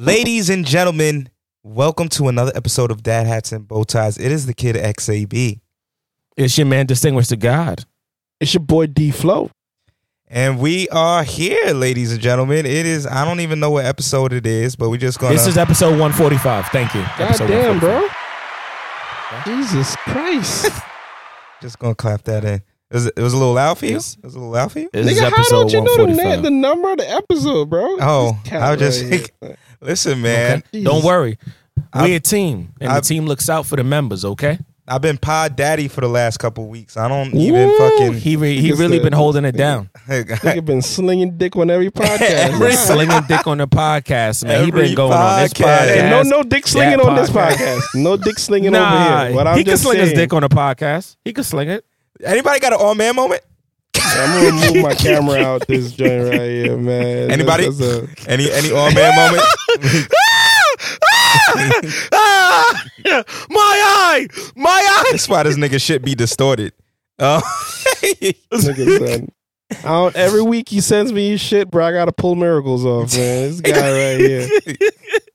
Ladies and gentlemen, welcome to another episode of Dad Hats and Bow Ties. It is the kid XAB. It's your man, distinguished to God. It's your boy D Flow. And we are here, ladies and gentlemen. It is, I don't even know what episode it is, but we're just going This is episode 145. Thank you. God Episode damn, bro. Jesus Christ. just gonna clap that in. It was, it was a little loud for you? It was a little loud for you? This is Nigga, how episode don't you know the, na- the number of the episode, bro? Oh, This I was just right. Listen, man, Okay? Don't worry. I've- we a team, and I've- the team looks out for the members. Okay, I've been pod daddy for the last couple weeks. I don't even Woo! fucking. he re- he Nigga really said- been holding it down. Nigga been slinging dick on every podcast. Been man. slinging dick on the podcast, man. he Every been going on this podcast. podcast. Hey, no, no dick slinging that on this podcast. podcast. No dick slinging Nah, over here. What I'm he can just sling saying, his dick on the podcast. He can sling it. Anybody got an all man moment? I'm gonna move my camera out this joint right here, man. Anybody? That's- that's a- Any any all man moment? ah, my eye, my eye. That's why this nigga shit be distorted. Uh, nigga son. I every week he sends me shit, bro. I gotta pull miracles off, man. This guy right here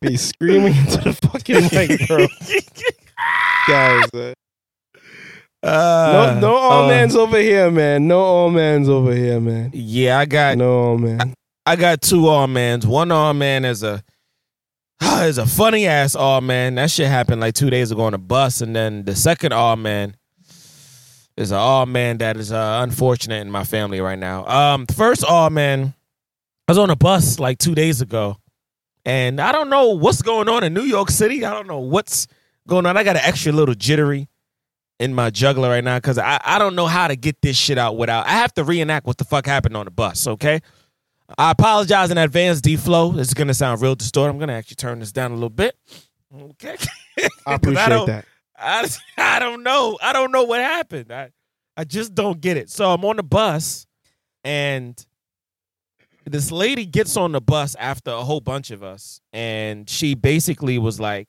be screaming into the fucking mic, bro. Guys, uh, uh, no, no all uh, man's over here, man. No all man's over here, man. Yeah, I got No all man. I got two all mans. One all man is a is a funny ass all man. That shit happened like two days ago on a bus, and then the second all man is an all man that is uh, unfortunate in my family right now. Um, first all man, I was on a bus like two days ago, and I don't know what's going on in New York City. I don't know what's going on. I got an extra little jittery in my juggler right now because I, I don't know how to get this shit out without I have to reenact what the fuck happened on the bus, okay? I apologize in advance, D Flow. This is gonna sound real distorted. I'm gonna actually turn this down a little bit. Okay. I appreciate don't, that. I, I don't know. I don't know what happened. I, I just don't get it. So I'm on the bus and this lady gets on the bus after a whole bunch of us and she basically was like,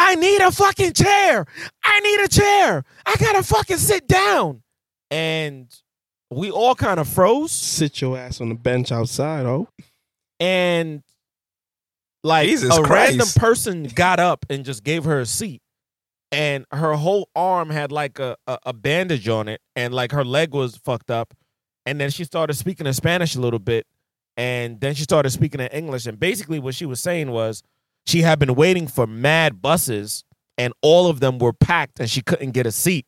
I need a fucking chair. I need a chair. I gotta fucking sit down. And we all kind of froze Sit your ass on the bench outside, oh. and like Jesus a Christ. random person got up and just gave her a seat and her whole arm had like a, a, a bandage on it and like her leg was fucked up and then she started speaking in spanish a little bit and then she started speaking in english and basically what she was saying was she had been waiting for mad buses and all of them were packed and she couldn't get a seat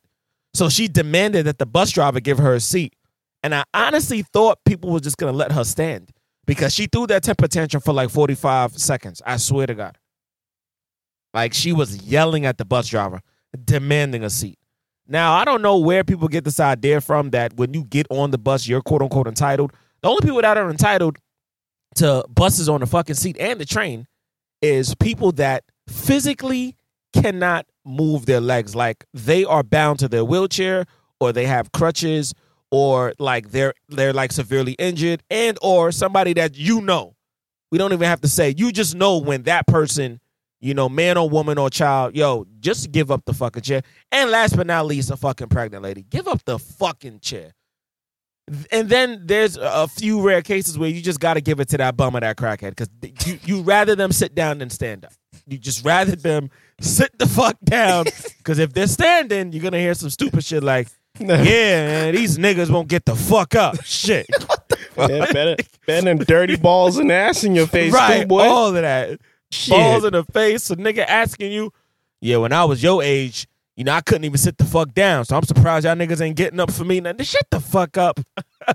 so she demanded that the bus driver give her a seat and i honestly thought people were just going to let her stand because she threw that temper tantrum for like 45 seconds. I swear to God. Like she was yelling at the bus driver, demanding a seat. Now, I don't know where people get this idea from that when you get on the bus, you're quote unquote entitled. The only people that are entitled to buses on the fucking seat and the train is people that physically cannot move their legs. Like they are bound to their wheelchair or they have crutches or like they're they're like severely injured and or somebody that you know. We don't even have to say. You just know when that person you know man or woman or child yo just give up the fucking chair. And last but not least a fucking pregnant lady. Give up the fucking chair and then there's a few rare cases where you just got to give it to that bum or that crackhead because you you rather them sit down than stand up you just rather them sit the fuck down because if they're standing you're gonna hear some stupid shit like yeah, man, these niggas won't get the fuck up. Shit. Yeah, better, better than dirty balls and ass in your face, right. too, boy. All of that. balls in the face. A nigga asking you, yeah, when I was your age, you know, I couldn't even sit the fuck down. So I'm surprised y'all niggas ain't getting up for me. Now, shut the fuck up.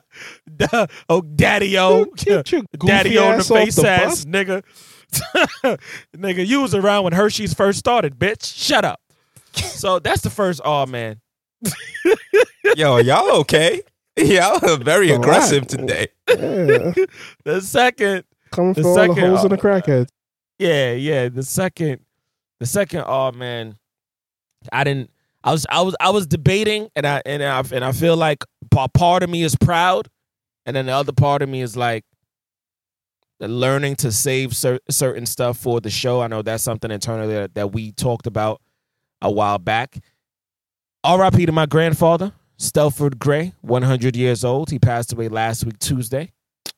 Duh. oh, daddy o. Get your goofy Daddy on the face the ass, bus. nigga. nigga, you was around when Hershey's first started, bitch. Shut up. So that's the first oh man. Yo, y'all okay? Y'all are very All right. aggressive today. Yeah. The second Coming The for all the second, holes in the uh, crackheads. Yeah, yeah. The second, the second. Oh man, I didn't. I was, I was, I was debating, and I, and I, and I feel like part of me is proud, and then the other part of me is like learning to save cer- certain stuff for the show. I know that's something internally that, that we talked about a while back. R.I.P. to my grandfather, Stelford Gray, 100 years old. He passed away last week Tuesday.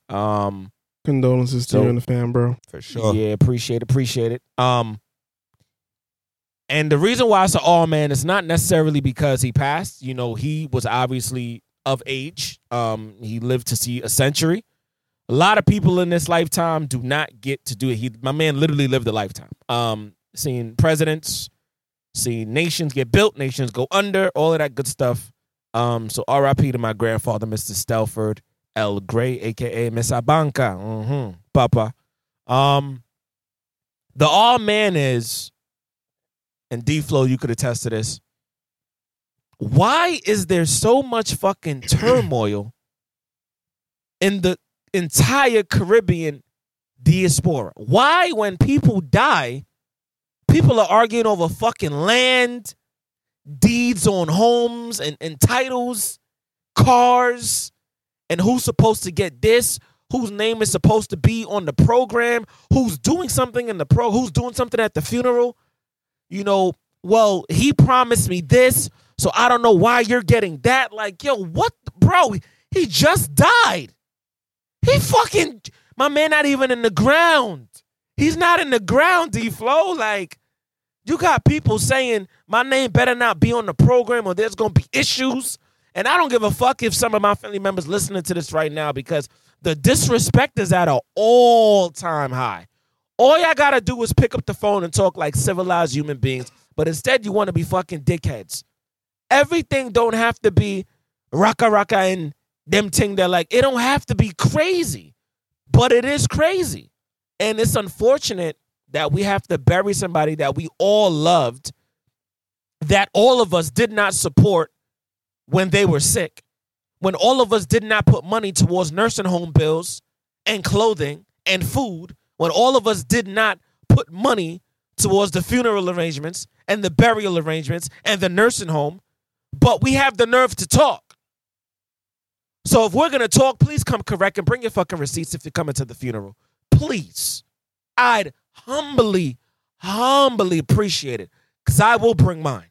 Um, Condolences to So- you and the fam, bro. For sure. yeah, appreciate it, appreciate it. Um, and the reason why I say "oh man" is not necessarily because he passed. You know, he was obviously of age. Um, he lived to see a century. A lot of people in this lifetime do not get to do it. He, my man, literally lived a lifetime. Um, seeing presidents, seeing nations get built, nations go under, all of that good stuff. Um, so R.I.P. to my grandfather, Mr. Stelford L. Gray, aka Miss Abanka, mm-hmm, Papa. Um, the all man is, and D Flow, you could attest to this. Why is there so much fucking turmoil in the entire Caribbean diaspora? Why, when people die, people are arguing over fucking land, deeds on homes and, and titles, cars, and who's supposed to get this, whose name is supposed to be on the program, who's doing something in the pro, who's doing something at the funeral. You know, well, he promised me this, so I don't know why you're getting that. Like, yo, what, bro? He just died. He fucking, my man, not even in the ground. He's not in the ground, D Flow. Like, you got people saying my name better not be on the program or there's gonna be issues. And I don't give a fuck if some of my family members listening to this right now because the disrespect is at an all-time high. All y'all gotta do is pick up the phone and talk like civilized human beings, but instead you want to be fucking dickheads. Everything don't have to be raka raka and them thing that like it don't have to be crazy, but it is crazy, and it's unfortunate that we have to bury somebody that we all loved, that all of us did not support when they were sick, when all of us did not put money towards nursing home bills and clothing and food, when all of us did not put money towards the funeral arrangements and the burial arrangements and the nursing home, but we have the nerve to talk. So if we're gonna talk, please come correct and bring your fucking receipts if you're coming to the funeral. Please. I'd humbly, humbly appreciate it. Cause I will bring mine.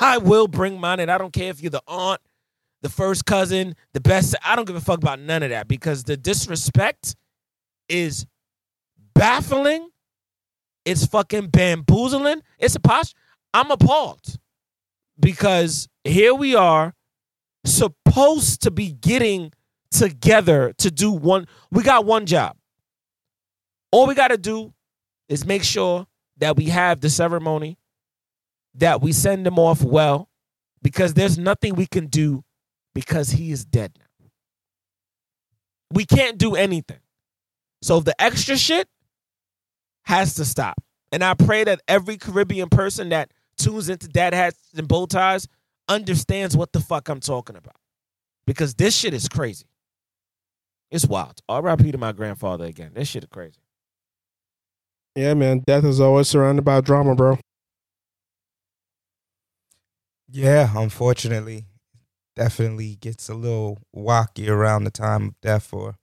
I will bring mine, and I don't care if you're the aunt, the first cousin, the best. I don't give a fuck about none of that because the disrespect is baffling. It's fucking bamboozling. It's a posh. I'm appalled because here we are supposed to be getting together to do one. We got one job. All we got to do is make sure that we have the ceremony, that we send him off well, because there's nothing we can do because he is dead now. We can't do anything. So the extra shit has to stop. And I pray that every Caribbean person that tunes into dad hats and bow ties understands what the fuck I'm talking about. Because this shit is crazy. It's wild. R.I.P. to my grandfather again. This shit is crazy. Yeah, man. Death is always surrounded by drama, bro. Yeah, unfortunately, definitely gets a little wacky around the time of death for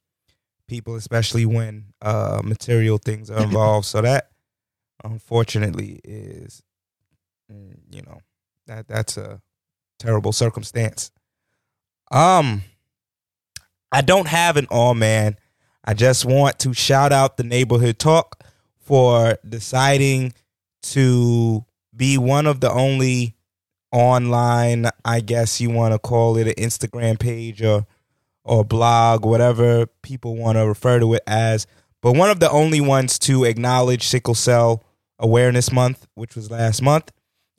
people, especially when uh, material things are involved. so that, unfortunately, is mm, you know that that's a terrible circumstance. Um, I don't have an all man. I just want to shout out the neighborhood talk for deciding to be one of the only online, I guess you want to call it an Instagram page or or blog, whatever people want to refer to it as, but one of the only ones to acknowledge Sickle Cell Awareness Month, which was last month.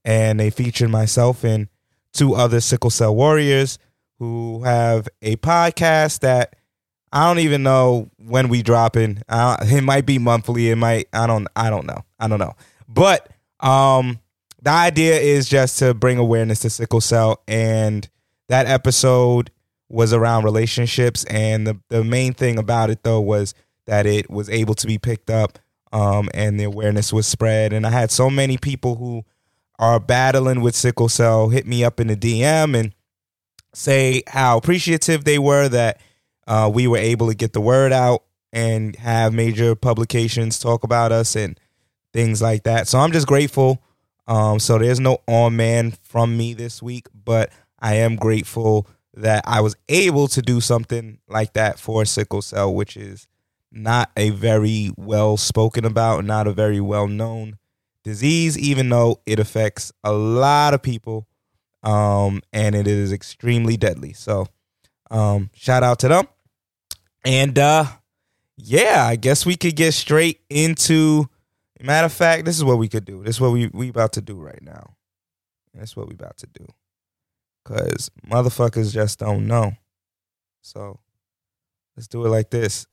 And they featured myself and two other Sickle Cell Warriors who have a podcast that I don't even know when we dropping. Uh, it might be monthly. It might. I don't. I don't know. I don't know. But um, the idea is just to bring awareness to sickle cell, and that episode was around relationships. And the the main thing about it though was that it was able to be picked up, um, and the awareness was spread. And I had so many people who are battling with sickle cell hit me up in the DM and say how appreciative they were that uh, we were able to get the word out and have major publications talk about us and things like that. So I'm just grateful. Um, so there's no on man from me this week, but I am grateful that I was able to do something like that for sickle cell, which is not a very well spoken about, not a very well known disease, even though it affects a lot of people um, and it is extremely deadly. So, um, shout out to them. And uh, yeah, I guess we could get straight into. Matter of fact, this is what we could do. This is what we we about to do right now. That's what we about to do. Cause motherfuckers just don't know. So let's do it like this.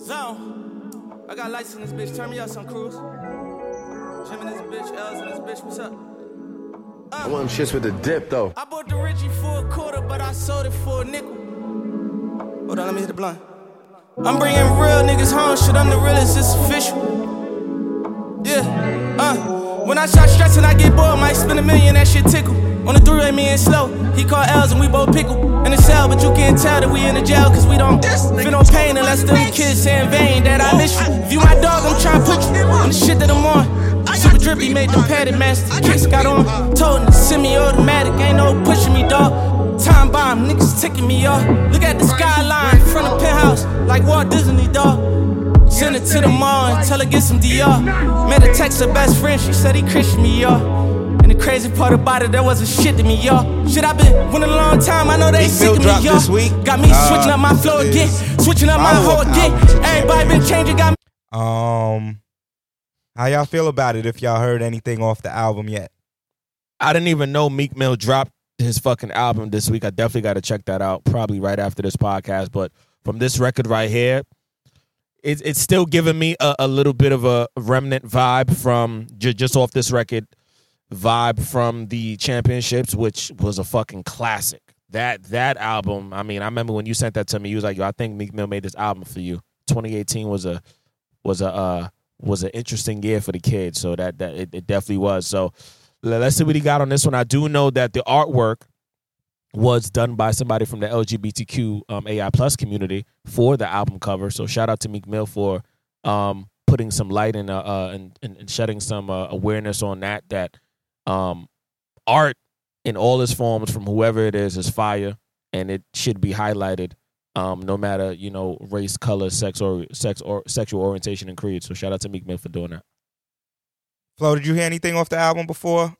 Zone. I got lights in this bitch. Turn me up some cruise. Jim in this bitch, L's in this bitch. What's up? I want them shits with the dip though. I bought the Richie for a quarter, but I sold it for a nickel. Hold on, let me hit the blunt. I'm bringing real niggas home, shit, I'm the realest, it's official. Yeah, uh. When I start stressing, I get bored, might spend a million, that shit tickle. On the three-way, me and slow. He called L's and we both pickle in the cell, but you can't tell that we in the jail, cause we don't feel no pain unless them kids say in vain that I miss you. If you my dog, I'm trying to put you on the shit that I'm on. Super drippy, made them padded master. Kicks got on, told him semi automatic, ain't no pushing me, dog. Time bomb, niggas ticking me off. Look at the skyline, front of penthouse, like Walt Disney, dog. Send it to the mall and tell her get some DR. Made a text her best friend, she said he christened me, y'all. And the crazy part about it, there wasn't shit to me, y'all. Shit, i been winning a long time, I know they Meek sick of me, dropped y'all. this week. Got me Uh, switching up my flow again, is switching up my follow-up hoe again. Everybody been changing, got me. Um, how y'all feel about it? If y'all heard anything off the album yet? I didn't even know Meek Mill dropped his fucking album this week. I definitely got to check that out probably right after this podcast. But from this record right here, it's it's still giving me a, a little bit of a remnant vibe from j- just off this record vibe from the championships, which was a fucking classic. That that album, I mean, I remember when you sent that to me, you was like, "Yo, I think Meek Mill made this album for you." 2018 was a was a uh, was an interesting year for the kids, so that that it, it definitely was. So let's see what he got on this one. I do know that the artwork was done by somebody from the LGBTQ um, AI plus community for the album cover. So shout out to Meek Mill for um, putting some light and uh, uh, and, and and shedding some uh, awareness on that. That um, art in all its forms, from whoever it is, is fire, and it should be highlighted. Um, no matter you know race, color, sex, or sex or sexual orientation and creed. So shout out to Meek Mill for doing that. Flo, did you hear anything off the album before?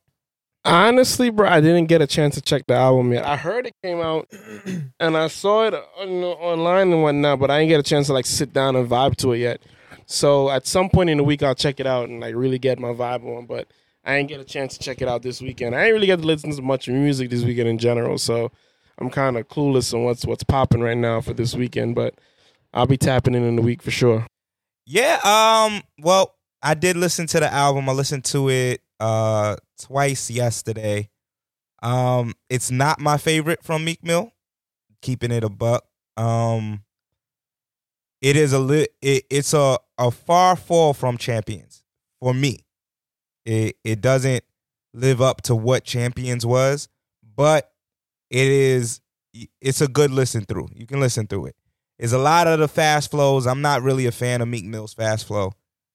Honestly, bro, I didn't get a chance to check the album yet. I heard it came out, and I saw it on, online and whatnot, but I didn't get a chance to like sit down and vibe to it yet. So at some point in the week, I'll check it out and like really get my vibe on. But I didn't get a chance to check it out this weekend. I ain't really get to listen to much music this weekend in general, so I'm kind of clueless on what's what's popping right now for this weekend. But I'll be tapping in in the week for sure. Yeah. Um. Well, I did listen to the album. I listened to it uh twice yesterday. Um. It's not my favorite from Meek Mill. Keeping it a buck. Um. It is a li- it, It's a a far fall from Champions for me. It it doesn't live up to what Champions was, but it is. It's a good listen through. You can listen through it. it is a lot of the fast flows. I'm not really a fan of Meek Mill's fast flow,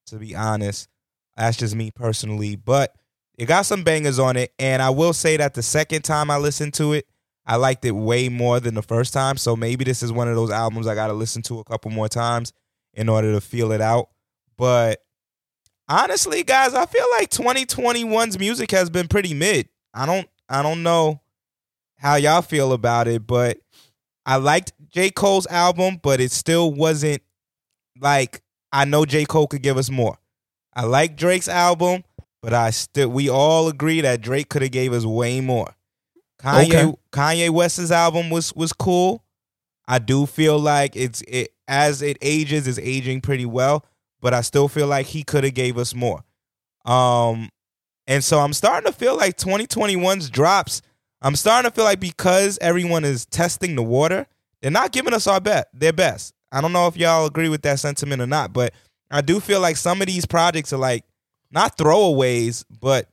to be honest. That's just me personally, but it got some bangers on it. And I will say that the second time I listened to it, I liked it way more than the first time. So maybe this is one of those albums I got to listen to a couple more times in order to feel it out. But honestly, guys, I feel like 2021's music has been pretty mid. I don't I don't know how y'all feel about it, but I liked J. Cole's album, but it still wasn't like I know J. Cole could give us more. I like Drake's album, but I still we all agree that Drake could have gave us way more. Kanye Okay. Kanye West's album was was cool. I do feel like it's it as it ages is aging pretty well, but I still feel like he could have gave us more. Um and so I'm starting to feel like 2021's drops. I'm starting to feel like because everyone is testing the water, they're not giving us our bet, their best. I don't know if y'all agree with that sentiment or not, but I do feel like some of these projects are like not throwaways, but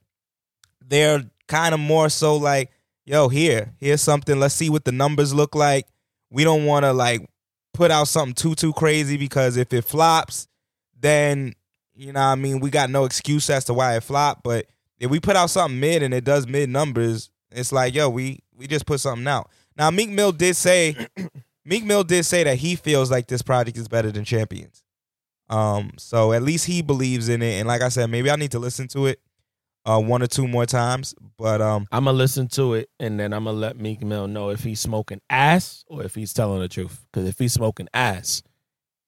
they're kind of more so like, yo, here, here's something. Let's see what the numbers look like. We don't want to like put out something too too crazy because if it flops, then you know I mean we got no excuse as to why it flopped. But if we put out something mid and it does mid numbers, it's like yo, we we just put something out. Now Meek Mill did say Meek Mill did say that he feels like this project is better than Champions. Um, so at least he believes in it. And like I said, maybe I need to listen to it uh one or two more times. But um I'm gonna listen to it and then I'm gonna let Meek Mill know if he's smoking ass or if he's telling the truth. Because if he's smoking ass,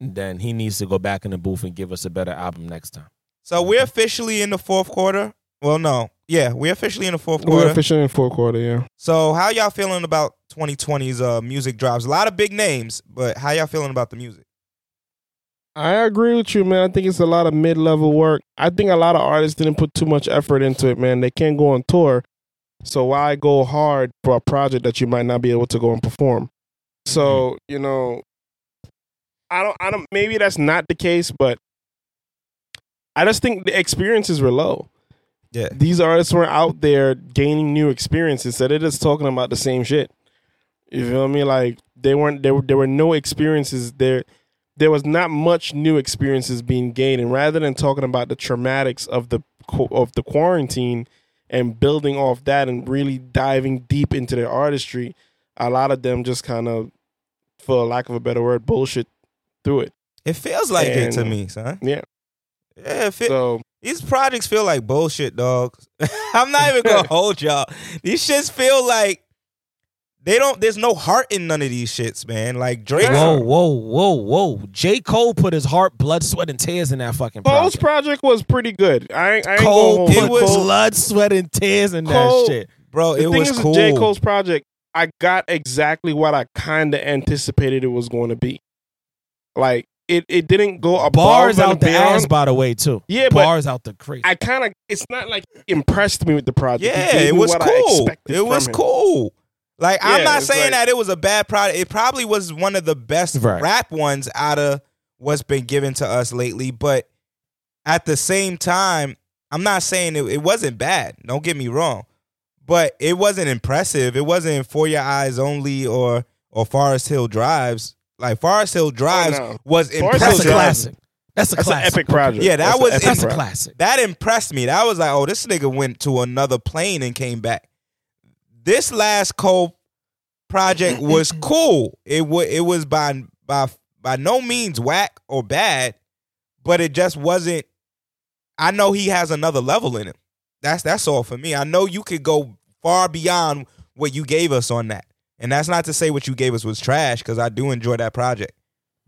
then he needs to go back in the booth and give us a better album next time. so we're officially in the fourth quarter. Well, no. Yeah, we're officially in the fourth quarter. We're officially in fourth quarter, yeah. So how y'all feeling about 2020's uh music drops? A lot of big names, but how y'all feeling about the music? I agree with you, man. I think it's a lot of mid level work. I think a lot of artists didn't put too much effort into it, man. They can't go on tour. So why go hard for a project that you might not be able to go and perform? So, mm-hmm. you know, I don't I don't maybe that's not the case, but I just think the experiences were low. Yeah. These artists were out there gaining new experiences instead of just talking about the same shit. You feel me? Like they weren't there were there were no experiences there there was not much new experiences being gained and rather than talking about the traumatics of the of the quarantine and building off that and really diving deep into their artistry a lot of them just kind of for lack of a better word bullshit through it It feels like it to me, son. yeah Yeah, fe- so these projects feel like bullshit, dog. I'm not even gonna hold y'all. These shits feel like they don't. There's no heart in none of these shits, man. Like Drake. Whoa, whoa, whoa, whoa! J. Cole put his heart, blood, sweat, and tears in that fucking Cole's project. project was pretty good i ain't, I ain't Cole gonna put hold was- Cole. blood, sweat, and tears in Cole- that shit. bro, the it thing was is cool. with J. Cole's project, I got exactly what I kind of anticipated it was going to be. Like it, it didn't go above Bars out the beyond. ass, by the way, too. Yeah, but bars out the crazy. I kind of. It's not like impressed me with the project. Yeah, gave it was what I cool. expected It from was him. cool. Like I'm not saying like- that it was a bad product. It probably was one of the best Right. rap ones out of what's been given to us lately. But at the same time, I'm not saying it, it wasn't bad. Don't get me wrong, but it wasn't impressive. It wasn't for your eyes only or or Forest Hill Drives. Like Forest Hill oh, Drives no. was Forest That's a classic. That's a That's an classic. epic project. Yeah, that That's was epic That's a classic. That impressed me. That was like, oh, this nigga went to another plane and came back. This last Cole project was cool. It was it was by by by no means whack or bad, but it just wasn't. I know he has another level in him. That's that's all for me. I know you could go far beyond what you gave us on that, and that's not to say what you gave us was trash because I do enjoy that project.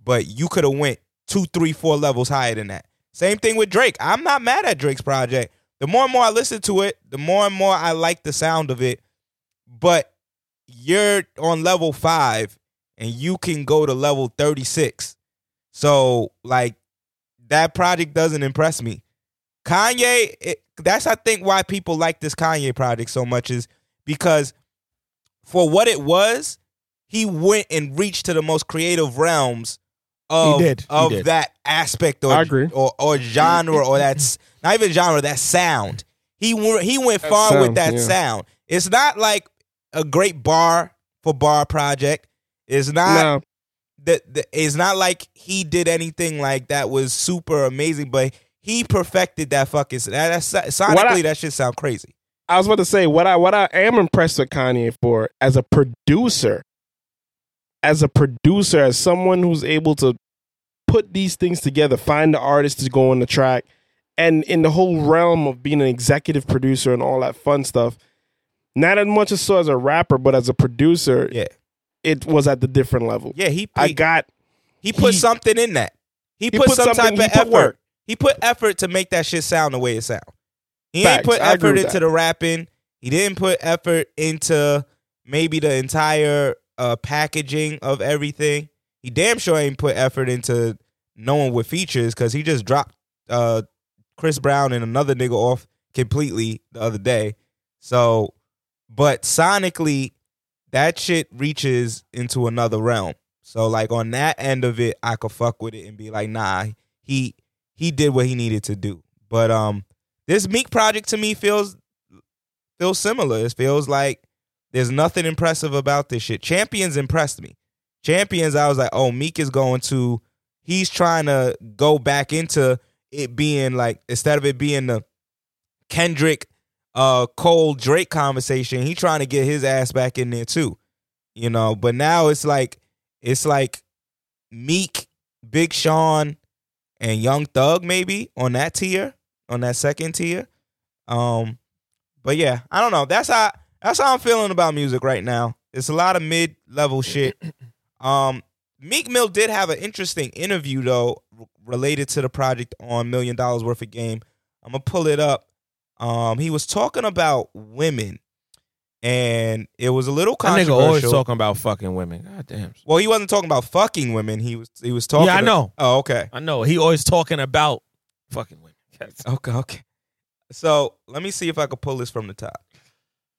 But you could have went two, three, four levels higher than that. Same thing with Drake. I'm not mad at Drake's project. The more and more I listen to it, the more and more I like the sound of it. But you're on level five and you can go to level 36. So, like, that project doesn't impress me. Kanye, it, that's I think why people like this Kanye project so much is because for what it was, he went and reached to the most creative realms of, of that aspect or, or or genre or that's not even genre that sound. He went he went That far with that yeah. sound. It's not like a great bar for bar project. It's not Now, the, the it's not like he did anything like that was super amazing, but he perfected that fucking that, that sonically I- that shit sound crazy. I was about to say what I what I am impressed with Kanye for as a producer, as a producer, as someone who's able to put these things together, find the artist to go on the track, and in the whole realm of being an executive producer and all that fun stuff. Not as much as so as a rapper, but as a producer, Yeah. it was at the different level. Yeah, he I got he put he- something in that. He, He put, put some type of put effort. work. He put effort to make that shit sound the way it sound. He ain't Facts. put I agree effort into that. the rapping. He didn't put effort into maybe the entire uh, packaging of everything. He damn sure ain't put effort into knowing what features because he just dropped uh, Chris Brown and another nigga off completely the other day. So, but sonically, that shit reaches into another realm. So, like on that end of it, I could fuck with it and be like, nah, he he did what he needed to do. But um, this Meek project to me feels feels similar. It feels like there's nothing impressive about this shit. Champions impressed me. Champions, I was like, oh, Meek is going to, he's trying to go back into it being like instead of it being the Kendrick, uh, Cole Drake conversation, he trying to get his ass back in there too, you know. But now it's like it's like Meek, Big Sean, and Young Thug maybe on that tier, on that second tier. Um, but yeah, I don't know. That's how that's how I'm feeling about music right now. It's a lot of mid level shit. Um, Meek Mill did have an interesting interview though r- related to the project on Million Dollaz Worth of Game. I'm gonna pull it up. Um, he was talking about women, and it was a little That nigga controversial. always talking about fucking women. God damn. well, he wasn't talking about fucking women. He was he was talking. Yeah, I know. Oh, okay. I know. He always talking about fucking women. Okay, okay. So let me see if I could pull this from the top.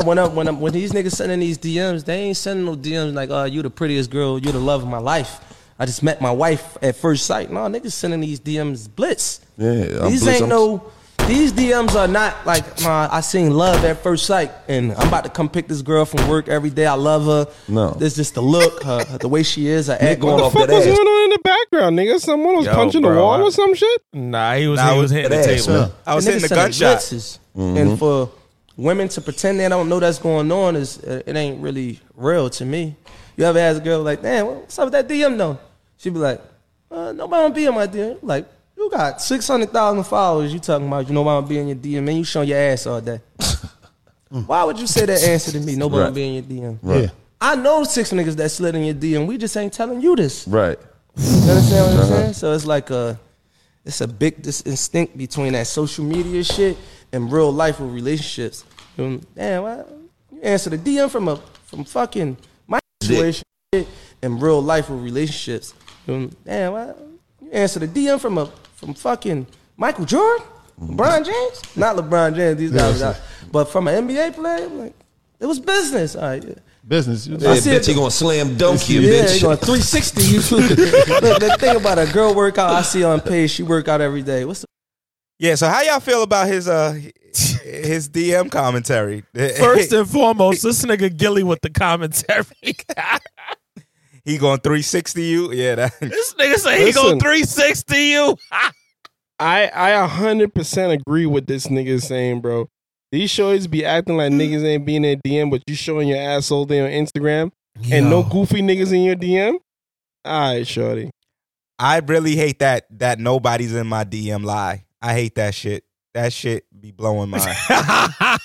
When I, when I, when these niggas sending these DMs, they ain't sending no DMs like, "Oh, you the prettiest girl, you the love of my life." I just met my wife at first sight. No, niggas sending these DMs blitz. Yeah, I'm these blitz, ain't I'm- no. These DMs are not like, nah, I seen love at first sight, and I'm about to come pick this girl from work every day. I love her. No. it's just the look, her, the way she is, her act going going off off What that was ass. going on in the background, nigga? Someone was Yo, punching the bro, wall I- or some shit. Nah, he was Nah, he was was hitting the ass, table. man. I was hitting the niggas gunshot. Mm-hmm. And for women to pretend they don't know that's going on is it ain't really real to me. You ever ask a girl like, "Damn, what's up with that DM though?" she'd be like, uh, "Nobody wanna be in my DM." Like, you got six hundred thousand followers. You talking about you know why I'm being your DM and you showing your ass all day. why would you say that answer to me? Nobody Right. wanna be in your DM. Right. I know six niggas that slid in your DM. We just ain't telling you this. Right. You understand what I'm saying? So it's like a, it's a big dis- instinct between that social media shit and real life with relationships. Um, Damn, why, you answer the DM from a from fucking my situation shit and real life with relationships. Um, Damn, why, you answer the DM from a from fucking Michael Jordan, LeBron James, not LeBron James. These guys, are out. but from an NBA player, like it was business. All right, yeah. Business. You Yeah, I see bitch, it- he gonna slam dunk you, Yeah, bitch. you going 360. You look, the thing about a girl workout I see on page, she work out every day. What's the Yeah. So how y'all feel about his uh his DM commentary? First and foremost, this nigga Gillie with the commentary. he going 360 you. Yeah. That, this nigga say he Listen. go 360 you. I I hundred percent agree with this nigga saying, bro. These shorties be acting like niggas ain't being in DM, but you showing your ass all day on Instagram and no goofy niggas in your DM. All right, shorty. I really hate that that nobody's in my DM lie. I hate that shit. That shit be blowing my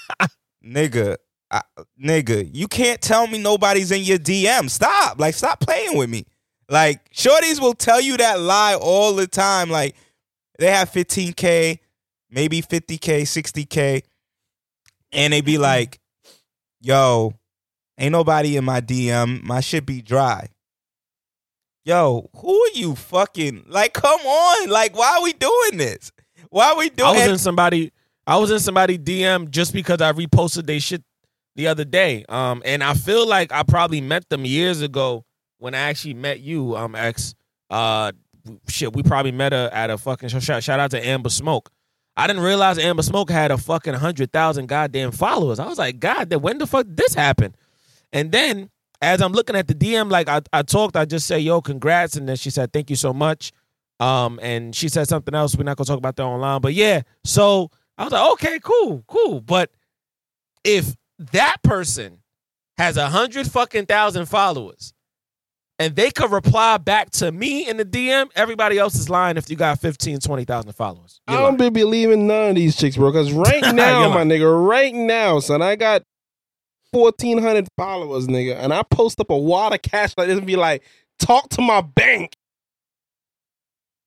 nigga. I, nigga, you can't tell me nobody's in your DM. Stop. Like, stop playing with me. Like, shorties will tell you that lie all the time. Like, they have 15K, maybe 50K, 60K, and they be like, yo, ain't nobody in my DM. My shit be dry. Yo, who are you fucking? Like, come on. Like, why are we doing this? Why are we doing I was in somebody I was in somebody DM just because I reposted they shit the other day. Um and I feel like I probably met them years ago when I actually met you, um X. Uh shit, we probably met her at a fucking shout, shout out to Amber Smoke. I didn't realize Amber Smoke had a fucking hundred thousand goddamn followers. I was like, God, when the fuck did this happen? And then as I'm looking at the DM, like I, I talked, I just say, yo, congrats. And then she said, thank you so much. Um, and she said something else. We're not gonna talk about that online. But yeah, so I was like, okay, cool, cool. But if that person has a hundred fucking thousand followers and they could reply back to me in the DM, everybody else is lying if you got 15, 20,000 followers. I You're don't lying. be believing none of these chicks, bro. Because right now, my nigga, right now, son, I got fourteen hundred followers, nigga, and I post up a wad of cash like this and be like, talk to my bank.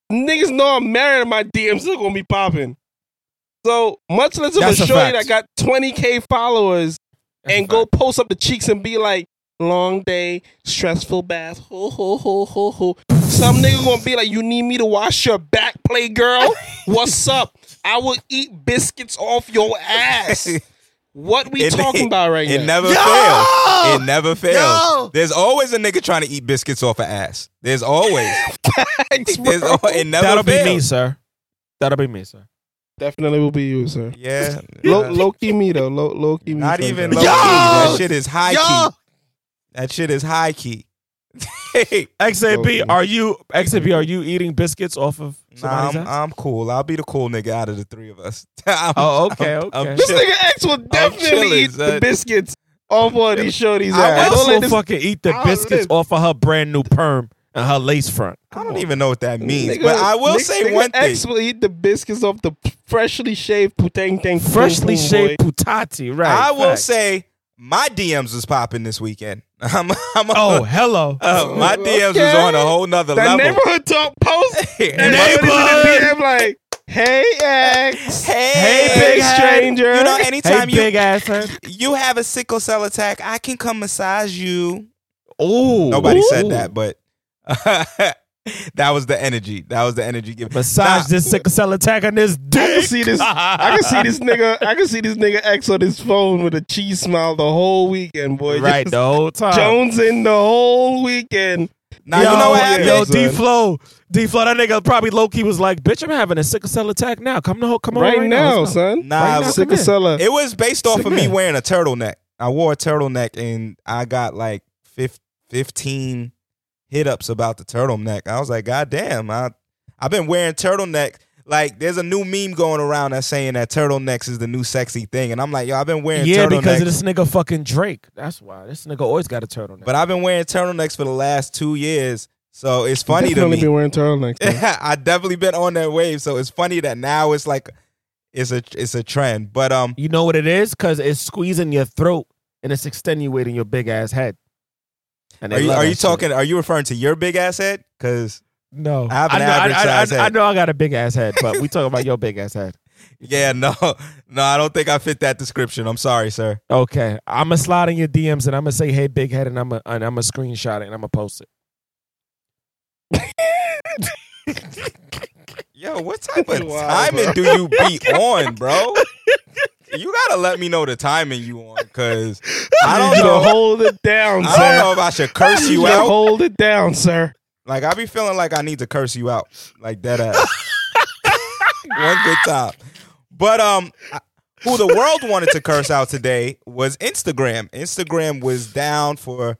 Niggas know I'm married and my DMs are gonna be popping. So much less of That's a a shorty fact. that got 20k followers That's and go fact. post up the cheeks and be like, long day, stressful bath, ho ho ho ho ho. Some nigga gonna be like, you need me to wash your back, play girl? What's up? I will eat biscuits off your ass. What we It- talking about right now. It now? never fails. It never fails. Yo! There's always a nigga trying to eat biscuits off an ass. There's always. Thanks, There's bro. al- it never That'll fails. be me, sir. That'll be me, sir. Definitely will be you, sir. Yeah. Low, low key me though. Low, low key me. Not sometimes. even low key. That shit is high Yo! key. That shit is high key. XAB, Okay. are you XAB? Are you eating biscuits off of Nah, I'm. I'm cool. I'll be the cool nigga out of the three of us. I'm- Oh, okay, I'm- okay. I'm This chill- nigga X will definitely chilling, eat the biscuits off of these shorties' I ass. Also fucking eat the biscuits off of her brand new perm and her lace front. I don't even know what that means, Nigga, but I will nigga- say nigga one thing. X will eat the biscuits off the freshly shaved putang tang. Freshly boom, boom, shaved boy. putati, right? I will fact. say my DMs was popping this weekend. I'm, I'm Oh, hello. uh, my DMs was on a whole nother That level. neighborhood talk post. And And my- everybody's in the DM like, "Hey X, hey, Hey, hey big head. stranger." You know, hey, anytime you big ass you have a sickle cell attack, I can come massage you. Oh. Nobody said that, but that was the energy. That was the energy given. Massage Nah, this sickle cell attack on this dick. I can see this. I can see this nigga. I can see this nigga X on his phone with a cheese smile the whole weekend, boy. right Just the whole time. Jones in the whole weekend. Now yo, you know what yeah, happened? Yo, son. D Flow, D Flow, that nigga probably low key was like, "Bitch, I'm having a sickle cell attack now. Come to, come on, right, right, now, Let's son. Nah, Right now, sickle come cell. Uh, it was based off Sick of me man. wearing a turtleneck. I wore a turtleneck and I got like 15 hit ups about the turtleneck. I was like, God damn, I, I've been wearing turtleneck. Like, there's a new meme going around that's saying that turtlenecks is the new sexy thing. And I'm like, yo, I've been wearing Yeah, turtlenecks. because of this nigga fucking Drake. That's why this nigga always got a turtleneck. but I've been wearing turtlenecks for the last two years. So it's funny to me. I Definitely been wearing turtlenecks. though. I definitely been on that wave. So it's funny that now it's like, it's a it's a trend. But um, you know what it is? Because it's squeezing your throat and it's extenuating your big ass head. And are you are that you shit. talking? Are you referring to your big ass head? Because No, I have an know, average I, size I, I know I got a big ass head, but we talking about your big ass head. Yeah, no, no, I don't think I fit that description. I'm sorry, sir. Okay, I'm gonna slide in your DMs and I'm gonna say, "Hey, big head," and I'm gonna and I'm gonna screenshot it and I'm gonna post it. Yo, what type of Wow, timing bro. do you be on, bro? You gotta let me know the timing you on, cause I don't You know. to hold it down, I sir. don't know if I should curse you to out. Hold it down, sir. Like I be feeling like I need to curse you out, like that ass. One good time, but um, who the world wanted to curse out today was Instagram. Instagram was down for,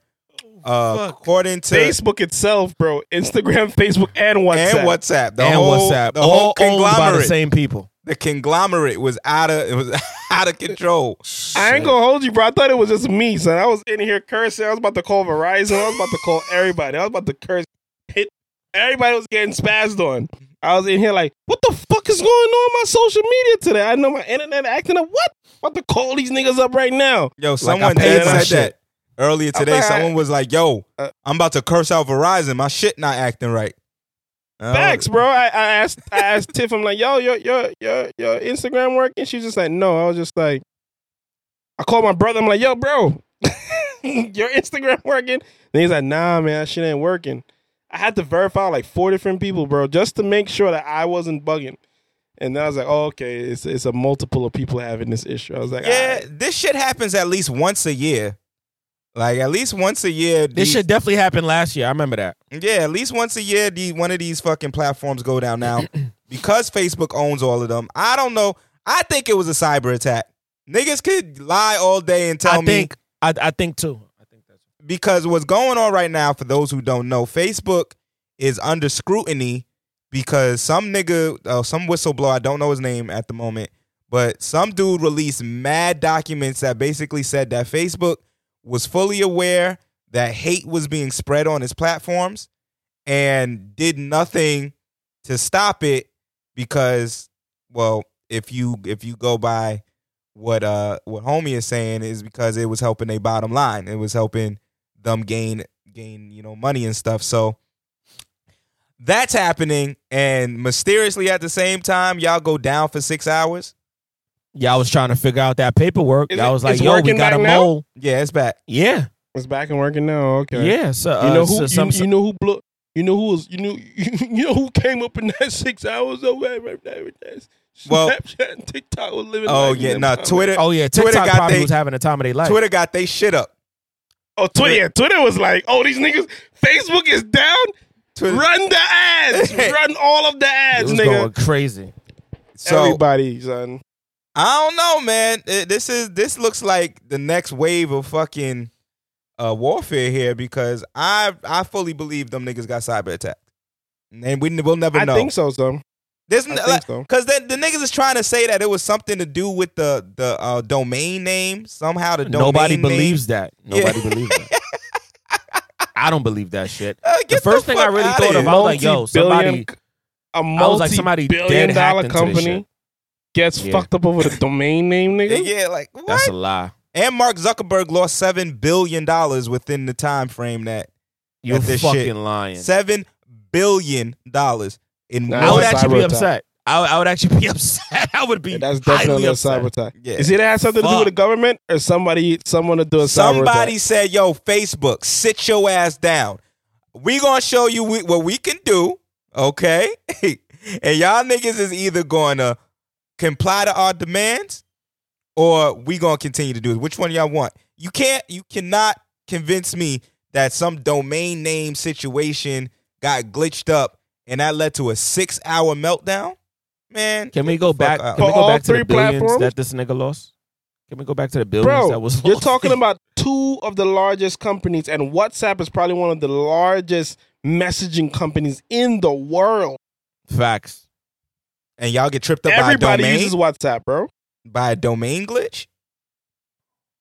uh, according to Facebook itself, bro. Instagram, Facebook, and WhatsApp. and WhatsApp, the and whole, WhatsApp, the whole all owned by the same people. The conglomerate was out of it was out of control. I ain't gonna hold you, bro. I thought it was just me, son. I was in here cursing. I was about to call Verizon. I was about to call everybody. I was about to curse. Hit everybody was getting spazzed on. I was in here like, what the fuck is going on my social media today? I know my internet acting up. What? about to call these niggas up right now. Yo, someone my said shit. that earlier today. Someone was like, "Yo, Uh, I'm about to curse out Verizon. My shit not acting right." Was- Facts, bro. I, I asked I asked Tiff, I'm like, yo, your your your your Instagram working? She's just like, no. I was just like, I called my brother. I'm like, yo, bro, your Instagram working? And he's like, nah, man, that shit ain't working. I had to verify like four different people, bro, just to make sure that I wasn't bugging. And then I was like, oh, okay, it's it's a multiple of people having this issue. I was like, Yeah, alright. this shit happens at least once a year. Like at least once a year. This these- shit definitely happen last year. I remember that. Yeah, at least once a year, the one of these fucking platforms go down now because Facebook owns all of them. I don't know. I think it was a cyber attack. Niggas could lie all day and tell I me think I, I think too. I think that's because what's going on right now, for those who don't know, Facebook is under scrutiny because some nigga, uh, some whistleblower, I don't know his name at the moment, but some dude released mad documents that basically said that Facebook was fully aware that hate was being spread on his platforms and did nothing to stop it because, well, if you if you go by what uh what homie is saying is because it was helping their bottom line. It was helping them gain gain you know money and stuff. So that's happening, and mysteriously at the same time, y'all go down for six hours. Yeah, I was trying to figure out that paperwork. Is I it- was like, it's yo, we working got a back now? mole. Yeah, it's back. Yeah. It's back and working now. Okay. Yeah. So, uh, You know who? so you, some, you know who blew? You know who was? You know? You know who came up in that six hours of Snapchat Well- and TikTok was living. Oh life in yeah, them no times. Twitter. oh, yeah. Twitter TikTok got probably they- was having a time of their life. Twitter got they shit up. Oh, Twitter. Yeah, Twitter was like, oh, these niggas. Facebook is down. Twitter, Run the ads. Run all of the it ads, was nigga. going crazy. so Everybody, son. I don't know, man. This is this looks like the next wave of fucking uh, warfare here because I I fully believe them niggas got cyber attacked, and we will never know. I know. think so, son. There's I n- like, so. Cause the, the niggas is trying to say that it was something to do with the the uh, domain name somehow. The domain Nobody name- believes that. Yeah. Nobody believes that. I don't believe that shit. Uh, The first thing I really thought of. I was like, yo, somebody. Multi-billion- was like, somebody multi-billion dead dollar hacked into this company shit. Gets Yeah. fucked up over the domain name, nigga. yeah, like what? That's a lie. and Mark Zuckerberg lost seven billion dollars within the time frame that You're this fucking shit. lying. seven billion dollars in Nah, I would actually be upset. I, would- I would actually be upset. I would be. Yeah, that's definitely a upset. cyber attack. Yeah. Is it has something to do with the government or somebody someone to do a cyber Somebody attack? said, "Yo, Facebook, sit your ass down. We gonna show you we, what we can do, okay? and y'all niggas is either gonna comply to our demands, or we gonna continue to do it. Which one y'all want? You can't. You cannot convince me that some domain name situation got glitched up and that led to a six-hour meltdown. Man, Can we go back? out. Can we go all back to the billions platforms? that this nigga lost? Can we go back to the billions Bro, that was you're talking about two of the largest companies, and WhatsApp is probably one of the largest messaging companies in the world. facts. And y'all get tripped up Everybody by a domain uses WhatsApp, bro. by a domain glitch,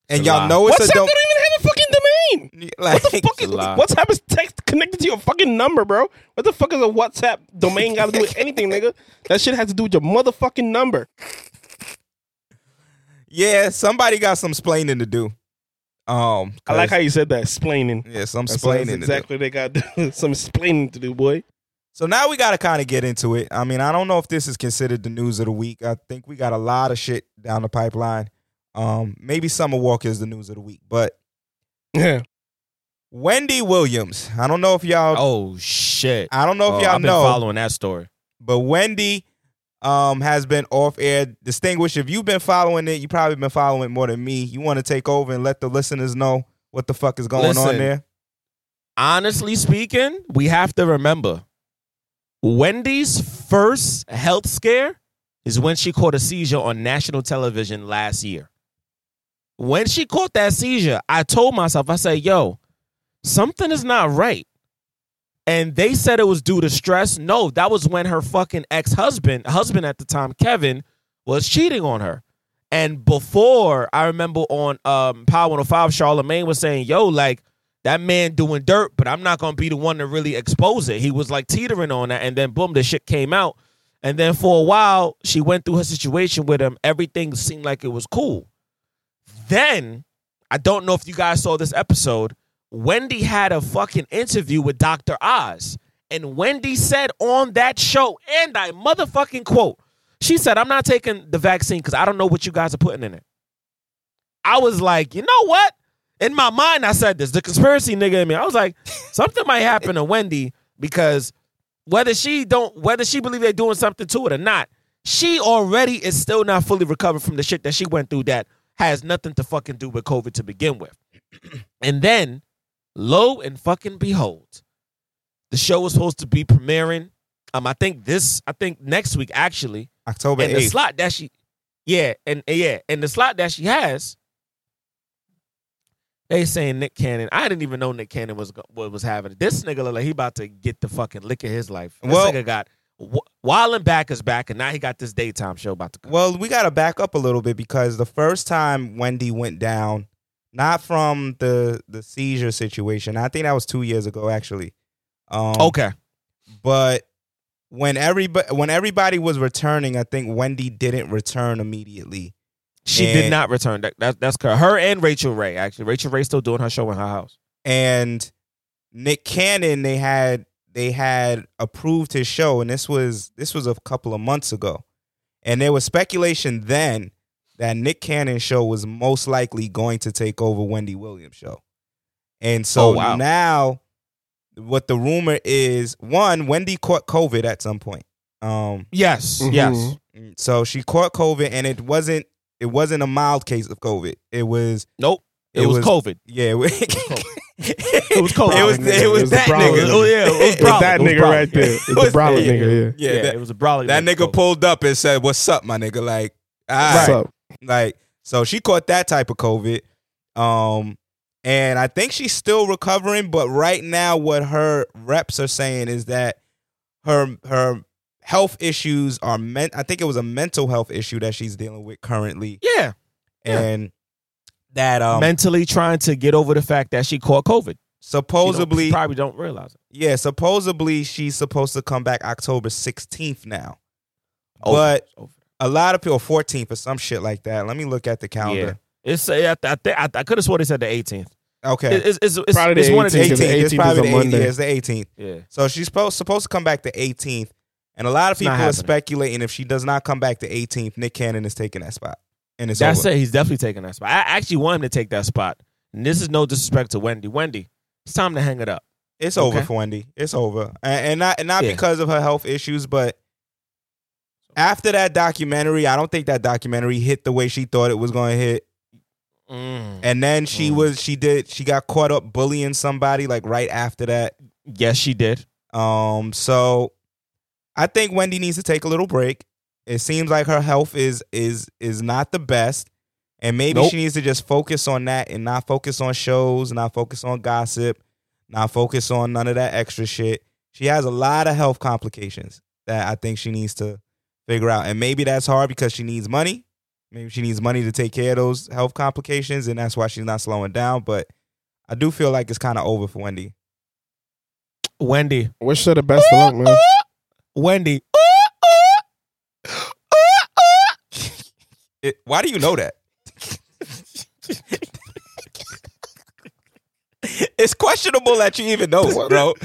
and It's y'all know it's WhatsApp a don't dom- even have a fucking domain. like What the fuck is a. WhatsApp is text connected to your fucking number, bro? What the fuck is a WhatsApp domain got to do with anything, nigga? That shit has to do with your motherfucking number. yeah, somebody got some splaining to do. Um, I like how you said that, explaining. yeah, some That's, splaining that's to do. exactly they got some explaining to do, boy. So now we got to kind of get into it. I mean, I don't know if this is considered the news of the week. I think we got a lot of shit down the pipeline. Um, maybe Summer Walker is the news of the week, but Yeah. Wendy Williams. I don't know if y'all. Oh shit! I don't know Oh, if y'all I've been know, following that story. but Wendy um has been off air. Distinguished. If you've been following it, you probably been following it more than me. You want to take over and let the listeners know what the fuck is going on there? Honestly speaking, we have to remember Wendy's first health scare is when she caught a seizure on national television last year. When she caught that seizure, I told myself, I said, yo, something is not right. And they said it was due to stress. No, that was when her fucking ex husband, husband at the time, Kevin, was cheating on her. And before, I remember on um, Power 105, Charlemagne was saying, yo, like, that man doing dirt, but I'm not gonna be the one to really expose it. He was like teetering on that, and then boom, the shit came out. And then for a while, she went through her situation with him. Everything seemed like it was cool. Then, I don't know if you guys saw this episode. Wendy had a fucking interview with Dr. Oz. And Wendy said on that show, and I motherfucking quote, she said, I'm not taking the vaccine because I don't know what you guys are putting in it. I was like, you know what? In my mind, I said this. The conspiracy nigga in me. I was like, something might happen to Wendy because whether she don't, whether she believe they're doing something to it or not, she already is still not fully recovered from the shit that she went through that has nothing to fucking do with COVID to begin with. and then, lo and fucking behold, the show was supposed to be premiering. Um, I think this, I think next week actually, October and the slot that she, yeah, and and yeah, and the slot that she has, they saying Nick Cannon. I didn't even know Nick Cannon was what was having it. This nigga look like he about to get the fucking lick of his life. This Well- nigga got w- Wild and Back is back, and now he got this daytime show about to come. Well, we got to back up a little bit because the first time Wendy went down, not from the the seizure situation. I think that was two years ago, actually. Um, okay, but when everybody when everybody was returning, I think Wendy didn't return immediately. She And- did not return. That, that that's correct. Her and Rachael Ray actually. Rachael Ray still doing her show in her house. and Nick Cannon they had they had approved his show and this was this was a couple of months ago. And there was speculation then that Nick Cannon's show was most likely going to take over Wendy Williams' show. And so Oh, wow. now what the rumor is, one, Wendy caught COVID at some point. Um Yes, Mhm. yes. so she caught COVID and it wasn't it wasn't a mild case of COVID. It was Nope. It, It was, was- COVID. yeah, it was, It was COVID. It was, it was, it was that nigga. Oh yeah, it was It's brolic. that It was nigga right there. It's the was- brolic yeah, nigga. Yeah. Yeah, Yeah, that, it was a brolic. that nigga nigga COVID. pulled up and said, "What's up, my nigga?" Like, all What's up? like so she caught that type of COVID. Um, and I think she's still recovering, but right now, what her reps are saying is that her her health issues are meant. I think it was a mental health issue that she's dealing with currently, Yeah, Yeah. and that um mentally trying to get over the fact that she caught COVID. She don't- supposedly she probably don't realize it. Yeah, supposedly she's supposed to come back October 16th now. Over, But over. a lot of people 14th or some shit like that. Let me look at the calendar. It's I, I, I, I could have sworn they said the 18th. Okay. It's, it's, it's, Probably it's the one of the 18th. the It's probably a the 18th. Monday. It's the 18th. Yeah, So she's supposed supposed to come back the 18th. And a lot of people are speculating if she does not come back to 18th, Nick Cannon is taking that spot. And it's that's over. it. He's definitely taking that spot. I actually want him to take that spot. And this is no disrespect to Wendy. Wendy, it's time to hang it up. It's over for Wendy. It's over, and, and not and not Yeah. because of her health issues, but after that documentary, I don't think that documentary hit the way she thought it was going to hit. Mm. And then she Mm. was she did she got caught up bullying somebody like right after that. Yes, she did. Um, so I think Wendy needs to take a little break. It seems like her health is is is not the best, and maybe Nope. she needs to just focus on that and not focus on shows, not focus on gossip, not focus on none of that extra shit. She has a lot of health complications that I think she needs to figure out, and maybe that's hard because she needs money. Maybe she needs money to take care of those health complications, and that's why she's not slowing down. But I do feel like it's kind of over for Wendy. Wendy. Wish her the best of luck, man. Wendy. It, why do you know that? it's questionable that you even know it, bro.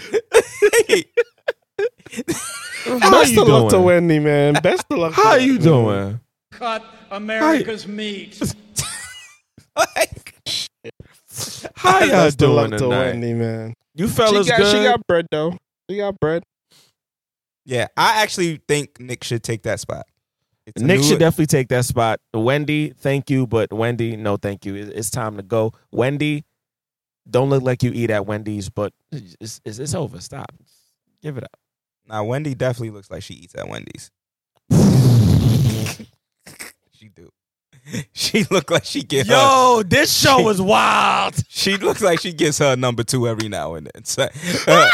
How Best you of luck to doing? Wendy, man. Best of luck. How her. you doing? cut America's meat. Like, How y'all Best of luck doing to tonight? Wendy, man. You She fellas got, good? she got bread though. She got bread. Yeah, I actually think Nick should take that spot. Nick new- should definitely take that spot. Wendy, thank you, but Wendy, no, thank you. It's time to go. Wendy, don't look like you eat at Wendy's, but it's, it's, it's over. Stop. Give it up. Now Wendy definitely looks like she eats at Wendy's. she do. She look like she get her. Yo, this show was wild. She looks like she gets her number two every now and then. So, uh,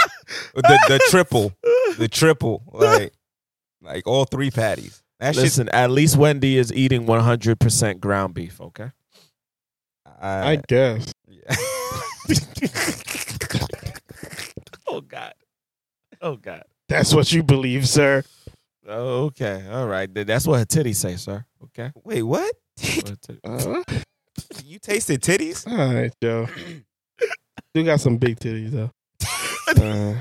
the the triple, the triple, like like all three patties. That shit. Listen, at least Wendy is eating 100% ground beef, okay? I I, guess. yeah. Oh, God. Oh, God. That's what you believe, sir. Okay. All right. That's what her titties say, sir. Okay. Wait, what? What her titties- Uh, you tasted titties? all right, Joe. You got some big titties though. Uh,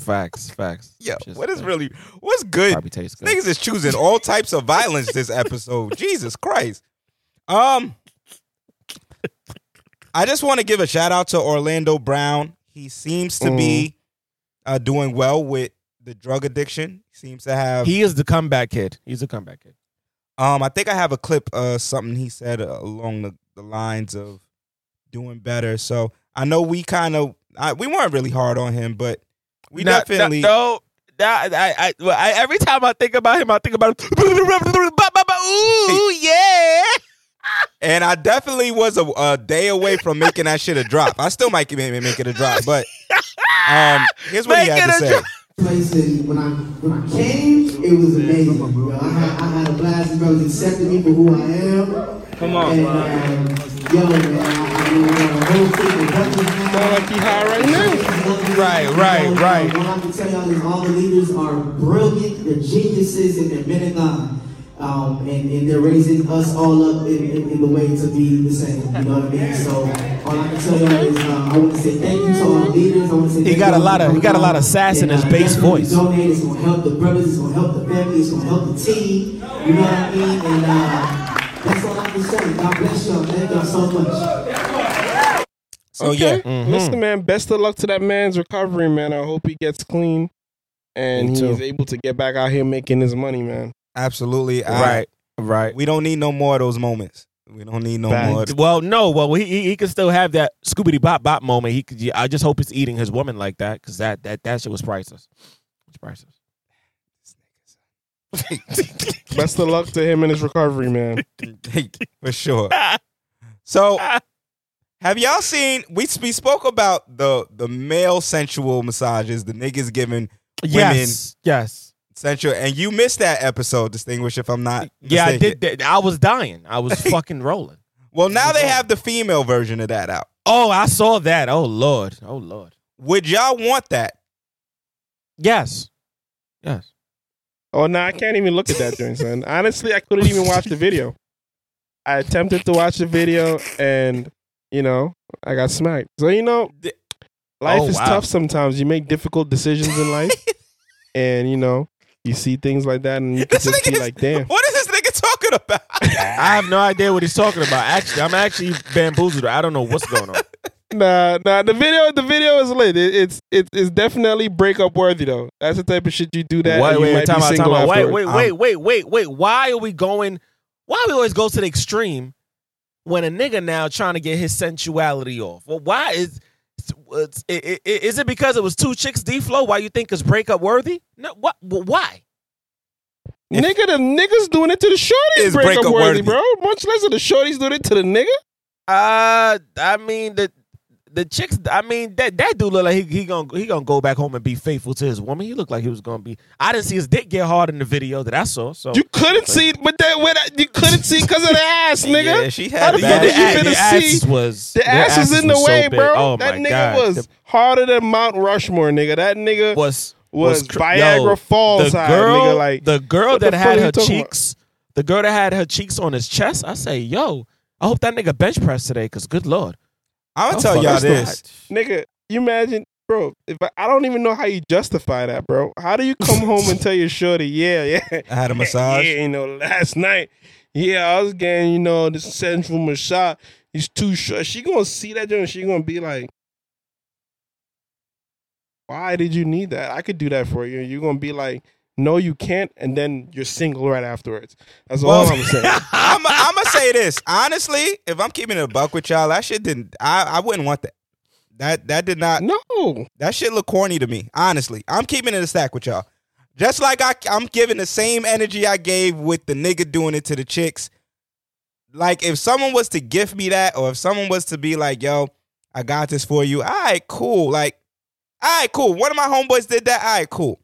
Facts, facts. Yeah, Just what is really what's good? Probably tastes good. Niggas is choosing all types of violence this episode. Jesus Christ. Um I just want to give a shout out to Orlando Brown. He seems to be uh, doing well with the drug addiction. He seems to have He is the comeback kid. He's a comeback kid. um I think I have a clip uh something he said uh, along the, the lines of doing better. So I know we kind of I, we weren't really hard on him, but we Not- definitely no. That, I, I, well, I, every time I think about him, I think about ooh yeah. And I definitely was a, a day away from making that shit a drop. I still might make, make it a drop, but um, here's what he had to say. drop. place and when I when I came, it was amazing. Bro. I had I had a blast. Brothers accepted me for who I am. Come on, and, um, yo, man, I, mean, high right now. Right, right, right. What I to tell y'all is all the leaders are brilliant. They're geniuses and they're men of God. Um, and, and they're raising us all up in, in, in the way to be the same. You know what I mean? So all I can tell y'all is uh, I want to say thank you to our leaders. I want to say He got a lot of- he got a lot of sass in his bass voice. Donate. It's gonna help the brothers. It's gonna help the family. It's gonna help the team. You know what I mean? And uh, that's all I can say. God bless y'all. Thank y'all so much. So yeah, Mm-hmm. Listen, man, best of luck to that man's recovery, man. I hope he gets clean and he's able to get back out here making his money, man. absolutely. I- Right, right. we don't need no more of those moments. We don't need no Facts. more. Well, no. Well, he he, he can still have that Scooby doo Bop Bop moment. He could. I just hope he's eating his woman like that because that that that shit was priceless. It's priceless. Best of luck to him in his recovery, man. for sure. So, have y'all seen? We we spoke about the the male sensual massages, the niggas giving women Yes, yes. sensual, and you missed that episode. Distinguished, if I'm not. Yeah, I did. that. I was dying. I was fucking rolling. Well, now they have the female version of that out. Oh, I saw that. Oh lord. Oh lord. Would y'all want that? Yes. Yes. Oh no, I can't even look at that joint, son. Honestly, I couldn't even watch the video. I attempted to watch the video, and you know, I got smacked. So you know, life Oh, is wow. tough sometimes. You make difficult decisions in life, and you know, you see things like that, and you can This just nigga be is- like, "Damn." What is this nigga talking about? I have no idea what he's talking about. Actually, I'm actually bamboozled. I don't know what's going on. Nah, nah. The video, the video is lit. It, it's it, it's definitely breakup worthy though. That's the type of shit you do that. wait, and you wait, might time be out, time out. Wait, wait, Um, wait, wait, wait, wait. Why are we going? Why we always go to the extreme when a nigga now trying to get his sensuality off? Well, why is it's, i- i- is it because it was two chicks D flow? Why you think it's breakup worthy? No, what? well, Why? Nigga, the niggas doing it to the shorties Is breakup, breakup worthy, worthy. bro. Much less of the shorties doing it to the nigga. Uh, I mean the the chicks. I mean that that dude look like he he gonna he gonna go back home and be faithful to his woman. He looked like he was gonna be. I didn't see his dick get hard in the video that I saw. So You couldn't see, but that when I- you couldn't see because of the ass, nigga. Yeah, she How had the it fuck bad. you ass- finna the see? ass was The their ass was in the way, big. bro. Oh that nigga God. was The- harder than Mount Rushmore, nigga. That nigga was, was cr- Viagra yo, Falls the high, girl, nigga. Like the girl that the had her you talking cheeks, the girl that had her cheeks on his chest. I say, yo, I hope that nigga bench press today, cause good lord, I'm gonna tell y'all this. nigga, you imagine, bro? If I, I don't even know how you justify that, bro. How do you come home and tell your shorty, yeah, yeah, I had a massage. Yeah, you know, last night, yeah, I was getting, you know, this sensual massage. He's too short. She gonna see that joint. She gonna be like, "Why did you need that? I could do that for you." You're gonna be like, "No, you can't," and then you're single right afterwards. That's all Well, I'm saying. I'm, I'm gonna say this honestly. If I'm keeping it a buck with y'all, that shit didn't. I, I wouldn't want that. That that did not. No, That shit look corny to me. Honestly, I'm keeping it a stack with y'all. Just like I, I'm giving the same energy I gave with the nigga doing it to the chicks. Like if someone was to gift me that, or if someone was to be like, "Yo, I got this for you," all right, cool. Like, all right, cool. One of my homeboys did that. All right, cool.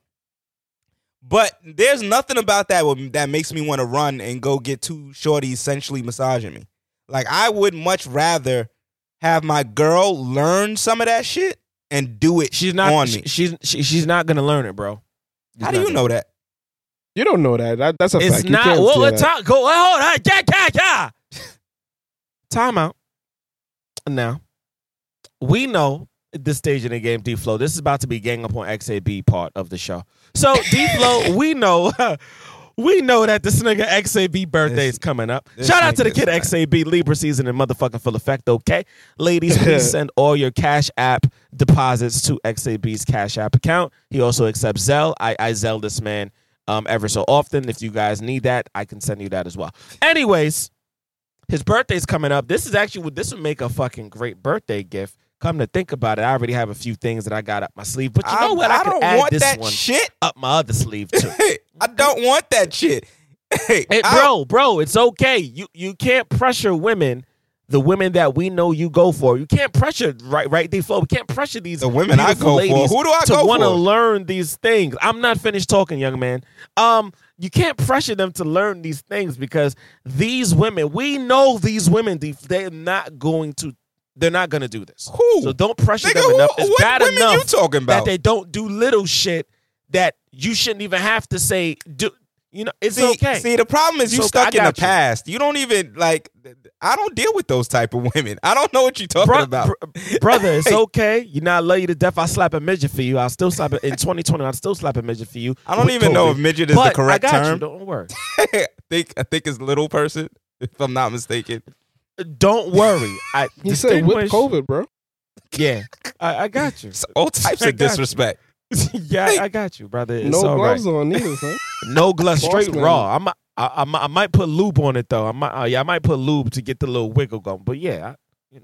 But there's nothing about that that makes me want to run and go get two shorties essentially massaging me. Like I would much rather have my girl learn some of that shit and do it she's not. on she- me. she's she, she's not gonna learn it, bro. She's How do you know that? you don't know that. that that's a It's fact. You not. can't What? say What that. time? Go. Hold on. Yeah, yeah, yeah. Time out. Now, we know at this stage in the game, D Flow. This is about to be gang up on XAB part of the show. So D Flow, we know. We know that this nigga XAB birthday is coming up. Shout out to the kid XAB Libra season in motherfucking full effect, okay? Ladies, please send all your Cash App deposits to XAB's Cash App account. He also accepts Zelle. I, I Zelle this man um, ever so often. If you guys need that, I can send you that as well. Anyways, his birthday's coming up. This is actually this would make a fucking great birthday gift. Come to think about it, I already have a few things that I got up my sleeve. But you know I'm- what? I, I don't add want this that one shit. up my other sleeve too. I don't want that shit. Hey, Hey, bro, bro, it's okay. You you can't pressure women, the women that we know you go for. You can't pressure right right D Flow. We can't pressure these The women I go for. Who do I to want to learn these things. I'm not finished talking, young man. Um, you can't pressure them to learn these things because these women, we know these women, they- they're not going to. They're not gonna do this. Who? So don't pressure Nigga, them who- enough. It's what bad women enough you talking that they don't do little shit that you shouldn't even have to say. Do You know, it's see, okay. see, the problem is you okay. stuck in the you. past. You don't even like. I don't deal with those type of women. I don't know what you're talking Bro- about. br- brother, it's okay. You know, I love you to death. I slap a midget for you. I'll still slap it in 2020. I'll still slap a midget for you. I don't even know if midget is but the correct I got term. You, don't worry. I think I think it's little person, if I'm not mistaken. Don't worry. I He said whip distinguish- COVID, bro. Yeah, I, I got you. It's all types I of disrespect. yeah, I- I got you, brother. It's no all right. gloves on neither, son. No gloves, straight man. raw. I might, I, I, might- I might put lube on it though. I might, uh, yeah, I might put lube to get the little wiggle going. But yeah, I, you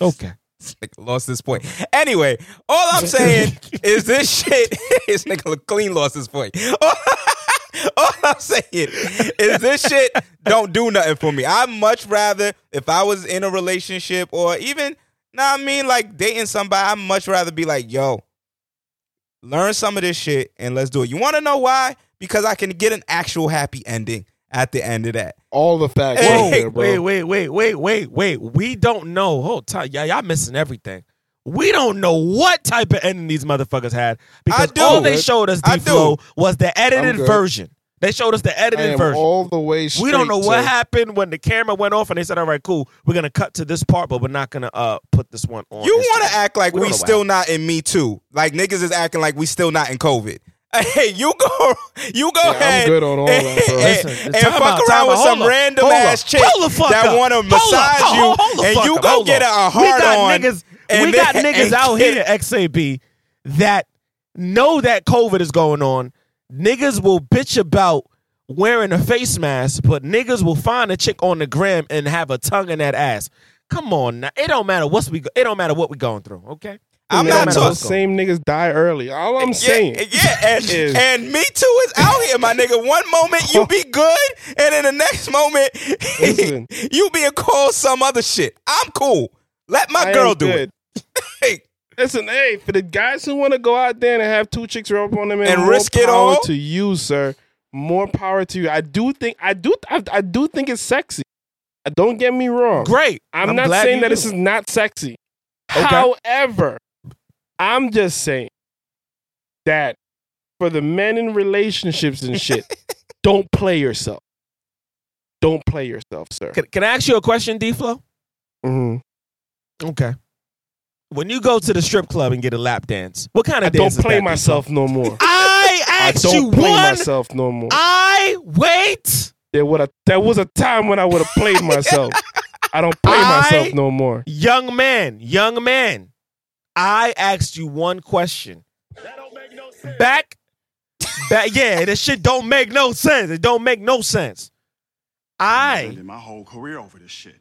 know, okay. This nigga lost this point. Anyway, all I'm saying is this shit. is nigga clean lost his point. All I'm saying is this shit don't do nothing for me. I'd much rather if I was in a relationship or even, nah, I mean like dating somebody. I'd much rather be like, yo, learn some of this shit and let's do it. You want to know why? Because I can get an actual happy ending at the end of that. All the facts. Hey, there, bro. Wait, wait, wait, wait, wait, wait. We don't know. Hold tight. Yeah, y'all missing everything. We don't know what type of ending these motherfuckers had because do. all they showed us, I D Flow, was the edited version. They showed us the I edited am version. all the way we don't know what sir. happened when the camera went off and they said, "All right, cool, we're gonna cut to this part, but we're not gonna uh put this one on." You want to act like We we, don't know what still not in Me Too. Like niggas is acting like we still not in COVID. Hey, you go, you go Yeah, I'm ahead. good on all that, bro. and, Listen, and fuck out, around with some up, random ass up. chick Hold the fuck that up. want to Hold up, massage hold- you, hold and you go get a, up. a hard on. Niggas, and we got niggas out get- here, XAB, that know that COVID is going on. Niggas will bitch about wearing a face mask, but niggas will find a chick on the gram and have a tongue in that ass. Come on, now. it don't matter what's we. Go- it don't matter what we going through. Okay. I'm It not don't Those talking- same niggas die early. All I'm Yeah, saying. yeah, and, is- and Me Too is out here, my nigga. One moment you be good, and in the next moment Listen. you being called some other shit. I'm cool. Let my I girl do good. it. Hey, Listen, hey, for the guys who want to go out there and have two chicks rub on them and, risk it all? to you, sir. More power to you. I do think I do I, I do think it's sexy. Uh, Don't get me wrong. Great. I'm, not saying that do. this is not sexy. Okay. However, I'm just saying that for the men in relationships and shit, don't play yourself. Don't play yourself, sir. Can, can I ask you a question, D Flow? hmm Okay. When you go to the strip club and get a lap dance, what kind of dance? I don't is play that, myself no more. I I don't you play one. myself no more. I wait. There would a there was a time when I would have played myself. I don't play I- myself no more. Young man, young man. I asked you one question. That don't make no sense. Back, back. Yeah, this shit don't make no sense. It don't make no sense. I ended my whole career over this shit.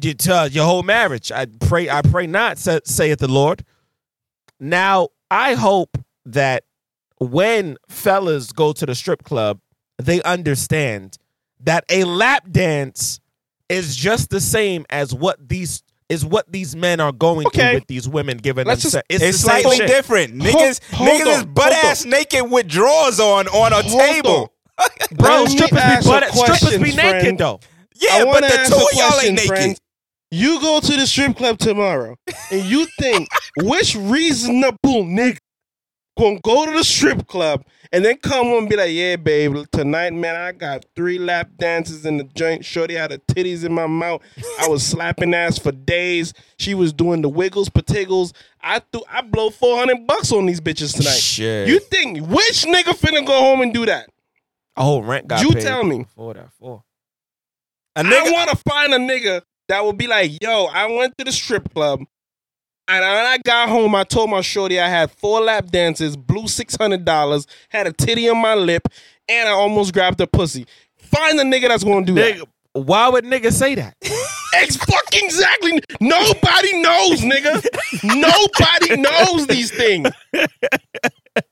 You tell your whole marriage. I pray, I pray not, saith the Lord. Now, I hope that when fellas go to the strip club, they understand that a lap dance is just the same as what these is what these men are going Okay. through with these women giving Let's them. just- it's It's slightly shit. different. Hold- Niggas, hold niggas is butt hold ass naked with drawers on on a Hold table. Bro, strippers be butt, strippers be naked friend. though. Yeah, but the ask two of y'all ain't naked. friend. You go to the strip club tomorrow and you think which reasonable nigga gonna go to the strip club and then come home and be like, yeah, babe, tonight, man, I got three lap dances in the joint. Shorty had her titties in my mouth. I was slapping ass for days. She was doing the wiggles, patiggles. I threw, I blow four hundred bucks on these bitches tonight. Shit. You think which nigga finna go home and do that? oh, rent got You paid tell me. for that for. A I nigga, want to find a nigga that will be like, yo, I went to the strip club. And when I got home, I told my shorty I had four lap dances, blew six hundred dollars, had a titty on my lip, and I almost grabbed a pussy. Find the nigga that's gonna do Nigga, why would nigga say that? that. Ex fucking exactly. Nobody knows, nigga. Nobody knows these things.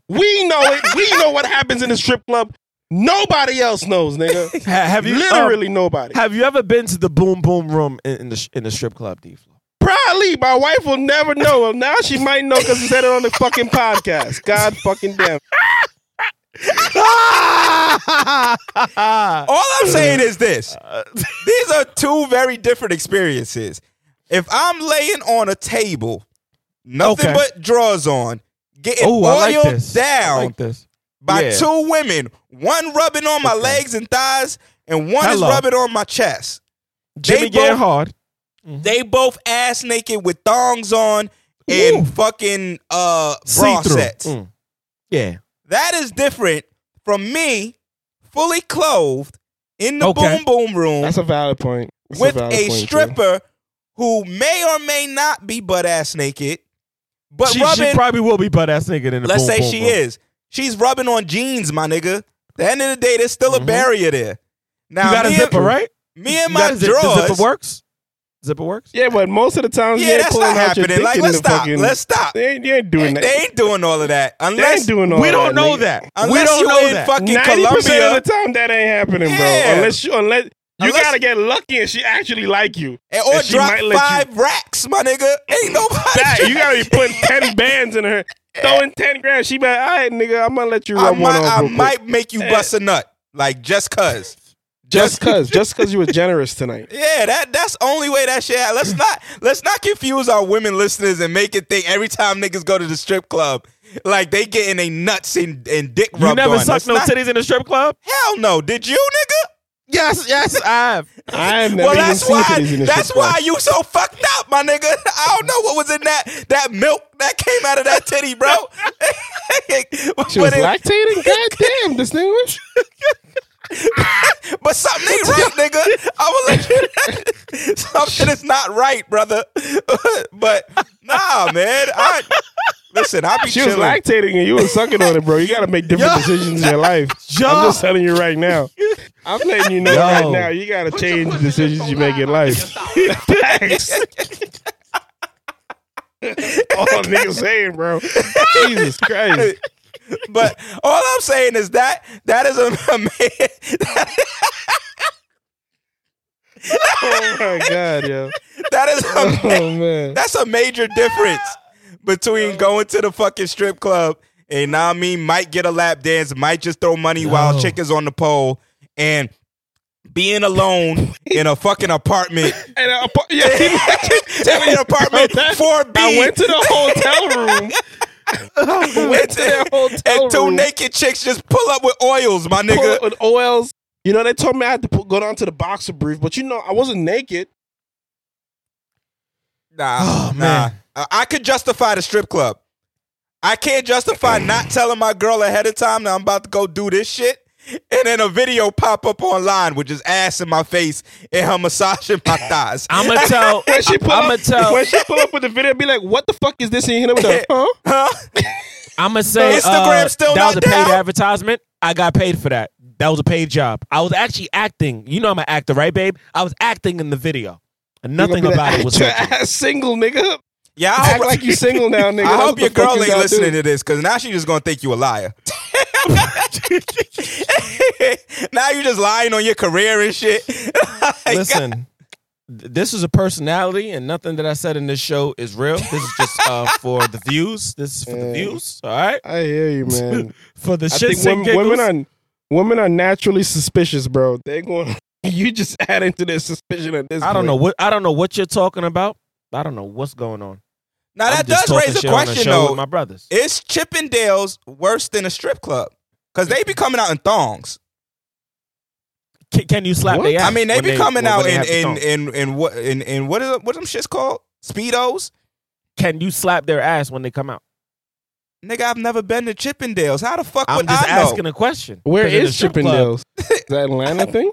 We know it. We know what happens in the strip club. Nobody else knows, nigga. Have you Literally um, nobody. have you ever been to the boom boom room in, in the sh- in the strip club, D? Probably. My wife will never know. Well, now she might know because he said it on the fucking podcast. God fucking damn. all I'm saying is this: these are two very different experiences. If I'm laying on a table, nothing Okay. but drawers on, getting Oh, I like this. down like this. By Yeah. two women. One rubbing on my Okay. legs and thighs, and one Hello. is rubbing on my chest. Jimmy They getting both- hard. They both ass naked with thongs on and Ooh. fucking uh bra See-through. sets. Mm. Yeah. That is different from me, fully clothed in the Okay. boom boom room That's a valid point. That's with valid a point, too. stripper who may or may not be butt ass naked, but she, rubbing. she probably will be butt ass naked in the let's boom, say boom, she boom. is. She's rubbing on jeans, my nigga. At the end of the day, there's still Mhm. a barrier there. Now, You got a zipper, and, right? Me and You my zip- drawers. zipper works. Zipper works. Yeah, but most of the times Yeah, that's not happening. Like, let's stop. fucking. Let's stop. They ain't, they ain't doing They that. ain't doing all of that They unless ain't doing all We don't that, know nigga. that. we don't you know in that. fucking Ninety percent of the time that ain't happening, bro. Unless you, unless you Unless- gotta get lucky and she actually like you. and, or And she drop might let you- five racks, my nigga. Ain't nobody. That, you gotta be putting ten bands in her, throwing ten grand. She be like, all right, nigga, I'm gonna let you I rub one might, off. I real quick." might make you bust a nut, like just cause. just cause, just cause you were generous tonight. Yeah, that that's only way that shit. happen. Let's not let's not confuse our women listeners and make it think every time niggas go to the strip club, like they getting a nuts and, and dick rubbed You never on. sucked Let's no not- titties in the strip club? Hell no. Did you, nigga? Yes, yes, I have. I have never well, even that's seen why. titties in the That's why you so fucked up, my nigga. I don't know what was in that that milk that came out of that titty, bro. She was it- lactating. God damn, distinguished. but something ain't right, nigga. I will let you. something is not right, brother. but nah, man. I listen. I be She was lactating and you were sucking on it, bro. You gotta make different Yo. decisions in your life. Yo. I'm just telling you right now. I'm letting you know Yo. right now. You gotta change the decisions you make in life. Thanks. All niggas saying, bro. Jesus Christ. But all I'm saying is that that is a, a man. Oh my god, yo. That is a Oh man. That's a major difference between going to the fucking strip club and now I mean might get a lap dance, might just throw money while chick is on the pole, and being alone in a fucking apartment. And uh, yeah, in an apartment four B. I went to the hotel room. went to that hotel room. and two room. naked chicks just pull up with oils, my Pull nigga. up with oils. You know, they told me I had to put, go down to the boxer brief, but you know, I wasn't naked. Nah, Oh, nah. man. I- I could justify the strip club. I can't justify not telling my girl ahead of time that I'm about to go do this shit. And then a video pop up online with just ass in my face and her massaging my thighs. I'm gonna tell. When she pull I'm up, tell. when she pull up with the video, be like, "What the fuck is this?" And you hit her with huh? Huh? I'm gonna say Instagram uh, still that not was a paid down? advertisement. I got paid for that. That was a paid job. I was actually acting. You know I'm an actor, right, babe? I was acting in the video, and nothing You gonna be about it was "Act your ass single, nigga. Yeah, I Act hope, like you single now, nigga. I That's hope your girl ain't listening do. to this because now she's just gonna think you a liar. now you're just lying on your career and shit. Like, Listen, th- this is a personality, and nothing that I said in this show is real. This is just uh, for the views. This is for the views. All right, I hear you, man. for the I shit. think women, women are women are naturally suspicious, bro. They're going. You just adding to their suspicion at this. I don't point. know what I don't know what you're talking about. I don't know what's going on. Now I'm that does raise a question though. with my brothers. Is Chippendales worse than a strip club? Because they be coming out in thongs. Can, can you slap What? their ass? I mean, they when be coming out they in in, in in what in in what is what them shits called? Speedos. Can you slap their ass when they come out? Nigga, I've never been to Chippendales. How the fuck I'm would just I know? asking a question. Where is in the Chippendales? Is that Atlanta thing?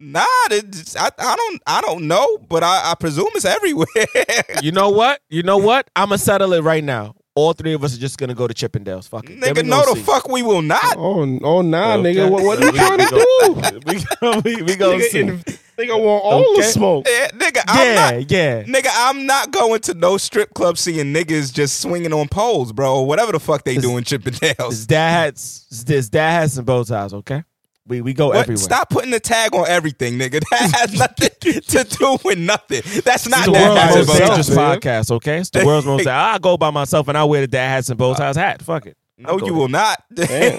Nah, it's, I, I don't I don't know, but I, I presume it's everywhere. You know what? You know what? I'm gonna settle it right now. All three of us are just gonna go to Chippendales. Fuck it. Nigga, no the see. fuck we will not. Oh, oh, nah, Okay. nigga. What, what are you trying to do? We go, we, we gonna Nigga, see. in- nigga want all the smoke. Yeah, nigga, I'm yeah, not. yeah. Nigga, I'm not going to no strip club seeing niggas just swinging on poles, bro. Whatever the fuck they do in Chippendales. His dad has his dad hats and bow ties. Okay, we we go What? everywhere. Stop putting the tag on everything, nigga. That has nothing to do with nothing. That's not the that world's has most dangerous podcast. Okay, it's the world's most. I go by myself and I wear the dad hats and bow ties hat. Fuck it. No, you will not. Damn.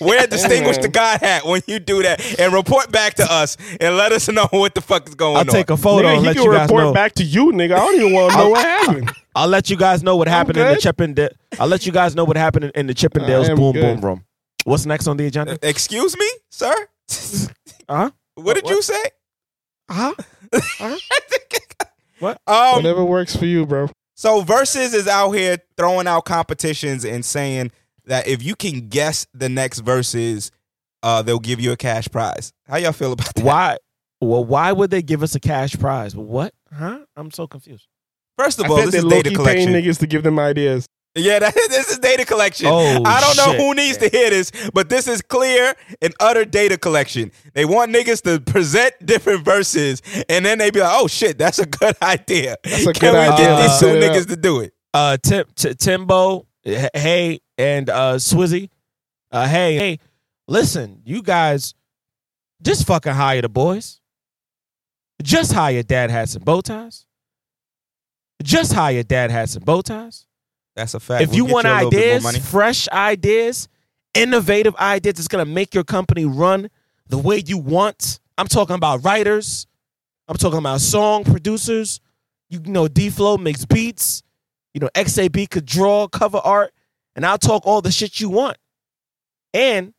Wear a distinguish the God hat when you do that, and report back to us and let us know what the fuck is going I'll on. take a photo Nigga, and let can you guys report know. back to you, nigga. I don't even want to know what happened. I'll let you guys know what happened in the good. Chippendale. I'll let you guys know what happened in, in the Chippendales boom good. boom room. What's next on the agenda? Excuse me, sir. Uh-huh. What did What? you say? Uh huh. What? Um, Whatever works for you, bro. So Verzuz is out here throwing out competitions and saying that if you can guess the next Verzuz, uh, they'll give you a cash prize. How y'all feel about that? Why? Well, why would they give us a cash prize? What? Huh? I'm so confused. First of all, bet this they're is data collection. paying niggas to give them ideas. Yeah, that, this is data collection. Oh, I don't know shit. who needs to hear this, but this is clear and utter data collection. They want niggas to present different verses, and then they be like, "Oh shit, that's a good idea. That's a Can good we idea. get these Uh, two set it niggas up. to do it?" Uh, Tim, T- Timbo, Hey, and uh, Swizzy. Uh, hey, hey, listen, you guys, just fucking hire the boys. Just hire dad hats and bow ties. Just hire dad hats and bow ties. That's a fact. if We'll you want a little bit more ideas, fresh ideas, innovative ideas that's gonna make your company run the way you want. I'm talking about writers. I'm talking about song producers. You know, D Flow makes beats. You know, XAB could draw cover art, and I'll talk all the shit you want. And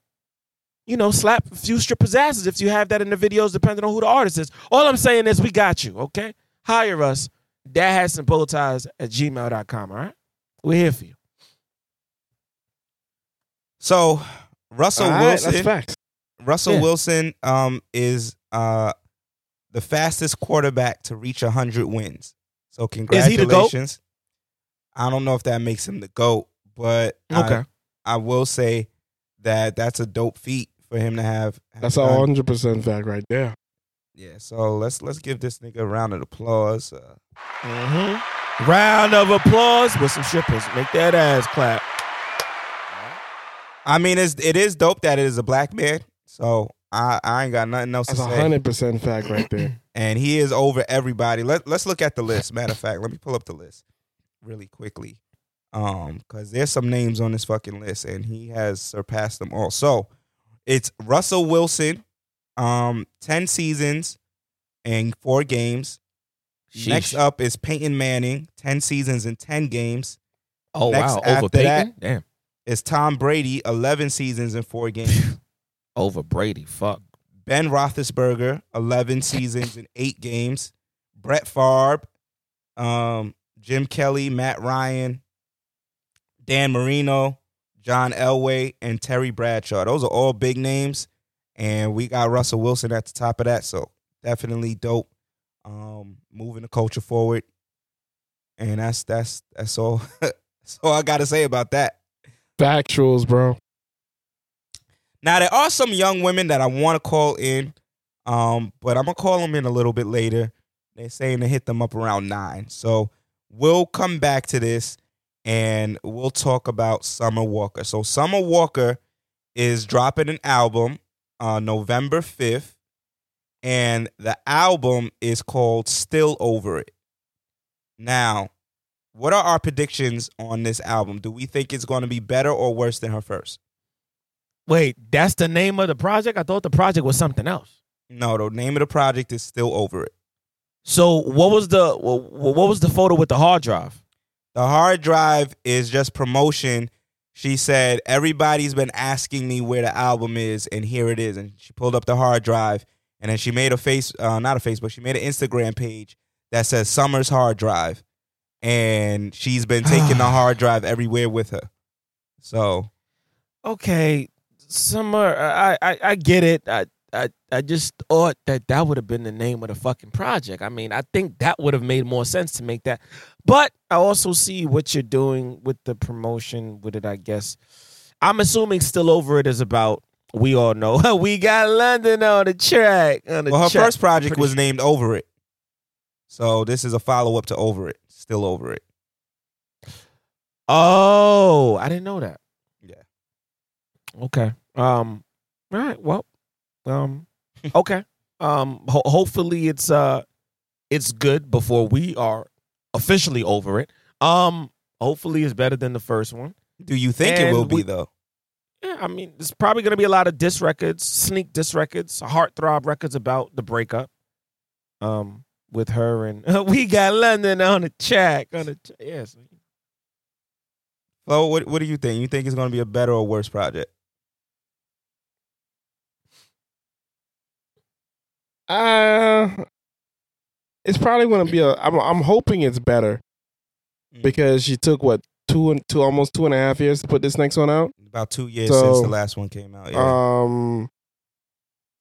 you know, slap a few strippers' asses if you have that in the videos, depending on who the artist is. All I'm saying is we got you, okay? Hire us. Dad hats and bow ties at gmail.com, all right? We're here for you. So Russell right, Wilson, that's facts. Russell Yeah. Wilson, um, is uh the fastest quarterback to reach hundred wins. So Is he the GOAT? congratulations. I don't know if that makes him the goat, but I- Okay. I, will say that that's a dope feat for him to have. have That's a hundred percent fact right there. Yeah, so let's let's give this nigga a round of applause. Uh, Mm-hmm. Round of applause with some shippers. Make that ass clap. I mean, it's it is dope that it is a black man. So I I ain't got nothing else That's to a say. hundred percent fact right there. and he is over everybody. Let Let's look at the list. Matter of fact, let me pull up the list really quickly, um, because there's some names on this fucking list, and he has surpassed them all. So it's Russell Wilson, um, ten seasons and four games. Next up is Peyton Manning, ten seasons and ten games. Oh next wow, over Peyton? that- Damn, Is Tom Brady, eleven seasons and four games. over Brady. Fuck. Ben Roethlisberger, 11 seasons and eight games. Brett Favre, um, Jim Kelly, Matt Ryan, Dan Marino, John Elway, and Terry Bradshaw. Those are all big names. And we got Russell Wilson at the top of that. So definitely dope. Um, moving the culture forward. And that's that's that's all that's all I gotta say about that. Factuals, bro. Now there are some young women that I want to call in, um, but I'm gonna call them in a little bit later. They're saying to hit them up around nine, so we'll come back to this and we'll talk about Summer Walker. So Summer Walker is dropping an album uh, November fifth, and the album is called "Still Over It." Now, what are our predictions on this album? Do we think it's going to be better or worse than her first? Wait, that's the name of the project? I thought the project was something else. No, the name of the project is still over it. So what was the wh- wh- what was the photo with the hard drive? The hard drive is just promotion. She said, Everybody's been asking me where the album is, and here it is. And she pulled up the hard drive, and then she made a face, uh, not a Facebook, she made an Instagram page that says Summer's Hard Drive. And she's been taking the hard drive everywhere with her. So, Okay, summer. I I, I get it. I, I I just thought that that would have been the name of the fucking project. I mean, I think that would have made more sense to make that. But I also see what you're doing with the promotion with it. I guess I'm assuming still over it is about. We all know we got London on the track. On the well, her track. first project was sure- named Over It. So, this is a follow up to Over It, still Over It. Oh, I didn't know that. Yeah. Okay. Um. All right. Well. Um. Okay. Um. Ho- hopefully it's uh, it's good before we are officially over it. Um. Hopefully it's better than the first one. Do you think it And will be, we- though? Yeah. I mean, there's probably gonna be a lot of diss records, sneak diss records, heartthrob records about the breakup. Um. With her and we got London on the track on the tra- yes. Flo, what, what do you think? You think it's going to be a better or worse project? Uh it's probably going to be a. I'm I'm hoping it's better Mm. because she took what two and two almost two and a half years to put this next one out. About two years So, since the last one came out. Yeah. Um,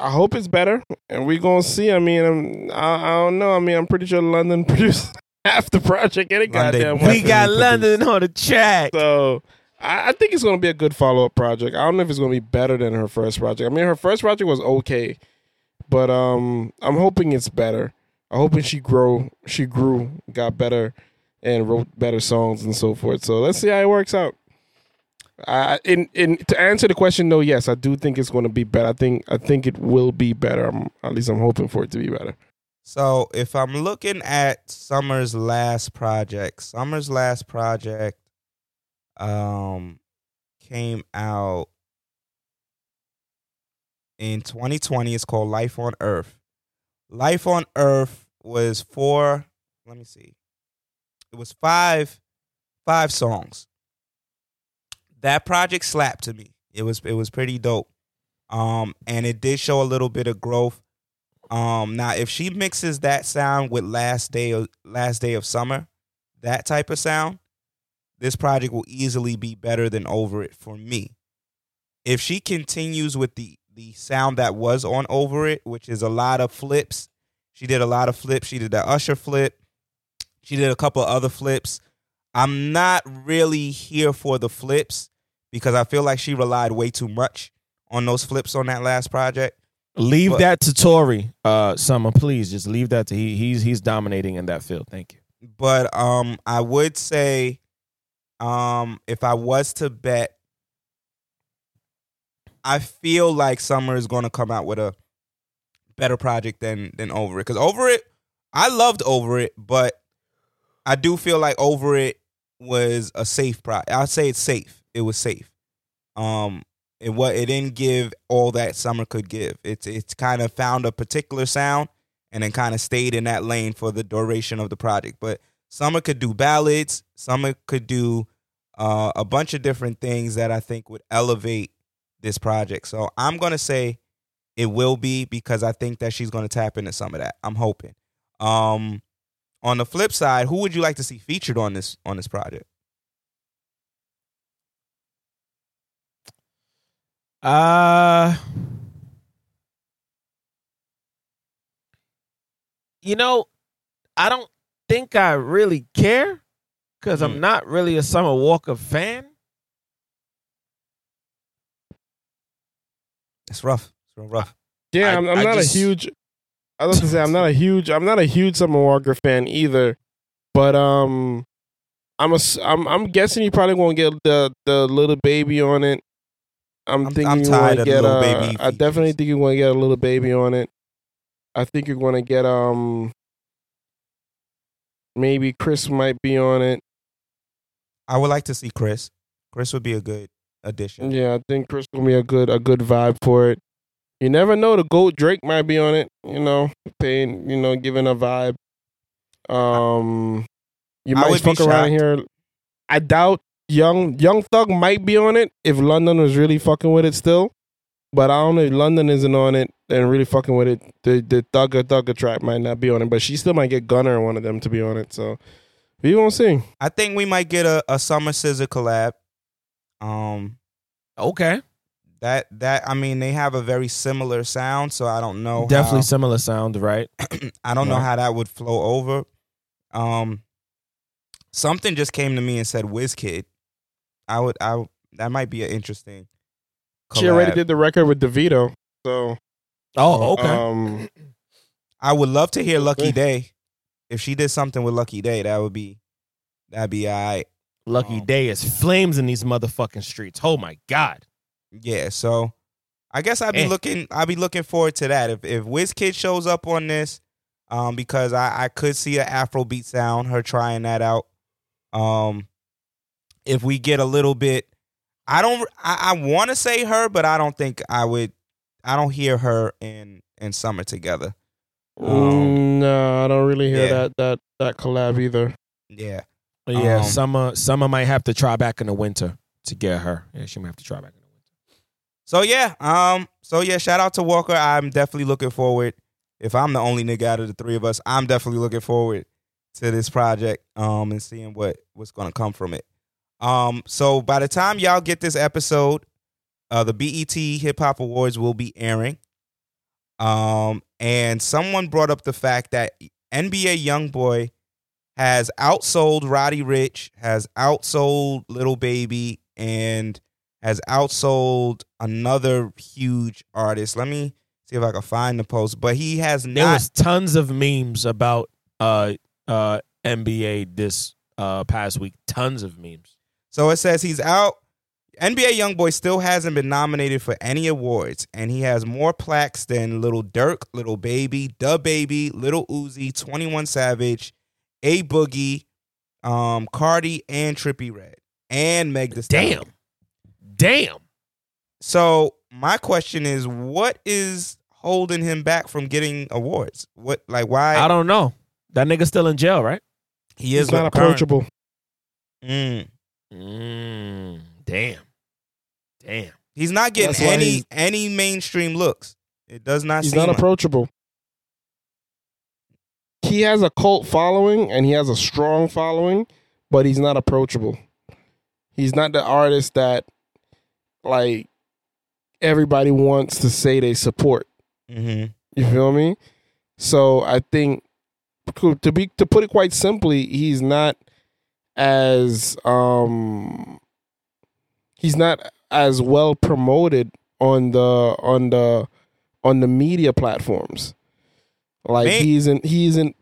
I hope it's better, and we're gonna see. I mean, I'm, I, I don't know. I mean, I'm pretty sure London produced half the project. Any goddamn definitely We got produced. London on the track. So I, I think it's gonna be a good follow up project. I don't know if it's gonna be better than her first project. I mean, her first project was okay, but um, I'm hoping it's better. I'm hoping she grow, she grew, got better, and wrote better songs and so forth. So let's see how it works out. I in in to answer the question, though, yes, I do think it's going to be better. I think I think it will be better. I'm, at least I'm hoping for it to be better. So if I'm looking at Summer's last project, Summer's last project um came out in 2020. It's called Life on Earth. Life on Earth was four, let me see. It was five five songs. That project slapped to me. It was it was pretty dope. Um and it did show a little bit of growth. Um, now if she mixes that sound with last day of last day of summer, that type of sound, this project will easily be better than over it for me. If she continues with the the sound that was on over it, which is a lot of flips, she did a lot of flips. She did that Usher flip. She did a couple of other flips. I'm not really here for the flips because I feel like she relied way too much on those flips on that last project. Leave But- that to Tory, uh, Summer. Please, just leave that to he. He's he's dominating in that field. Thank you. but um I would say um if I was to bet I feel like Summer is going to come out with a better project than than Over It cuz Over It I loved Over It but I do feel like Over It was a safe pro I'd say it's safe. It was safe. Um it what it didn't give all that Summer could give. It's it's kind of found a particular sound and then kind of stayed in that lane for the duration of the project. But Summer could do ballads. Summer could do uh, a bunch of different things that I think would elevate this project. So I'm gonna say it will be because I think that she's gonna tap into some of that. I'm hoping. Um, on the flip side, who would you like to see featured on this on this project? Uh you know, I don't think I really care because I'm Mm. not really a Summer Walker fan. It's rough. It's real rough. Yeah, I- I, am I'm I not just- a huge. I was gonna say I'm not a huge. I'm not a huge Summer Walker fan either, but um, I'm a. s- I'm I'm guessing you probably won't get the the little baby on it. I'm, I'm- thinking I'm you tired want of to get. Lil Uh, Baby I definitely think you're going to get a little baby on it. I think you're going to get um. Maybe Chris might be on it. I would like to see Chris. Chris would be a good addition. Yeah, I think Chris will be a good a good vibe for it. You never know. The goat Drake might be on it. You know, paying. You know, giving a vibe. Um, you I might be fuck around here. I doubt young Young Thug might be on it if London was really fucking with it still. But I don't know if London isn't on it and really fucking with it. The the Thugger Thugger track might not be on it, but she still might get Gunna and one of them to be on it. So we won't see. I think we might get a, a Summer SZA collab. Um, Okay. that that I mean they have a very similar sound, so I don't know. Definitely how- similar sound, right? I don't know how that would flow over. Um, something just came to me and said WizKid. I would I that might be an interesting. She already did the record with Davido. So Oh, okay. um I would love to hear Lucky Daye. If she did something with Lucky Daye, that would be that'd be all right. Lucky um, day is flames in these motherfucking streets. Oh my god. Yeah, so I guess I'd be Eh. looking I'd be looking forward to that. If if WizKid shows up on this, um, because I, I could see an Afrobeat sound, her trying that out. Um if we get a little bit I don't I, I wanna say her, but I don't think I would I don't hear her in in summer together. Um, Mm, no, I don't really hear yeah. that that that collab either. yeah. Yeah, Um, summer summer might have to try back in the winter to get her. Yeah, she might have to try back in the winter. So yeah, um, so yeah, shout out to Walker. I'm definitely looking forward if I'm the only nigga out of the three of us, I'm definitely looking forward to this project um and seeing what what's gonna come from it. Um, so by the time y'all get this episode, uh, the BET Hip Hop Awards will be airing. Um, and someone brought up the fact that NBA YoungBoy has outsold Roddy Ricch, has outsold Little Baby, and has outsold another huge artist. Let me see if I can find the post. But he has There not. was tons of memes about uh uh NBA this uh past week. Tons of memes. So it says he's out. NBA YoungBoy still hasn't been nominated for any awards, and he has more plaques than Little Durk, Little Baby, Da Baby, Little Uzi, Twenty One Savage, A Boogie, um, Cardi, and Trippie Redd, and Meg Thee Stallion. Damn. Damn. So my question is, what is holding him back from getting awards? What like why? I don't know. That nigga still in jail, right? he is He's not approachable. Mm. Mm, damn. Damn. He's not getting That's why any he's- any mainstream looks. It does not He's seem not like- approachable. He has a cult following and he has a strong following, but he's not approachable. He's not the artist that like everybody wants to say they support. Mhm. You feel me? So I think to be to put it quite simply, he's not as um he's not as well promoted on the on the on the media platforms. Like May- he isn't he isn't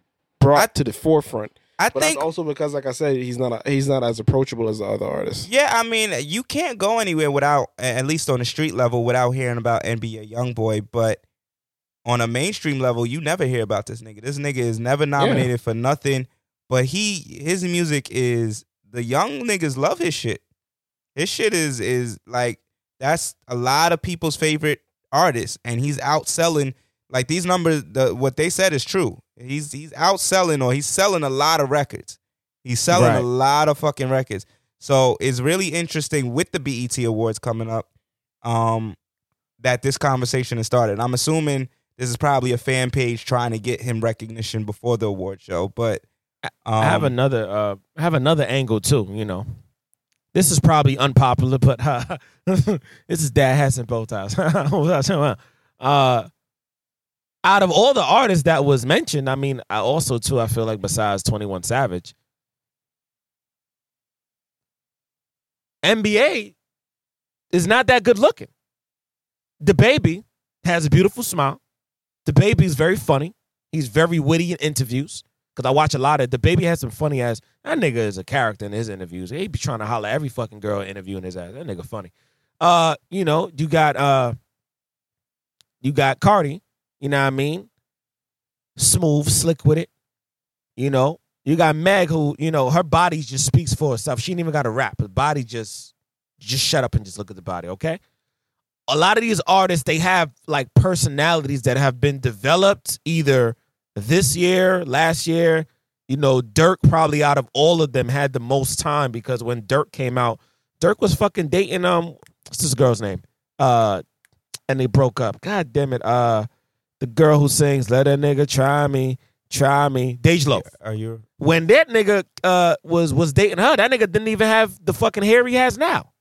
brought to the forefront. I But think also because like I said, he's not a, he's not as approachable as the other artists. Yeah, I mean, you can't go anywhere without, at least on the street level, without hearing about NBA YoungBoy. But on a mainstream level, you never hear about this nigga. This nigga is never nominated for nothing. But he, his music is the young niggas love his shit. His shit is is like that's a lot of people's favorite artist, and he's outselling. Like these numbers, the what they said is true. He's he's outselling or he's selling a lot of records. He's selling Right. a lot of fucking records. So it's really interesting with the BET Awards coming up. Um, that this conversation has started. I'm assuming this is probably a fan page trying to get him recognition before the award show. But um, I have another uh I have another angle too, you know. This is probably unpopular, but uh, this is dad hats and bow ties. uh out of all the artists that was mentioned, I mean, I also too, I feel like besides Twenty One Savage, NBA is not that good looking. The baby has a beautiful smile. The baby is very funny. He's very witty in interviews. Cause I watch a lot of the baby has some funny ass. That nigga is a character in his interviews. He be trying to holler every fucking girl interviewing his ass. That nigga funny. Uh, you know, you got uh you got Cardi, you know what I mean? Smooth, slick with it. You know, you got Meg who, you know, her body just speaks for itself. She ain't even got to rap. Her body just just shut up and just look at the body, okay? A lot of these artists, they have like personalities that have been developed either this year, last year. You know, Durk probably out of all of them had the most time because when Durk came out, Durk was fucking dating um what's this girl's name? Uh and they broke up. God damn it. Uh the girl who sings Let a nigga try me, try me. Dej Loaf. are you? When that nigga uh was was dating her, that nigga didn't even have the fucking hair he has now.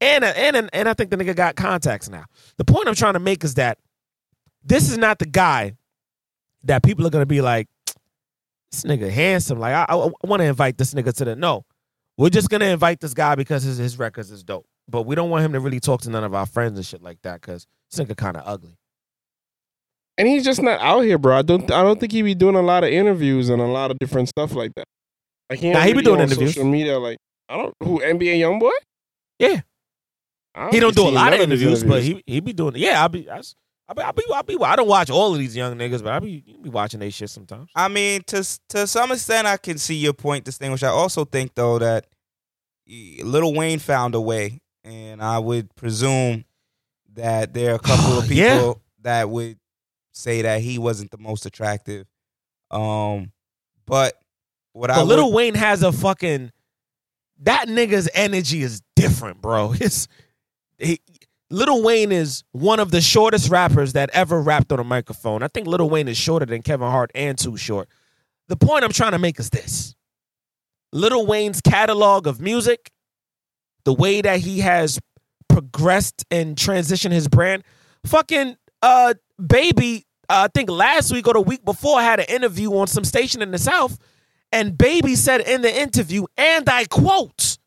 And uh, and and I think the nigga got contacts now. The point I'm trying to make is that this is not the guy that people are gonna be like, this nigga handsome. Like I, I, want to invite this nigga to the no. We're just gonna invite this guy because his his records is dope. But we don't want him to really talk to none of our friends and shit like that because this nigga kind of ugly. And he's just not out here, bro. I don't I don't think he be doing a lot of interviews and a lot of different stuff like that. Like he, Nah, he be really doing on interviews. Social media, like I don't who NBA YoungBoy. Yeah. I He don't do a lot of none his interviews, but he he be doing. Yeah, I'll be. I, I be, I be, I be, I don't watch all of these young niggas, but I be, you be watching they shit sometimes. I mean, to to some extent, I can see your point, distinguish. I also think though that Little Wayne found a way, and I would presume that there are a couple of people Yeah. that would say that he wasn't the most attractive. Um, but what I Little would, Wayne has a fucking that nigga's energy is different, bro. It's he, Little Wayne is one of the shortest rappers that ever rapped on a microphone. I think Little Wayne is shorter than Kevin Hart and Too Short. The point I'm trying to make is this Little Wayne's catalog of music, the way that he has progressed and transitioned his brand, fucking uh baby, uh, I think last week or the week before I had an interview on some station in the South, and Baby said in the interview, and I quote,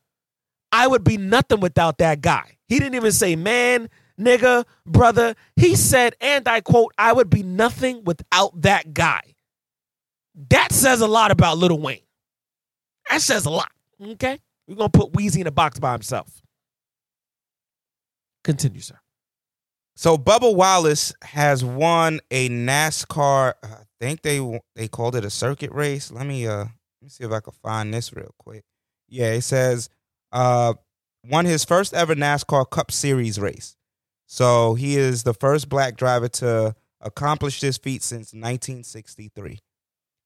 I would be nothing without that guy. He didn't even say man, nigga, brother. He said, and I quote, I would be nothing without that guy. That says a lot about Little Wayne. That says a lot. Okay? We're gonna put Weezy in a box by himself. Continue, sir. So Bubba Wallace has won a NASCAR. I think they they called it a circuit race. Let me uh let me see if I can find this real quick. Yeah, it says uh won his first ever NASCAR Cup Series race. So he is the first black driver to accomplish this feat since 1963.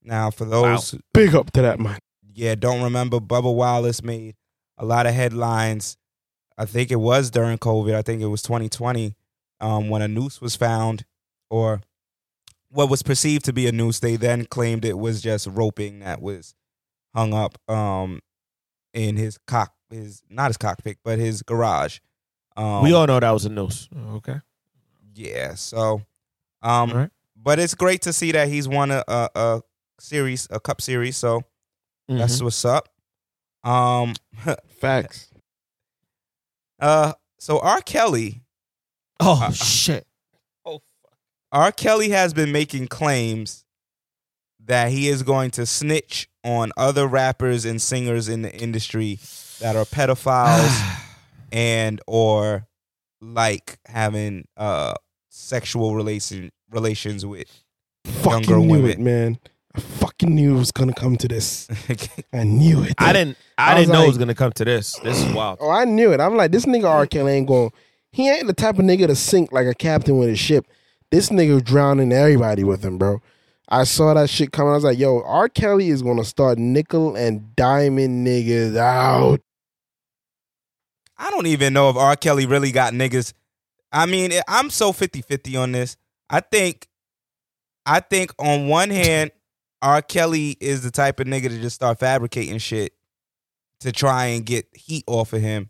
Now, for those Big up to that man. yeah, don't remember Bubba Wallace made a lot of headlines. I think it was during COVID. I think it was 2020 um, when a noose was found, or what was perceived to be a noose. They then claimed it was just roping that was hung up um, in his cock, his not his cockpit, but his garage. Um, we all know that was a noose. Okay. yeah. So, um, All right. but it's great to see that he's won a, a, a series, a cup series. So that's Mhm. what's up. Um, Facts. uh, so R. Kelly, oh uh, shit. Oh fuck. R. Kelly has been making claims that he is going to snitch on other rappers and singers in the industry that are pedophiles and or like having uh sexual relation relations with Fucking Younger knew women. it, man. I fucking knew it was gonna come to this. I knew it. I didn't I, I didn't know it was gonna come to this. This is wild. Oh, I knew it. I'm like, this nigga R. Kelly ain't going. He ain't the type of nigga to sink like a captain with a ship. This nigga drowning everybody with him, bro. I saw that shit coming. I was like, yo, R. Kelly is gonna start nickel and diamond niggas out. I don't even know if R. Kelly really got niggas. I mean, I'm so 50-50 on this. I think I think on one hand, R. Kelly is the type of nigga to just start fabricating shit to try and get heat off of him.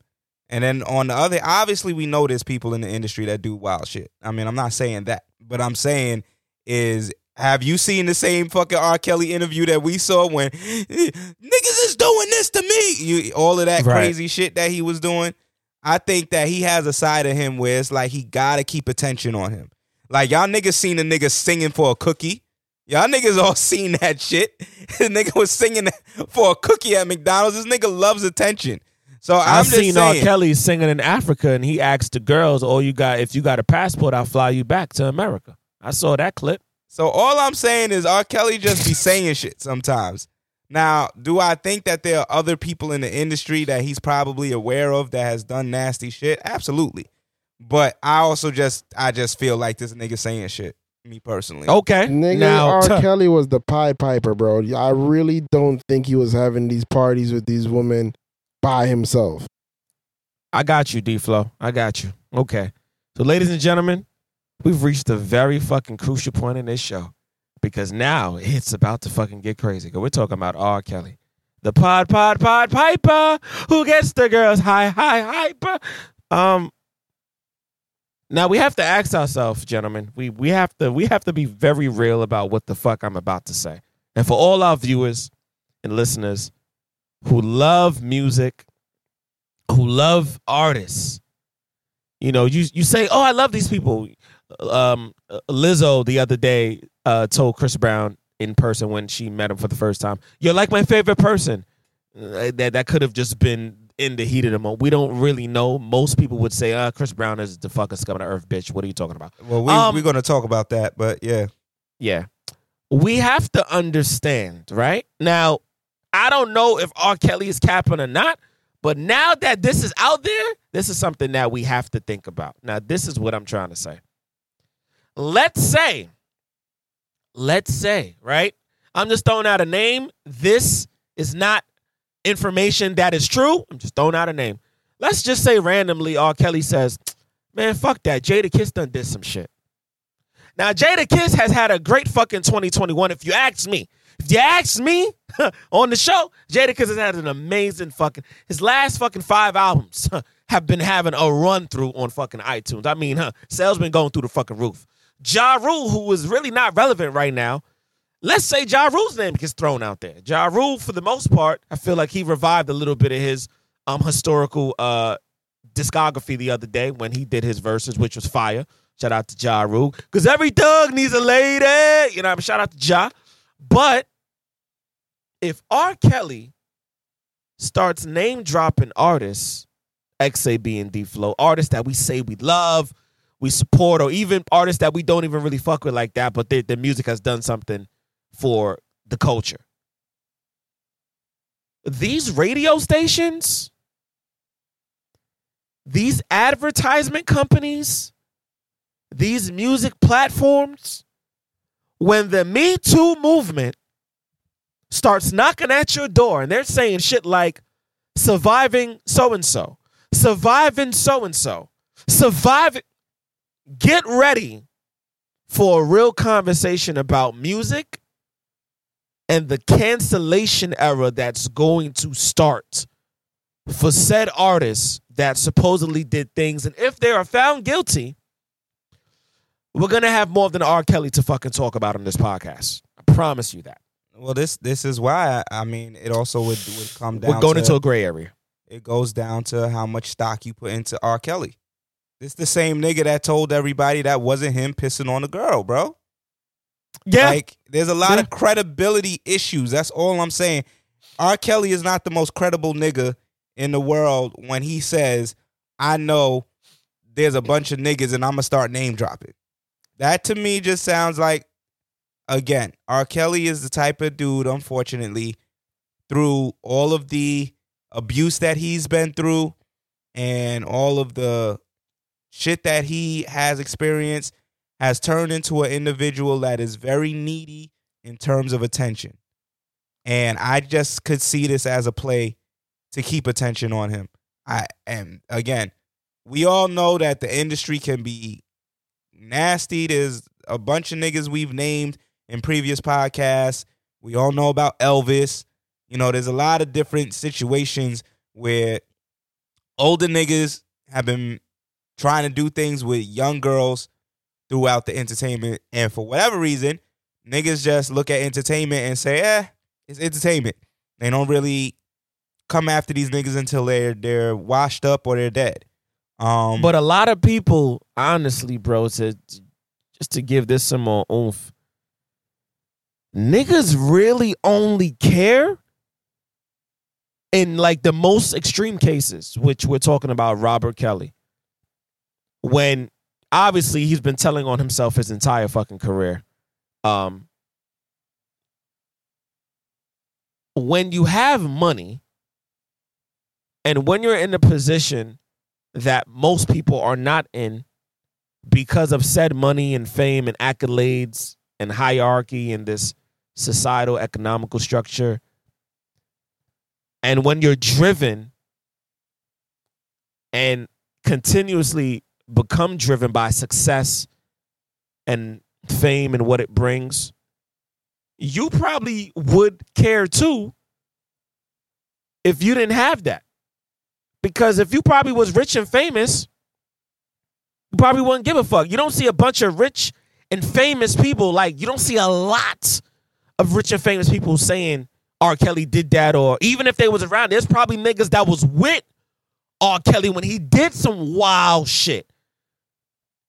And then on the other, obviously we know there's people in the industry that do wild shit. I mean, I'm not saying that, but I'm saying is have you seen the same fucking R. Kelly interview that we saw when eh, niggas is doing this to me? You all of that Right. crazy shit that he was doing. I think that he has a side of him where it's like he gotta keep attention on him. Like y'all niggas seen a nigga singing for a cookie. Y'all niggas all seen that shit. the nigga was singing for a cookie at McDonald's. This nigga loves attention. So I'm I've just seen R. Kelly singing in Africa, and he asked the girls, "Oh, you got if you got a passport, I'll fly you back to America." I saw that clip. So all I'm saying is R. Kelly just be saying shit sometimes. Now, do I think that there are other people in the industry that he's probably aware of that has done nasty shit? Absolutely. But I also just I just feel like this nigga saying shit. Me personally. Okay, Nigga, now R. Kelly was the Pied Piper, bro. I really don't think he was having these parties with these women by himself. I got you, D Flow. I got you. Okay, so ladies and gentlemen, we've reached a very fucking crucial point in this show because now it's about to fucking get crazy. we're talking about R. Kelly, the pod, pod, pod piper who gets the girls high, high, hyper. Um, now we have to ask ourselves, gentlemen. We we have to we have to be very real about what the fuck I'm about to say. And for all our viewers and listeners who love music, who love artists, you know, you you say, "Oh, I love these people." Um, Lizzo the other day uh, told Chris Brown in person when she met him for the first time, "You're like my favorite person." Uh, that that could have just been in the heat of the moment. We don't really know. Most people would say, "Uh, Chris Brown is the fucking scum of the earth, bitch." What are you talking about? Well, we Um, we're gonna talk about that, but yeah. Yeah. We have to understand, right? Now, I don't know if R. Kelly is capping or not, but now that this is out there, this is something that we have to think about. Now, this is what I'm trying to say. Let's say, let's say, right? I'm just throwing out a name. This is not information that is true. I'm just throwing out a name. Let's just say randomly, R. Kelly says, Man, fuck that. Jadakiss done did some shit. Now, Jadakiss has had a great fucking 2021, if you ask me. If you ask me on the show, Jadakiss has had an amazing fucking. His last fucking five albums have been having a run through on fucking iTunes. I mean, huh, sales been going through the fucking roof. Ja Rule, who is really not relevant right now, let's say Ja Rule's name gets thrown out there. Ja Rule, for the most part, I feel like he revived a little bit of his um historical uh discography the other day when he did his verses, which was fire. Shout out to Ja Rule. Because every thug needs a lady. You know, shout out to Ja. But if R. Kelly starts name dropping artists, XAB and D Flow, artists that we say we love, we support, or even artists that we don't even really fuck with like that, but their, music has done something for the culture. These radio stations, these advertisement companies, these music platforms, when the Me Too movement starts knocking at your door and they're saying shit like surviving so and so, surviving so and so, surviving, get ready for a real conversation about music and the cancellation era that's going to start for said artists that supposedly did things. And if they are found guilty, we're gonna have more than R. Kelly to fucking talk about on this podcast. I promise you that. Well, this this is why I mean it also would would come down. We're going to, into a gray area. It goes down to how much stock you put into R. Kelly. This the same nigga that told everybody that wasn't him pissing on a girl, bro. Yeah, Like there's a lot Yeah. of credibility issues. That's all I'm saying. R. Kelly is not the most credible nigga in the world when he says, I know there's a bunch of niggas and I'm gonna start name dropping. That to me just sounds like again, R. Kelly is the type of dude, unfortunately, through all of the abuse that he's been through and all of the shit that he has experienced has turned into an individual that is very needy in terms of attention. And I just could see this as a play to keep attention on him. I and again, we all know that the industry can be nasty. There's a bunch of niggas we've named in previous podcasts. We all know about Elvis. You know, there's a lot of different situations where older niggas have been trying to do things with young girls throughout the entertainment. And for whatever reason, niggas just look at entertainment and say, eh, it's entertainment. They don't really come after these niggas until they're they're washed up or they're dead. Um But a lot of people, honestly, bro, to just to give this some more oomph, niggas really only care in like the most extreme cases, which we're talking about Robert Kelly. When obviously he's been telling on himself his entire fucking career. Um when you have money and when you're in a position that most people are not in because of said money and fame and accolades and hierarchy and this societal economical structure. And when you're driven and continuously become driven by success and fame and what it brings, you probably would care too if you didn't have that. Because if you probably was rich and famous, you probably wouldn't give a fuck. You don't see a bunch of rich and famous people like you don't see a lot of rich and famous people saying R. Kelly did that, or even if they was around, there's probably niggas that was with R. Kelly when he did some wild shit.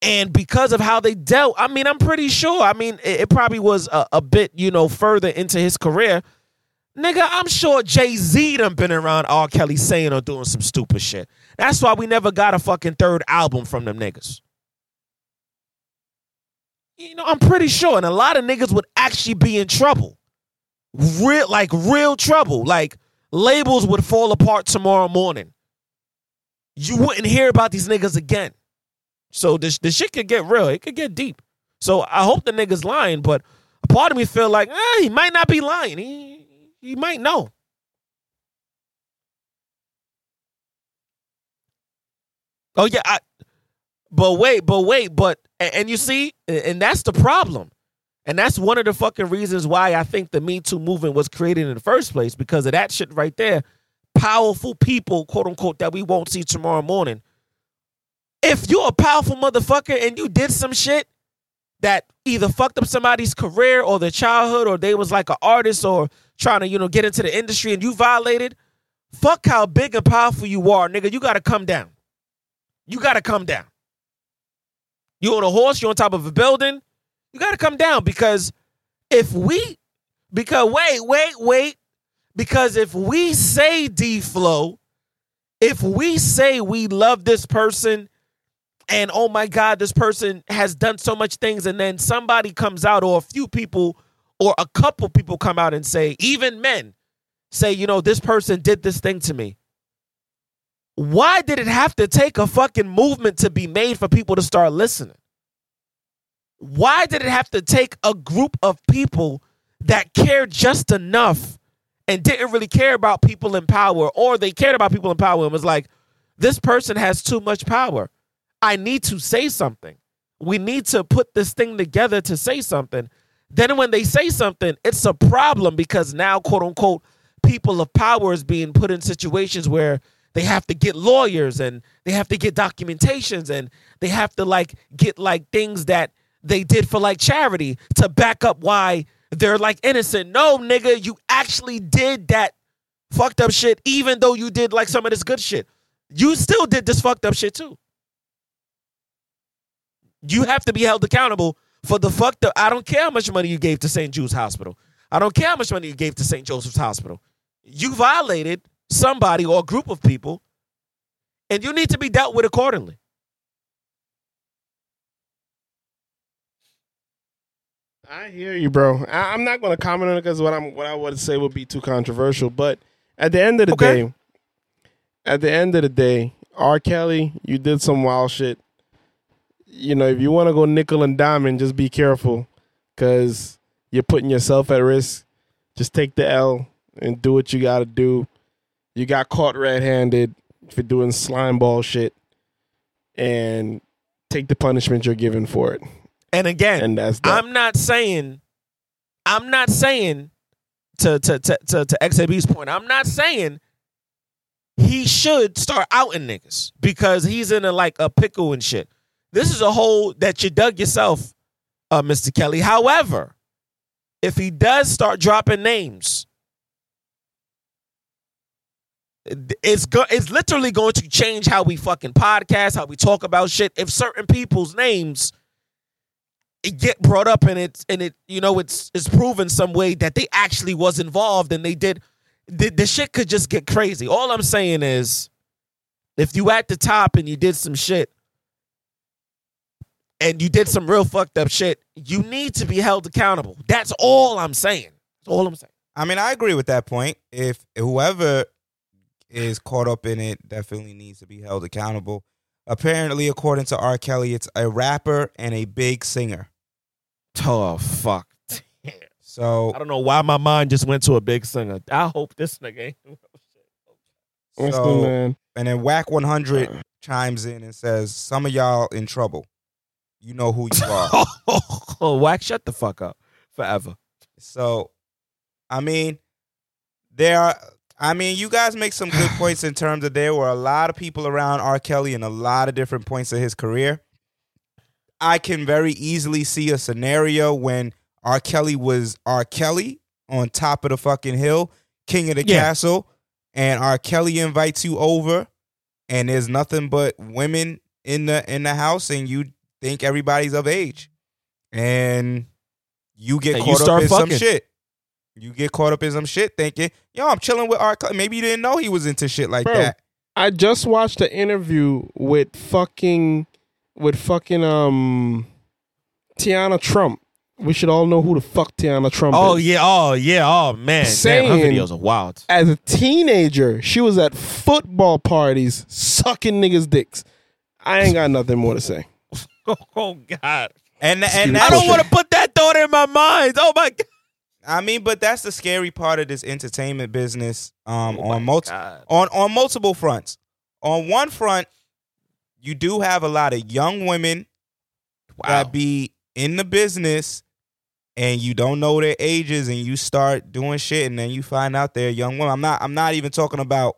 And because of how they dealt, I mean, I'm pretty sure. I mean, it, it probably was a, a bit, you know, further into his career. Nigga, I'm sure Jay Z done been around R. Kelly saying or doing some stupid shit. That's why we never got a fucking third album from them niggas. You know, I'm pretty sure. And a lot of niggas would actually be in trouble. Real, like real trouble. Like labels would fall apart tomorrow morning. You wouldn't hear about these niggas again. So this the shit could get real. It could get deep. So I hope the nigga's lying, but a part of me feel like eh, he might not be lying. He he might know. Oh yeah, I But wait, but wait, but and, you see, and that's the problem. And that's one of the fucking reasons why I think the Me Too movement was created in the first place because of that shit right there. Powerful people, quote unquote, that we won't see tomorrow morning. If you're a powerful motherfucker and you did some shit that either fucked up somebody's career or their childhood or they was like an artist or trying to, you know, get into the industry and you violated, fuck how big and powerful you are, nigga. You gotta come down. You gotta come down. You on a horse, you on top of a building, you gotta come down because if we because wait, wait, wait. Because if we say D Flow, if we say we love this person and oh my God, this person has done so much things, and then somebody comes out, or a few people, or a couple people come out and say, even men say, you know, this person did this thing to me. Why did it have to take a fucking movement to be made for people to start listening? Why did it have to take a group of people that cared just enough and didn't really care about people in power, or they cared about people in power and was like, this person has too much power. I need to say something. We need to put this thing together to say something. Then when they say something, it's a problem because now, quote unquote, people of power is being put in situations where they have to get lawyers and they have to get documentations and they have to like get like things that they did for like charity to back up why they're like innocent. No, nigga, you actually did that fucked up shit, even though you did like some of this good shit. You still did this fucked up shit too. You have to be held accountable for the fucked up. I don't care how much money you gave to St. Jude's Hospital. I don't care how much money you gave to St. Joseph's Hospital. You violated somebody or a group of people, and you need to be dealt with accordingly. I hear you, bro. I, I'm not going to comment on it because what I'm what I would say would be too controversial. But at the end of the Okay. day, at the end of the day, R. Kelly, you did some wild shit. You know, if you want to go nickel and diamond, just be careful because you're putting yourself at risk. Just take the L and do what you got to do. You got caught red-handed for doing slime ball shit, and take the punishment you're given for it. And again, And that's that. I'm not saying, I'm not saying to to to to, to XAB's point, I'm not saying he should start outing niggas because he's in a like a pickle and shit. This is a hole that you dug yourself, uh, Mr. Kelly. However, if he does start dropping names, it's go- it's literally going to change how we fucking podcast, how we talk about shit. If certain people's names get brought up and it's and it you know it's it's proven some way that they actually was involved and they did the, the shit could just get crazy. All I'm saying is if you at the top and you did some shit and you did some real fucked up shit, you need to be held accountable. That's all I'm saying. That's all I'm saying. I mean, I agree with that point. If whoever is caught up in it definitely needs to be held accountable. Apparently, according to R. Kelly, it's a rapper and a big singer. Oh fuck. So I don't know why my mind just went to a big singer. I hope this nigga ain't What's the So- man? And then Wack 100 chimes in and says, Some of y'all in trouble. You know who you are. oh, whack, shut the fuck up. Forever. so, I mean, there are, I mean, you guys make some good points in terms of there were a lot of people around R. Kelly in a lot of different points of his career. I can very easily see a scenario when R. Kelly was R. Kelly on top of the fucking hill, king of the Yeah. castle, and R. Kelly invites you over, and there's nothing but women in the in the house, and you think everybody's of age, and you get And you caught up start in some shit. You get caught up in some shit, thinking, "Yo, I'm chilling with R. Kelly." Maybe you didn't know he was into shit like Bro. that. I just watched an interview with fucking with fucking um Teanna Trump. We should all know who the fuck Teanna Trump Oh is. Oh yeah, oh yeah, oh man. Damn, her videos are wild. As a teenager, she was at football parties sucking niggas' dicks. I ain't got nothing more to say. Oh god. And and I don't want to put that thought in my mind. Oh my god. I mean, but that's the scary part of this entertainment business. Um, Oh on my multi- God. on on multiple fronts. On one front, you do have a lot of young women that be in the business and you don't know their ages and you start doing shit and then you find out they're young women. I'm not I'm not even talking about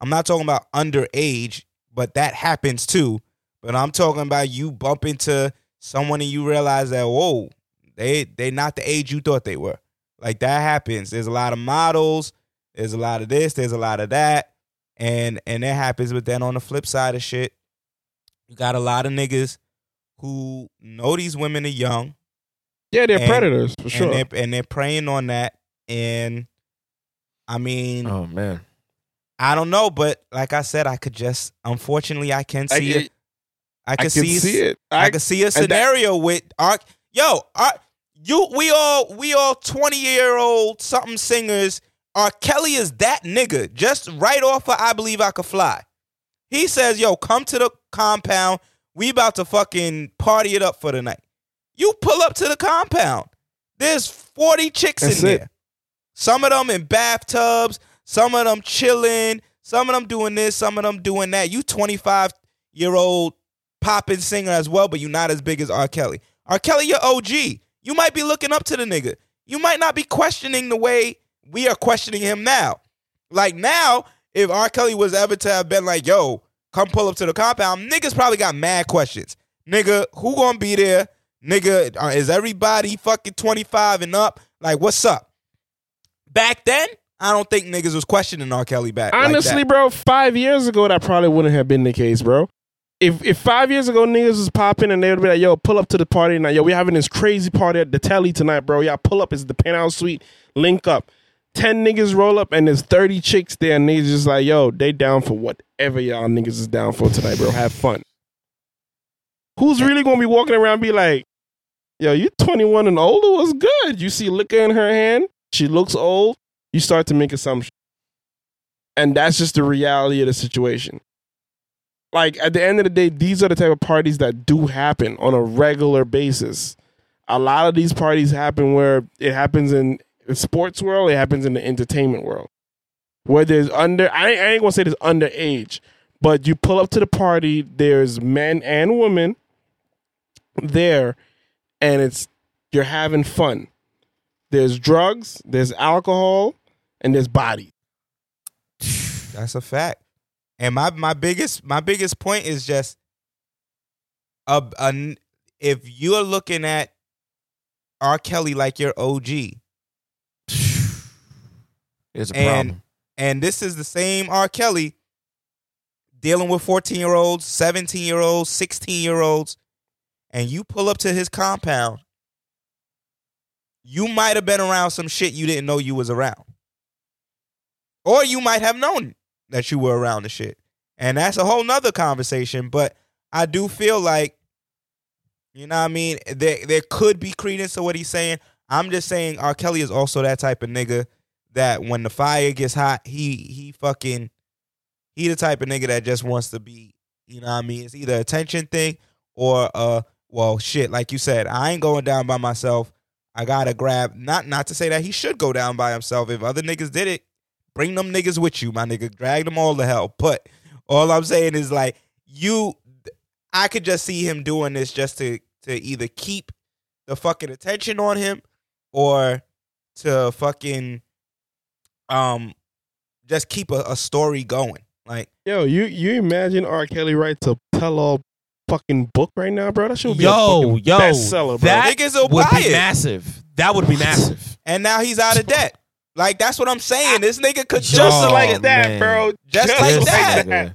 I'm not talking about underage, but that happens too. But I'm talking about you bump into someone and you realize that whoa, they they not the age you thought they were. Like that happens. There's a lot of models, there's a lot of this, there's a lot of that. And and it happens, but then on the flip side of shit, you got a lot of niggas who know these women are young. Yeah, they're and- predators for sure. And they're, and they're preying on that. And I mean, Oh man. I don't know, but like I said, I could just unfortunately I can I see can- it. I I could can see, see it. I, I- could see a and that- scenario with our yo, our, you we all we all 20 year old something singers. R. Kelly is that nigga just right off of I Believe I Could Fly. He says, yo, come to the compound. We about to fucking party it up for the night. You pull up to the compound. There's 40 chicks That's in it. there. Some of them in bathtubs, some of them chilling, some of them doing this, some of them doing that. You 25 year old poppin' singer as well, but you're not as big as R. Kelly. R. Kelly, you're OG. You might be looking up to the nigga. You might not be questioning the way we are questioning him now. Like now, if R. Kelly was ever to have been like, yo, come pull up to the compound, niggas probably got mad questions. Nigga, who gonna be there? Nigga, uh, is everybody fucking 25 and up? Like, what's up? Back then, I don't think niggas was questioning R. Kelly back. like Honestly, that. bro, five years ago that probably wouldn't have been the case, bro. If if five years ago niggas was popping and they would be like, yo, pull up to the party tonight. Yo, we having this crazy party at the telly tonight, bro. Y'all pull up, it's the penthouse suite, link up. Ten niggas roll up and there's 30 chicks there, and niggas just like, yo, they down for whatever y'all niggas is down for tonight, bro. Have fun. Who's really gonna be walking around be like, yo, you 21 and older was good. You see liquor in her hand, she looks old, you start to make assumptions. And that's just the reality of the situation. Like at the end of the day, these are the type of parties that do happen on a regular basis. A lot of these parties happen where it happens in the sports world, it happens in the entertainment world. Where there's under I ain't, I ain't gonna say there's underage, but you pull up to the party, there's men and women there, and it's you're having fun. There's drugs, there's alcohol, and there's body. That's a fact. And my my biggest my biggest point is just a, a if you're looking at R. Kelly like your OG, It's a and problem. and this is the same R. Kelly dealing with 14 year olds, 17 year olds, 16 year olds, and you pull up to his compound, you might have been around some shit you didn't know you was around. Or you might have known that you were around the shit. And that's a whole nother conversation. But I do feel like, you know what I mean? There there could be credence to what he's saying. I'm just saying R. Kelly is also that type of nigga that when the fire gets hot, he he fucking he the type of nigga that just wants to be, you know what I mean? It's either attention thing or uh well shit, like you said, I ain't going down by myself. I gotta grab not not to say that he should go down by himself. If other niggas did it, bring them niggas with you, my nigga. Drag them all to hell. But all I'm saying is like you I could just see him doing this just to to either keep the fucking attention on him or to fucking um just keep a, a story going. Like Yo, you you imagine R. Kelly writes a tell all fucking book right now, bro? That should be a Yo, fucking yo, bestseller, bro. that Niggas will would buy be it. massive. That would be massive. and now he's out of debt. Like that's what I'm saying. This nigga could just just Oh, like that, man. bro. Just Just like This that. nigga.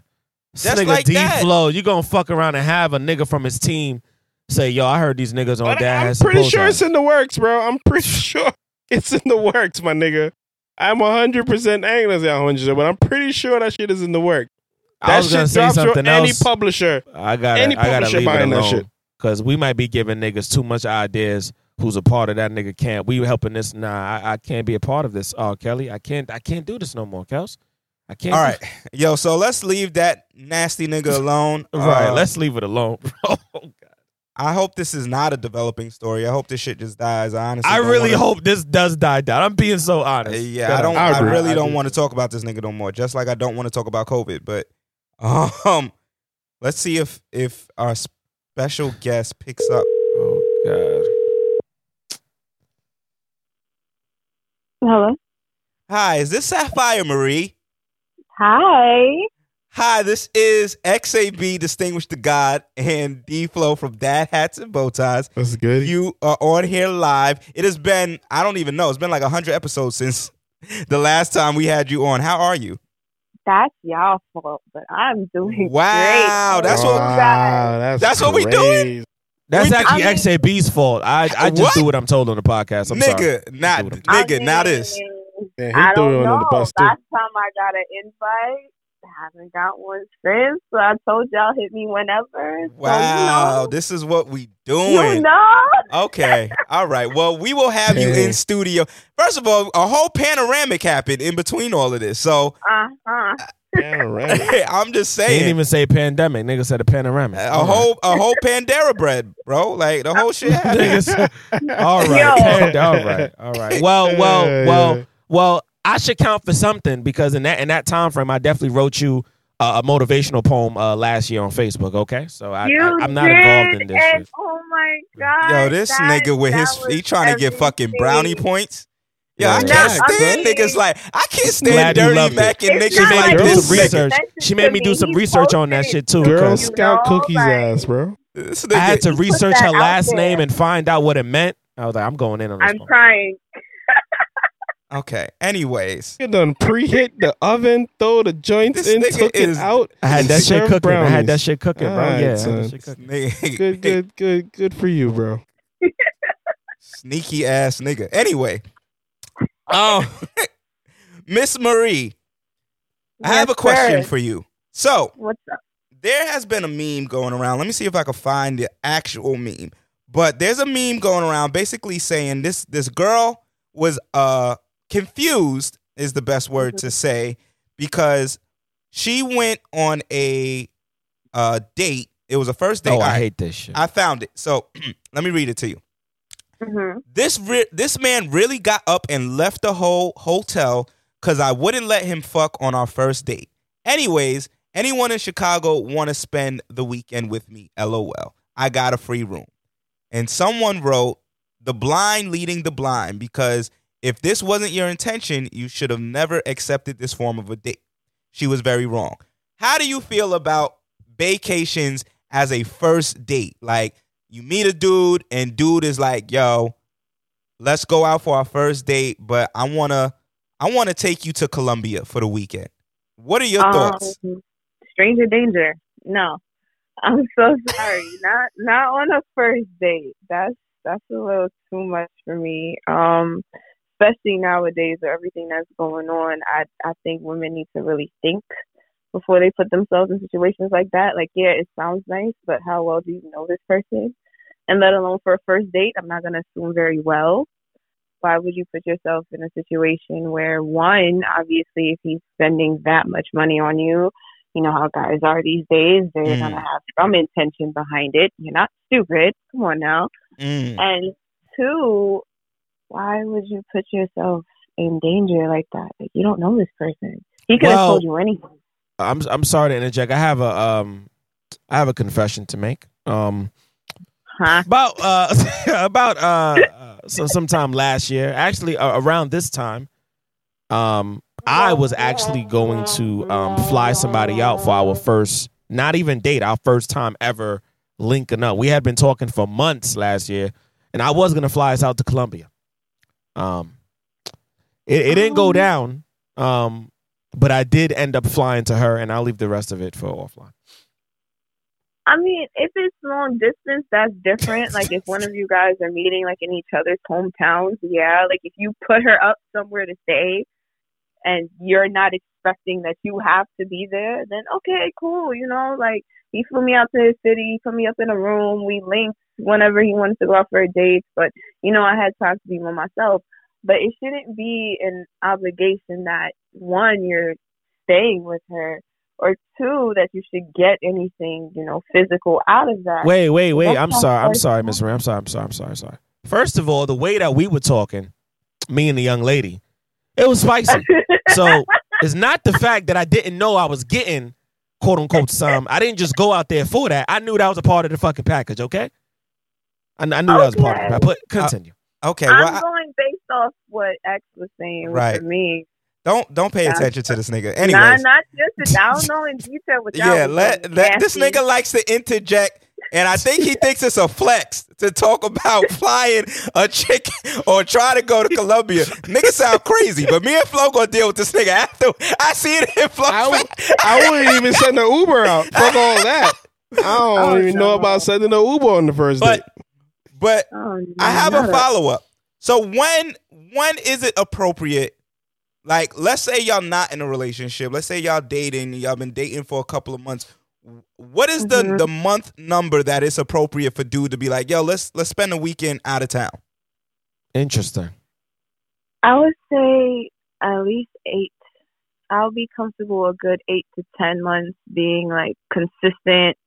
This Just nigga like D that. Flow, you gonna fuck around and have a nigga from his team say, "Yo, I heard these niggas on But Dad." I'm pretty sure Botox." it's in the works, bro. I'm pretty sure it's in the works, my nigga. I'm 100% I ain't gonna say 100, but I'm pretty sure that shit is in the work. That I was gonna shit say drops for something any publisher. I gotta, any I gotta publisher leave it buying that shit. because we might be giving niggas too much ideas. Who's a part of that nigga camp? We helping this? Nah, I, I can't be a part of this. Oh, Kelly, I can't. I can't do this no more, Kels. I can't. All right, do- yo. So let's leave that nasty nigga alone. right. Uh, let's leave it alone, bro. I hope this is not a developing story. I hope this shit just dies. I honestly, I really wanna- hope this does die down. I'm being so honest. Uh, Yeah, I don't. I I, really I don't want to talk about this nigga no more. Just like I don't want to talk about COVID. But um, Let's see if if our special guest picks up. Oh God. Hello. Hi, is this Sapphire Marie? Hi. Hi, this is XAB Distinguished to God and D Flow from Dad Hats and Bow Ties. That's good. You are on here live. It has been, I don't even know, it's been like 100 episodes since the last time we had you on. How are you? That's y'all fault, but I'm doing Wow, great. that's what- Wow, that's, That's what we doing? Crazy. That's We- actually I mean- XAB's fault. I I just What? do what I'm told on the podcast. I'm nigga, sorry. not, Do what I nigga, now this. mean, Yeah, he I threw don't you know. under the bus too. Last time I got an invite, I haven't got one since. So I told y'all hit me whenever. Wow, So, this is what we doing. you know. Okay. All right. Well, we will have you in studio. First of all, a whole panoramic happened in between all of this. So Uh huh. Panoramic. I'm just They didn't even say pandemic. Nigga said a panoramic. A whole a whole Pandera bread, bro. Like the whole shit. Nigga said- all right, Pand- all right, all right. Well, well, Yeah, well, yeah. well. I should count for something because in that in that time frame, I definitely wrote you uh, a motivational poem uh, last year on Facebook. Okay, so I, you I, am not did, involved in this and, shit. Oh my god. Yo, this that- nigga with his that he trying to get fucking brownie points. Yo, I can't No, stand I niggas like I can't stand dirty loved it. Mac and It's niggas not like like do this. nigga. research. She made me do some research on that shit too. Girl cause you Scout know, cookies like- ass, bro. I had to research her last there. name and find out what it meant. I was like, I'm going in on this. I'm one. trying. okay. Anyways, You done preheat the oven, throw the joints This in, nigga took is- it out. I had that shit served cooking. I had that shit cooking, bro. Alright, yeah, son. cooking. Good, good, good, good for you, bro. sneaky ass nigga. Anyway, um, Miss Marie, I have a question sir. for you. So What's up? there has been a meme going around. Let me see if I can find the actual meme. But there's a meme going around basically saying this this girl was uh confused is the best word to say because she went on a uh date. It was a first date. Oh, I All right, hate this shit. I found it. So let me read it to you. Hmm This re- this man really got up and left the whole hotel because I wouldn't let him fuck on our first date. Anyways, anyone in Chicago want to spend the weekend with me? LOL. I got a free room. And someone wrote, "The blind leading the blind," because if this wasn't your intention, you should have never accepted this form of a date. She was very wrong. How do you feel about vacations as a first date? Like you meet a dude and dude is like, "Yo, let's go out for our first date, but I want to I want to take you to Colombia for the weekend." What are your thoughts? Um, stranger danger. No, I'm so sorry. not not on a first date. That's that's a little too much for me. Um, especially nowadays with everything that's going on. I I think women need to really think before they put themselves in situations like that. Like, yeah, it sounds nice, but how well do you know this person? And let alone for a first date, I'm not gonna assume very well why would you put yourself in a situation where one obviously if he's spending that much money on you you know how guys are these days they're Mm. gonna have some intention behind it you're not stupid come on now Mm. and two why would you put yourself in danger like that like you don't know this person he could have Well- told you anything I'm I'm sorry to interject. I have a um I have a confession to make. Um huh about uh about uh, uh so sometime last year, actually uh, around this time, um I was actually going to um fly somebody out for our first not even date, our first time ever linking up. We had been talking for months last year, and I was gonna fly us out to Colombia. Um it, it didn't go down. Um but I did end up flying to her, and I'll leave the rest of it for offline. I mean, if it's long distance, that's different. Like if one of you guys are meeting like in each other's hometowns, yeah. Like if you put her up somewhere to stay and you're not expecting that you have to be there, then okay, cool. You know, like he flew me out to his city, put me up in a room, we linked whenever he wanted to go out for a date. But, you know, I had time to be with myself. But it shouldn't be an obligation that one, you're staying with her or two that you should get anything you know physical out of that. Wait, wait, wait. That's I'm sorry. I'm sorry. Miss Marie. I'm sorry. I'm sorry. I'm sorry. Sorry. First of all, the way that we were talking, me and the young lady, it was spicy. so it's not the fact that I didn't know I was getting quote unquote some. I didn't just go out there for that. I knew that was a part of the fucking package. Okay. I, I knew that was a part of it. But continue. Uh, okay, I'm well, I- going based off what X was saying. Right. For me, don't don't pay That's- attention to this nigga. nah, Anyways, not just. I don't know in detail what y'all yeah, let, let this nigga likes to interject, and I think he thinks it's a flex to talk about flying a chick or try to go to Colombia. nigga sound crazy, but me and Flow gonna deal with this nigga after I see it in Flow. I, would, I wouldn't even send an Uber out. Fuck all that. I don't Oh, even know about sending an Uber on the first But date. but Oh, I have a follow up. So when when is it appropriate? Like, let's say y'all not in a relationship. Let's say y'all dating. Y'all been dating for a couple of months. What is the Mhm. the month number that is appropriate for dude to be like, yo, let's let's spend a weekend out of town? Interesting. I would say at least eight. I'll be comfortable a good eight to ten months being like consistent,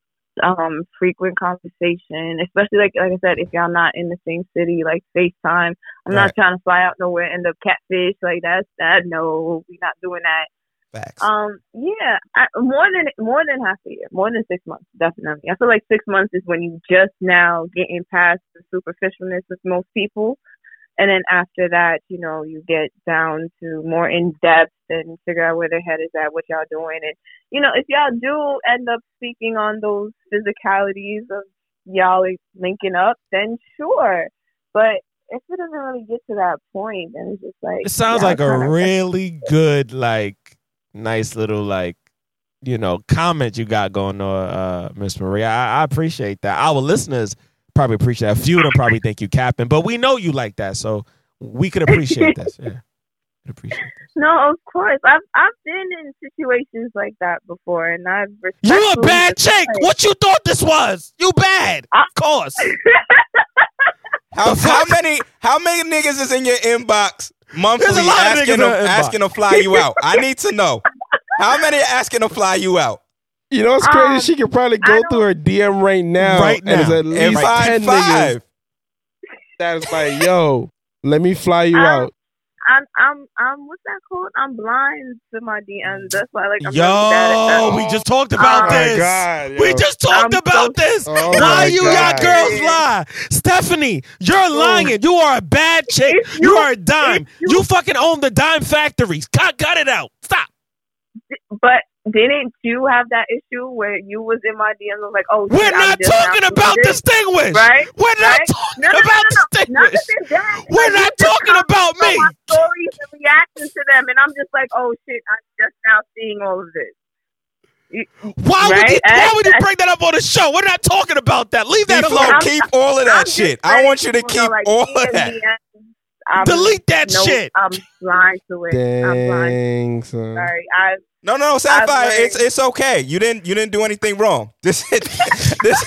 um, frequent conversation. Especially like like I said, if y'all not in the same city, like FaceTime. I'm Right. not trying to fly out nowhere and end up catfish. Like that's that. No, we're not doing that. Facts. Um, yeah, I, more than more than half a year, more than six months, definitely. I feel like six months is when you just now getting past the superficialness of most people, and then after that, you know, you get down to more in depth and figure out where their head is at, what y'all doing, and you know, if y'all do end up speaking on those physicalities of y'all linking up, then sure, but if it doesn't really get to that point, then it's just like It sounds like a really good, like, nice little, like, you know, comment you got going on, uh, Miss Maria. I, I appreciate that. Our listeners probably appreciate that. A few of them probably think you capping, but we know you like that, so we could appreciate this. Yeah, appreciate this. No, of course. I've I've been in situations like that before, and I've You a bad chick. declined. What you thought this was? You bad. I- Of course. How, how many how many niggas is in your inbox monthly There's a lot of niggas asking in to, asking to fly you out? I need to know. How many are asking to fly you out? You know what's crazy? Um, she could probably go through her DM right now. Right And there's at least five 10 niggas five. that's like, yo, let me fly you Um, out. I'm I'm I'm what's that called? I'm blind to my DMs. That's why like I'm really bad at Yo, that. we just talked about Oh this. God, we just talked I'm about so- this. Oh Why my you got girls lie? Stephanie, you're lying. You are a bad chick. If You, you- are a dime. You, you- fucking own the dime factories. Cut, cut it out. Stop. But didn't you have that issue where you was in my DMs? I was like, oh, We're shit, I'm not talking about seeing this. distinguished. Right? We're not Right? talking No, no, no, about no, no. Not distinguished. even that. We're Like, not talking about me. My stories and reacting to them, and I'm just like, oh shit, I'm just now seeing all of this. You- Why would you? Why And- would you and- bring that up on the show? We're not talking about that. Leave that Flow, alone. I'm- keep all of I'm that shit. I want you to keep like, all me of that. DMs, I'm- Delete that no, shit. I'm blind to it. I'm blind. Son. Sorry, I No, no, no, Sapphire. It's it's okay. You didn't you didn't do anything wrong. This this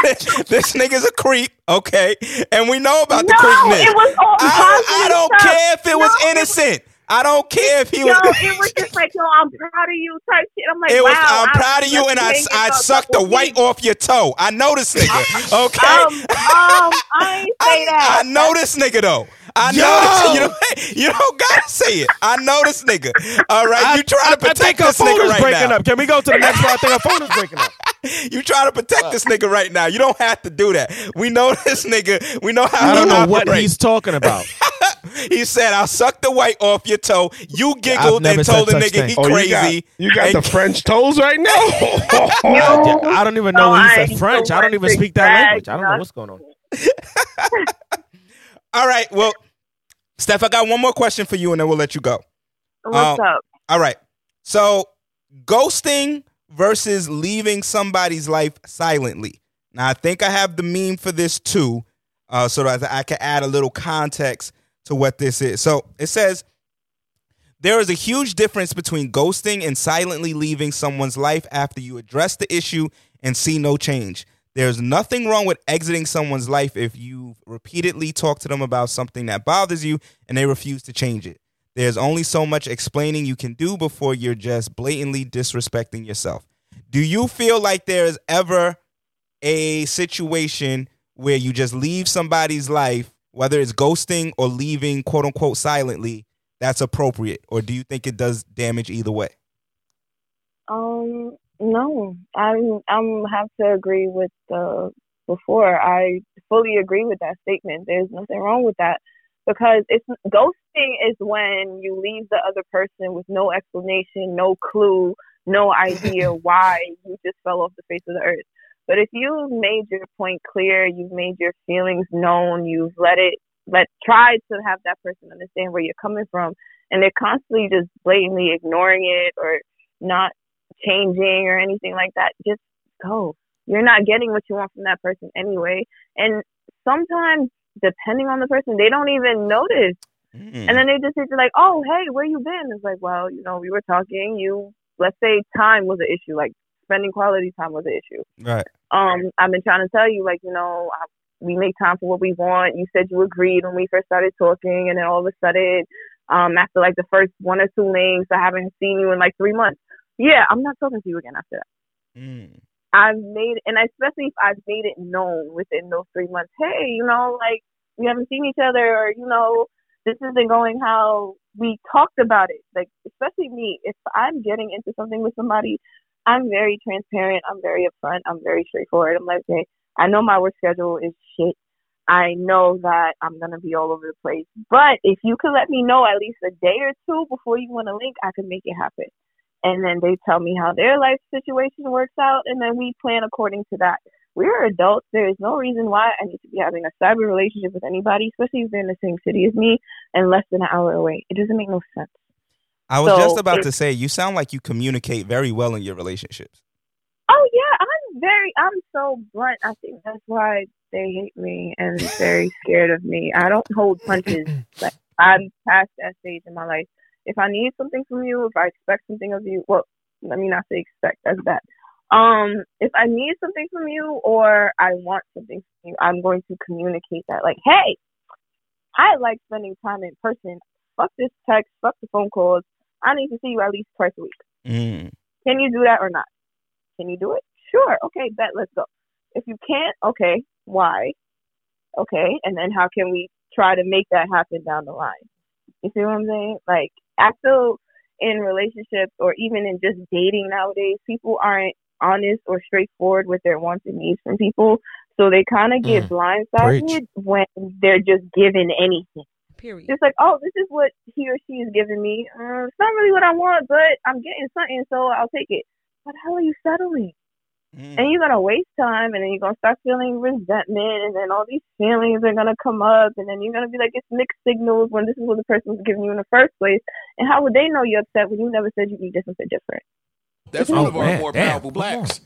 this nigga's a creep, okay? And we know about the no, creepness. it was all I, I don't stuff. care if it was No, it innocent. I don't care if he Yo, was. it was just like, yo, I'm proud of you type shit. I'm like, It was. wow. I'm I- proud of you, and I I sucked the white off your toe. I know this nigga. Okay. Um, um, I ain't say that. I, I know this nigga though. I Yo! know this, you don't, you don't gotta say it. I know this nigga. All right, you trying to I protect think this phone nigga is right breaking now. up. Can we go to the next one? I think our phone is breaking up. You trying to protect this nigga right now. You don't have to do that. We know this nigga. We know how I don't know what he's talking about. he said, I'll suck the white off your toe. You giggled and told the nigga thing. he Oh, you crazy. got, you got the French toes right now? Yeah, I don't even know No, he I said French. I don't even speak that language. I don't know what's going on. All right, well, Steph, I got one more question for you and then we'll let you go. What's Um, up? All right. So, ghosting versus leaving somebody's life silently. Now, I think I have the meme for this too, uh, so that I can add a little context to what this is. So, it says there is a huge difference between ghosting and silently leaving someone's life after you address the issue and see no change. There's nothing wrong with exiting someone's life if you repeatedly talk to them about something that bothers you and they refuse to change it. There's only so much explaining you can do before you're just blatantly disrespecting yourself. Do you feel like there's ever a situation where you just leave somebody's life, whether it's ghosting or leaving quote unquote silently, that's appropriate? Or do you think it does damage either way? Um, No, I'm um, I'm have to agree with the before. I fully agree with that statement. There's nothing wrong with that because it's ghosting is when you leave the other person with no explanation, no clue, no idea why you just fell off the face of the earth. But if you've made your point clear, you've made your feelings known, you've let it let try to have that person understand where you're coming from and they're constantly just blatantly ignoring it or not changing or anything like that, just go. You're not getting what you want from that person anyway. And sometimes, depending on the person, they don't even notice. Mm. And then they just say like, "Oh, hey, where you been?" It's like, well, you know, we were talking. You, let's say, time was an issue. Like spending quality time was an issue. Right. Um, I've been trying to tell you, like, you know, I, we make time for what we want. You said you agreed when we first started talking, and then all of a sudden, um, after like the first one or two links, I haven't seen you in like three months. Yeah, I'm not talking to you again after that. Mm. I've made, and especially if I've made it known within those three months, hey, you know, like we haven't seen each other, or you know, this isn't going how we talked about it. Like, especially me, if I'm getting into something with somebody, I'm very transparent. I'm very upfront. I'm very straightforward. I'm like, okay, I know my work schedule is shit. I know that I'm gonna be all over the place. But if you could let me know at least a day or two before you want to link, I could make it happen and then they tell me how their life situation works out, and then we plan according to that. We're adults. There is no reason why I need to be having a cyber relationship with anybody, especially if they're in the same city as me and less than an hour away. It doesn't make no sense. I was So, just about to say, you sound like you communicate very well in your relationships. Oh yeah, I'm very, I'm so blunt. I think that's why they hate me and very scared of me. I don't hold punches. Like I'm past that stage in my life. If I need something from you, if I expect something of you, well, let me not say expect. That's bad. Um, if I need something from you or I want something from you, I'm going to communicate that. Like, hey, I like spending time in person. Fuck this text. Fuck the phone calls. I need to see you at least twice a week. Mm. Can you do that or not? Can you do it? Sure. Okay, bet. Let's go. If you can't, okay, why? Okay, and then how can we try to make that happen down the line? You see what I'm saying? Like, I feel in relationships or even in just dating nowadays, people aren't honest or straightforward with their wants and needs from people. So they kind of get blindsided Preach. when they're just given anything. Period. It's like, oh, this is what he or she is giving me. Uh, it's not really what I want, but I'm getting something, so I'll take it. But how are you settling? Mm. And you're gonna waste time, and then you're gonna start feeling resentment, and then all these feelings are gonna come up, and then you're gonna be like, it's mixed signals when this is what the person was giving you in the first place. And how would they know you're upset when you never said you needed something different? That's Oh, one of our more damn, powerful come on. blacks.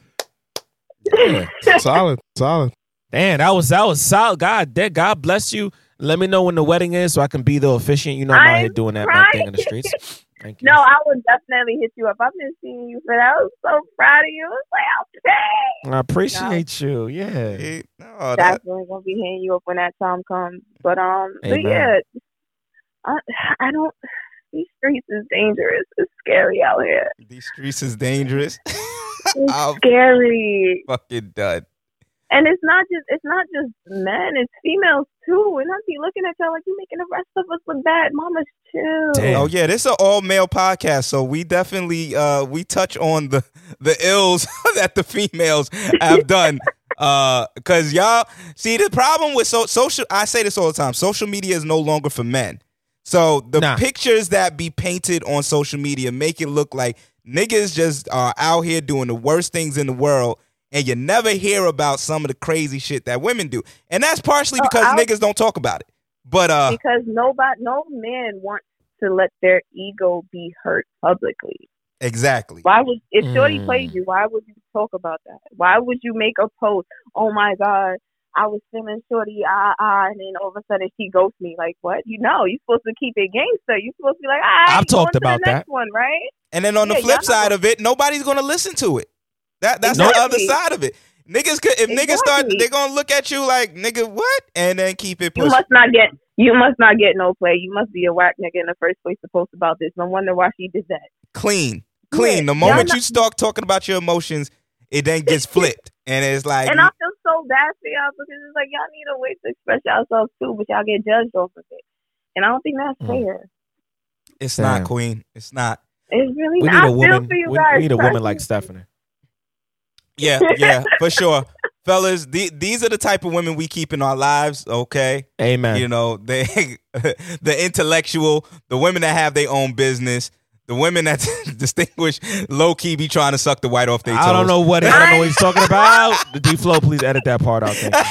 solid, solid. Damn, that was that was solid. God, that God bless you. Let me know when the wedding is so I can be the officiant. You know I'm, out here doing that my thing in the streets. Thank you. No, I would definitely hit you up. I've been seeing you for that. I was so proud of you. It's like, okay. I appreciate you. Yeah. Hey, no, that, definitely gonna be hitting you up when that time comes. But um, but yeah, I I don't. These streets is dangerous. It's scary out here. these streets is dangerous. It's scary, fucking done. and it's not just it's not just men. It's females too. And I be looking at y'all like you making the rest of us look bad. Mamas, chill. Damn. Oh yeah, this is an all male podcast, so we definitely uh we touch on the the ills that the females have done. Uh, cause y'all see the problem with so social. I say this all the time. Social media is no longer for men. So the Nah. pictures that be painted on social media make it look like niggas just are out here doing the worst things in the world, and you never hear about some of the crazy shit that women do. And that's partially Oh, because I'll- niggas don't talk about it. But uh, because nobody, no man wants to let their ego be hurt publicly. exactly. Why would if Shorty Mm. played you? Why would you talk about that? Why would you make a post? Oh my God, I was feeling Shorty, ah ah, and then all of a sudden she ghosts me. Like what? You know, you're supposed to keep it gangster. You're supposed to be like, ah, I've talked about the that. one, right? And then on the flip y'all side of it, nobody's gonna listen to it. That that's the other side of it. Niggas could if niggas start they're gonna look at you like nigga what and then keep it You must not get. You must not get no play. You must be a whack nigga in the first place to post about this. No wonder why she did that. clean. Clean. Yeah, the moment y'all you start talking about your emotions, it then gets flipped. And it's like and I feel so bad for y'all because it's like y'all need a way to express yourselves too, but y'all get judged off of it. And I don't think that's Mm. fair. it's Damn. not queen. It's not. It's really We not. need a I feel woman. for you We, guys. we need a woman like. Stephanie. Yeah, yeah, for sure. Fellas, the, these are the type of women we keep in our lives, okay? Amen. You know, they the intellectual, the women that have their own business, the women that distinguish low key be trying to suck the white off their toes. I don't know what I don't know what he's talking about. The D Flow, please edit that part out. Thank you.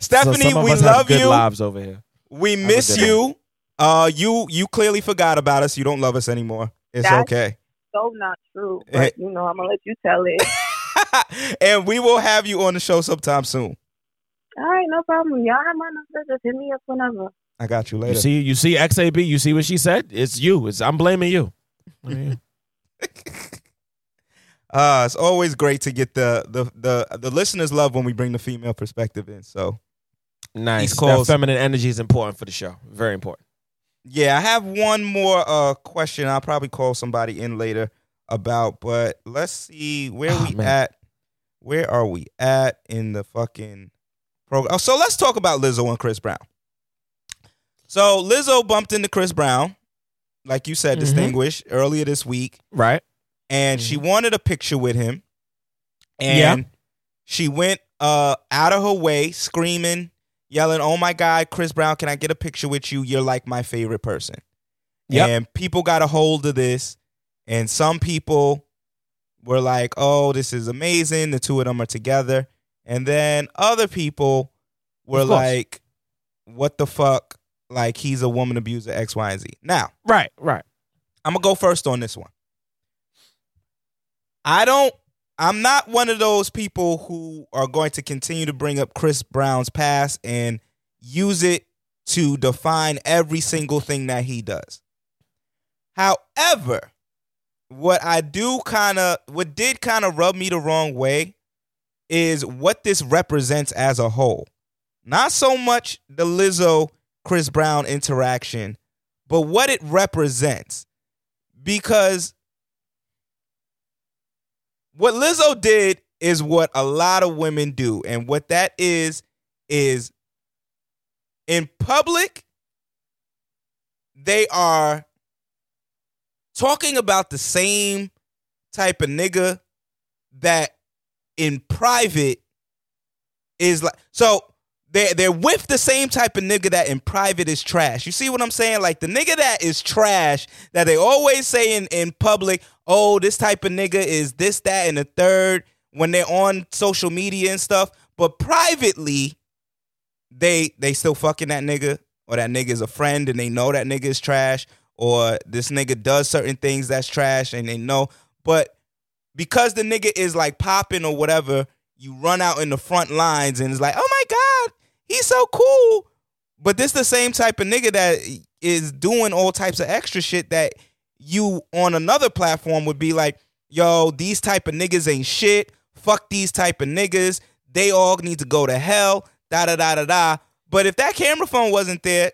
Stephanie, So some of we us have love good you. lives over here. We miss good you. Uh you you clearly forgot about us. You don't love us anymore. It's That's- okay. So not true, Eh. but you know I'm gonna let you tell it. and we will have you on the show sometime soon. All right, no problem. Y'all have my number. Just hit me up whenever. I got you You later. see, you see XAB. You see what she said? It's you. It's I'm blaming you. Uh, it's always great to get the the the the listeners love when we bring the female perspective in. So Nice. These That feminine energy is important for the show. Very important. Yeah, I have one more uh question. I'll probably call somebody in later about, but let's see where Oh, we man. at. Where are we at in the fucking program? Oh, so let's talk about Lizzo and Chris Brown. So Lizzo bumped into Chris Brown, like you said, Mhm. distinguished earlier this week. Right. and she Mm-hmm. wanted a picture with him. And she went uh out of her way screaming, yelling, "Oh my god, Chris Brown, can I get a picture with you? You're like my favorite person." Yep. And people got a hold of this and some people were like, "Oh, this is amazing. The two of them are together." And then other people were like, "What the fuck? Like he's a woman abuser X, Y, and Z." Now, Right. Right. I'm gonna go first on this one. I don't. I'm not one of those people who are going to continue to bring up Chris Brown's past and use it to define every single thing that he does. However, what I do kind of, what did kind of rub me the wrong way is what this represents as a whole. Not so much the Lizzo Chris Brown interaction, but what it represents. Because what Lizzo did is what a lot of women do. And what that is, is in public, they are talking about the same type of nigga that in private is like so they're they're with the same type of nigga that in private is trash. You see what I'm saying? Like the nigga that is trash that they always say in, in public, oh, this type of nigga is this, that, and the third when they're on social media and stuff. But privately, they they still fucking that nigga, or that nigga is a friend and they know that nigga is trash, or this nigga does certain things that's trash and they know. But because the nigga is like popping or whatever, you run out in the front lines and it's like, oh my God, he's so cool. But this the same type of nigga that is doing all types of extra shit that you on another platform would be like, yo, these type of niggas ain't shit. Fuck these type of niggas. They all need to go to hell. Da da da da da. But if that camera phone wasn't there,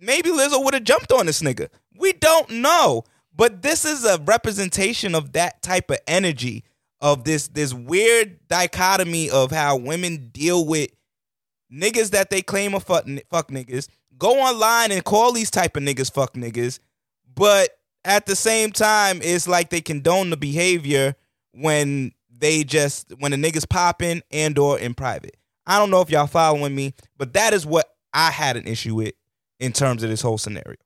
maybe Lizzo would have jumped on this nigga. We don't know. But this is a representation of that type of energy of this this weird dichotomy of how women deal with niggas that they claim are fuck, fuck niggas. Go online and call these type of niggas fuck niggas, but at the same time, it's like they condone the behavior when they just when the niggas popping and or in private. I don't know if y'all following me, but that is what I had an issue with in terms of this whole scenario.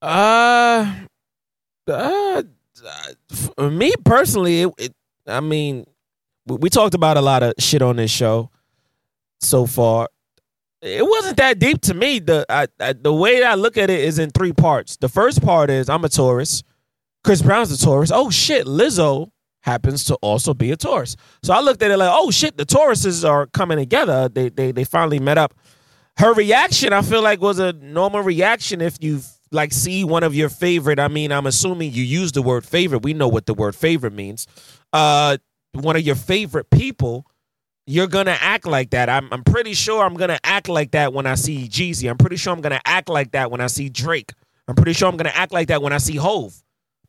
Uh, uh, for me personally, it, it, I mean, we, talked about a lot of shit on this show so far. It wasn't that deep to me. The I, I, the way I look at it is in three parts. The first part is I'm a Taurus. Chris Brown's a Taurus. Oh shit, Lizzo happens to also be a Taurus. So I looked at it like, oh shit, the Tauruses are coming together. They they they finally met up. Her reaction, I feel like, was a normal reaction if you like see one of your favorite. I mean, I'm assuming you use the word favorite. We know what the word favorite means. Uh, one of your favorite people, you're gonna act like that. I'm I'm pretty sure I'm gonna act like that when I see Jeezy. I'm pretty sure I'm gonna act like that when I see Drake. I'm pretty sure I'm gonna act like that when I see Hove.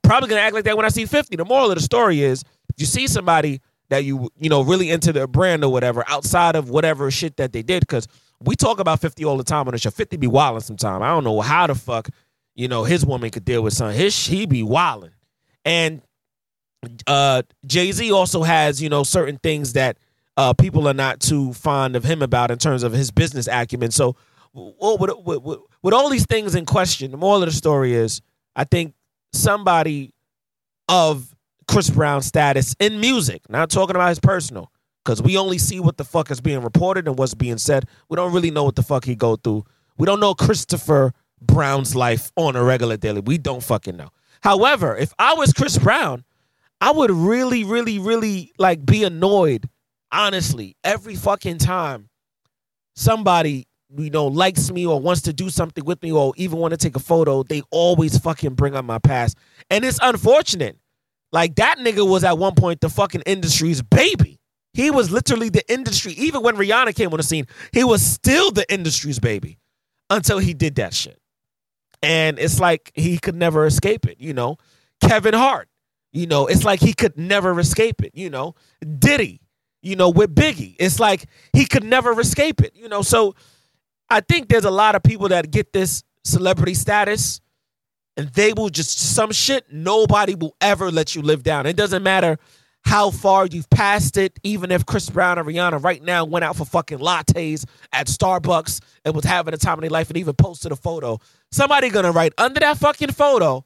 Probably gonna act like that when I see 50. The moral of the story is you see somebody that you you know really into their brand or whatever outside of whatever shit that they did, because we talk about 50 all the time on the show. 50 be wilding sometime. I don't know how the fuck, you know, his woman could deal with something. His he be wilding. And uh, Jay Z also has you know certain things that uh, people are not too fond of him about in terms of his business acumen. So, with, with, with, all these things in question, the moral of the story is, I think somebody of Chris Brown status in music, not talking about his personal, because we only see what the fuck is being reported and what's being said. We don't really know what the fuck he go through. We don't know Christopher Brown's life on a regular daily. We don't fucking know. However, if I was Chris Brown, I would really, really, really like be annoyed, honestly, every fucking time somebody you know likes me or wants to do something with me or even want to take a photo. They always fucking bring up my past, and it's unfortunate. Like that nigga was at one point the fucking industry's baby. He was literally the industry. Even when Rihanna came on the scene, he was still the industry's baby until he did that shit. And it's like he could never escape it, you know. Kevin Hart, you know, it's like he could never escape it, you know. Diddy, you know, with Biggie, it's like he could never escape it, you know. So I think there's a lot of people that get this celebrity status and they will just some shit nobody will ever let you live down. It doesn't matter how far you've passed it, even if Chris Brown or Rihanna right now went out for fucking lattes at Starbucks and was having a time of their life and even posted a photo. Somebody gonna write under that fucking photo,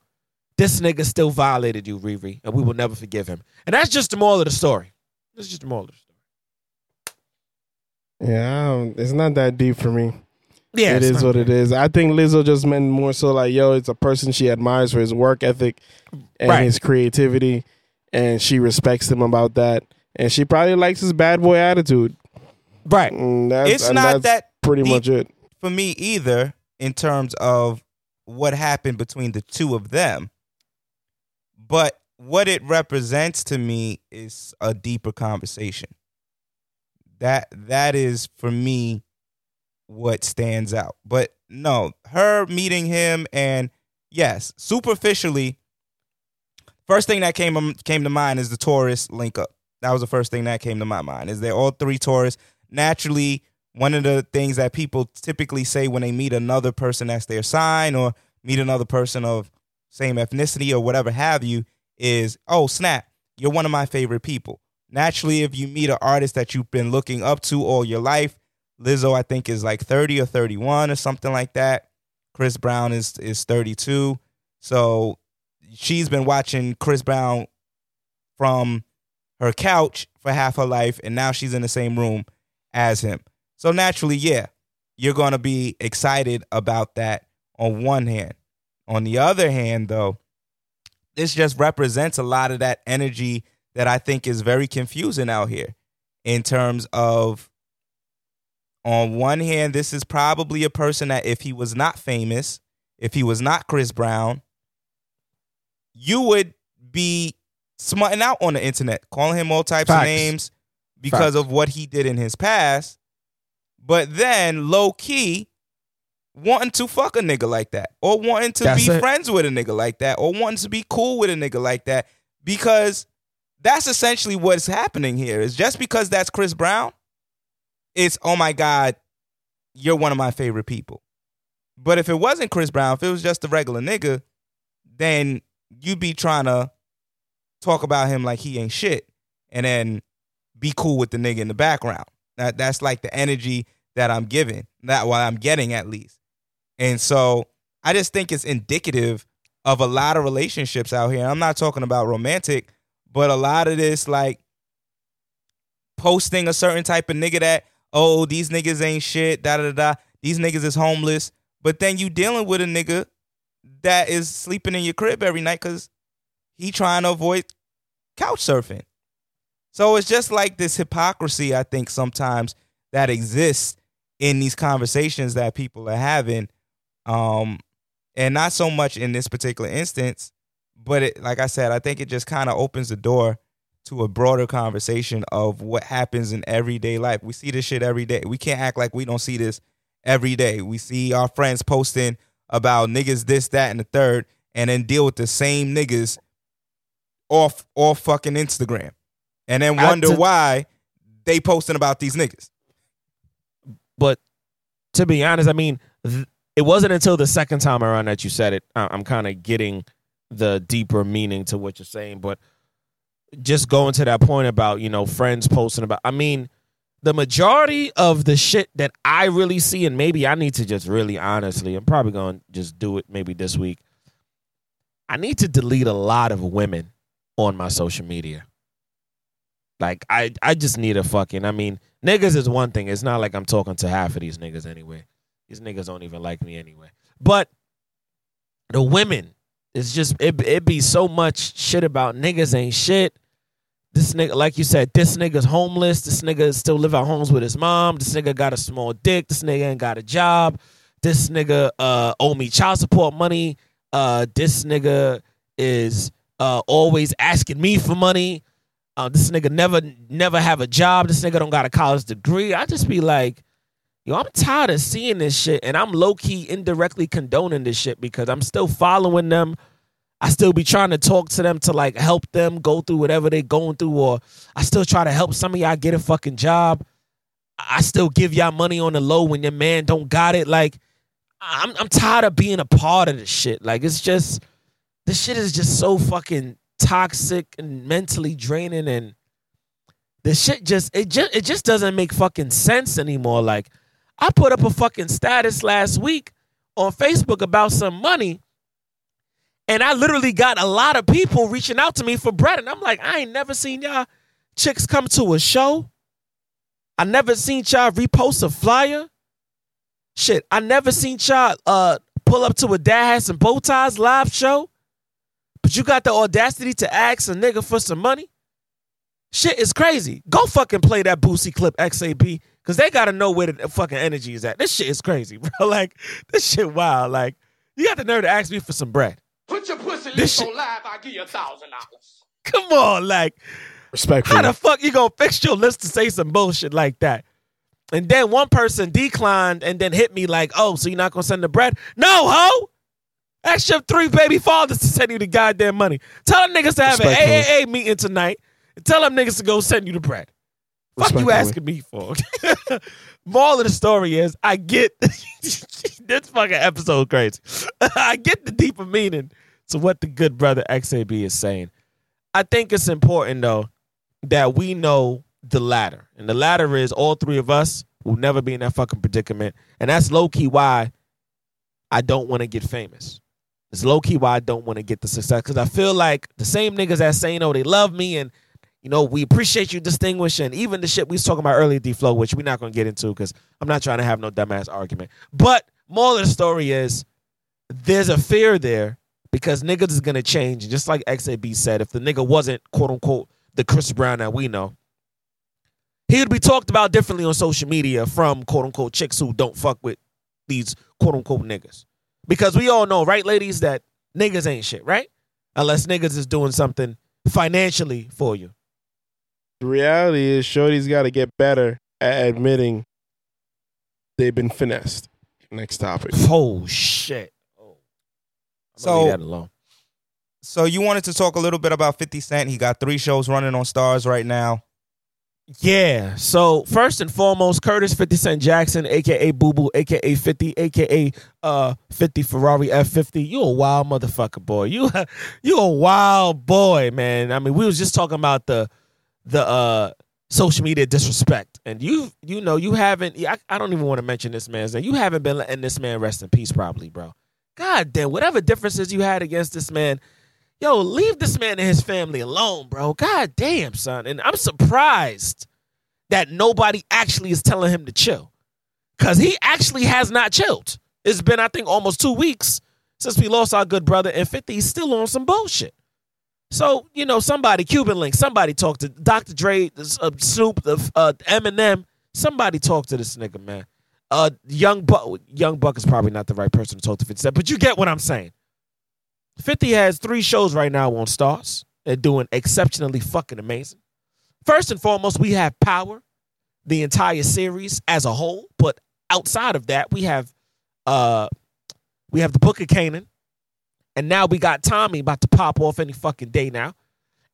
this nigga still violated you, Riri, and we will never forgive him. And that's just the moral of the story. That's just the moral of the story. Yeah, I don't- it's not that deep for me. Yeah, it's is not what it is. I think Lizzo just meant more so like, yo, it's a person she admires for his work ethic and Right. his creativity, and she respects him about that. And she probably likes his bad boy attitude. Right. And that's, It's and not that's that pretty deep much it. for me either in terms of what happened between the two of them. But what it represents to me is a deeper conversation. That that is for me what stands out. But no, her meeting him and yes, superficially first thing that came came to mind is the Taurus link up. That was the first thing that came to my mind. Is they're all three Taurus. Naturally, one of the things that people typically say when they meet another person that's their sign or meet another person of same ethnicity or whatever have you is, oh snap, you're one of my favorite people. Naturally, if you meet an artist that you've been looking up to all your life, Lizzo I think is like 30 or 31 or something like that. Chris Brown is is 32. So she's been watching Chris Brown from her couch for half her life and now she's in the same room as him. So naturally, yeah, you're going to be excited about that on one hand. On the other hand, though, this just represents a lot of that energy that I think is very confusing out here in terms of on one hand, this is probably a person that if he was not famous, if he was not Chris Brown, you would be smutting out on the internet, calling him all types Facts. of names because of what he did in his past. But then low key, wanting to fuck a nigga like that, or wanting to That's be it. friends with a nigga like that, or wanting to be cool with a nigga like that, because that's essentially what's happening here. Is just because that's Chris Brown, it's oh my god, you're one of my favorite people. But if it wasn't Chris Brown, if it was just a regular nigga, then you'd be trying to talk about him like he ain't shit, and then be cool with the nigga in the background. That that's like the energy that I'm giving, that what I'm getting at least. And so I just think it's indicative of a lot of relationships out here. I'm not talking about romantic, but a lot of this like posting a certain type of nigga that oh these niggas ain't shit, da da da. These niggas is homeless, but then you dealing with a nigga that is sleeping in your crib every night because he trying to avoid couch surfing. So it's just like this hypocrisy, I think, sometimes that exists in these conversations that people are having. Um, and not so much in this particular instance, but it, like I said, I think it just kind of opens the door to a broader conversation of what happens in everyday life. We see this shit every day. We can't act like we don't see this every day. We see our friends posting about niggas this, that, and the third, and then deal with the same niggas off off fucking Instagram. And then wonder t- why they posting about these niggas. But to be honest, I mean, th- it wasn't until the second time around that you said it. I'm kind of getting the deeper meaning to what you're saying. But just going to that point about you know friends posting about. I mean, the majority of the shit that I really see, and maybe I need to just really honestly, I'm probably going to just do it maybe this week. I need to delete a lot of women on my social media. Like I, I just need a fucking. I mean, niggas is one thing. It's not like I'm talking to half of these niggas anyway. These niggas don't even like me anyway. But the women, it's just it. It be so much shit about niggas ain't shit. This nigga, like you said, this nigga's homeless. This nigga still live at homes with his mom. This nigga got a small dick. This nigga ain't got a job. This nigga uh owe me child support money. Uh, this nigga is uh always asking me for money. Uh, this nigga never never have a job. This nigga don't got a college degree. I just be like, yo, I'm tired of seeing this shit, and I'm low key indirectly condoning this shit because I'm still following them. I still be trying to talk to them to like help them go through whatever they going through, or I still try to help some of y'all get a fucking job. I still give y'all money on the low when your man don't got it. Like, I'm I'm tired of being a part of this shit. Like, it's just this shit is just so fucking toxic and mentally draining and the shit just it just it just doesn't make fucking sense anymore. Like I put up a fucking status last week on Facebook about some money and I literally got a lot of people reaching out to me for bread and I'm like, I ain't never seen y'all chicks come to a show. I never seen y'all repost a flyer. Shit, I never seen y'all uh pull up to a dad hats and bow ties live show. But you got the audacity to ask a nigga for some money? Shit is crazy. Go fucking play that Boosie clip XAB because they got to know where the fucking energy is at. This shit is crazy, bro. Like, this shit wild. Like, you got the nerve to ask me for some bread. Put your pussy This lips shit- on live, I'll give you a thousand dollars. Come on, like, Respectfully. how the fuck you gonna fix your list to say some bullshit like that? And then one person declined and then hit me like, oh, so you're not gonna send the bread? No, ho! Ask your three baby fathers to send you the goddamn money. Tell them niggas to have an Respectfully. AAA meeting tonight. And tell them niggas to go send you the bread. Fuck you asking me for? Moral of the story is I get this fucking episode crazy. I get the deeper meaning to what the good brother XAB is saying. I think it's important though that we know the latter. And the latter is all three of us will never be in that fucking predicament. And that's low key why I don't want to get famous. It's low key why I don't want to get the success. Cause I feel like the same niggas that say, you oh, know, they love me and you know, we appreciate you distinguishing even the shit we was talking about earlier, D Flow, which we're not gonna get into because I'm not trying to have no dumbass argument. But moral of the story is there's a fear there because niggas is gonna change. Just like XAB said, if the nigga wasn't quote unquote the Chris Brown that we know, he would be talked about differently on social media from quote unquote chicks who don't fuck with these quote unquote niggas. Because we all know, right, ladies, that niggas ain't shit, right? Unless niggas is doing something financially for you. The reality is, Shorty's got to get better at admitting they've been finessed. Next topic. Oh shit. Oh. I'm So- leave that alone. So you wanted to talk a little bit about 50 Cent. He got three shows running on Starz right now. Yeah. So first and foremost, Curtis 50 Cent Jackson, aka Boo Boo, aka 50, aka uh 50 Ferrari F50. You a wild motherfucker, boy. You you a wild boy, man. I mean, we was just talking about the the uh social media disrespect. And you you know, you haven't I, I don't even want to mention this man's name. You haven't been letting this man rest in peace, probably, bro. God damn, whatever differences you had against this man, yo, leave this man and his family alone, bro. God damn, son. And I'm surprised that nobody actually is telling him to chill. Cause he actually has not chilled. It's been, I think, almost two weeks since we lost our good brother, and 50 he's still on some bullshit. So, you know, somebody, Cuban Link, somebody talk to Dr. Dre, uh, Snoop, uh, Eminem, somebody talk to this nigga, man. Uh, Young Buck, Young Buck is probably not the right person to talk to 50 Cent, but you get what I'm saying. 50 has three shows right now on Starz. They're doing exceptionally fucking amazing. First and foremost, we have Power, the entire series as a whole. But outside of that, we have uh we have the Book of Kanan. And now we got Tommy about to pop off any fucking day now.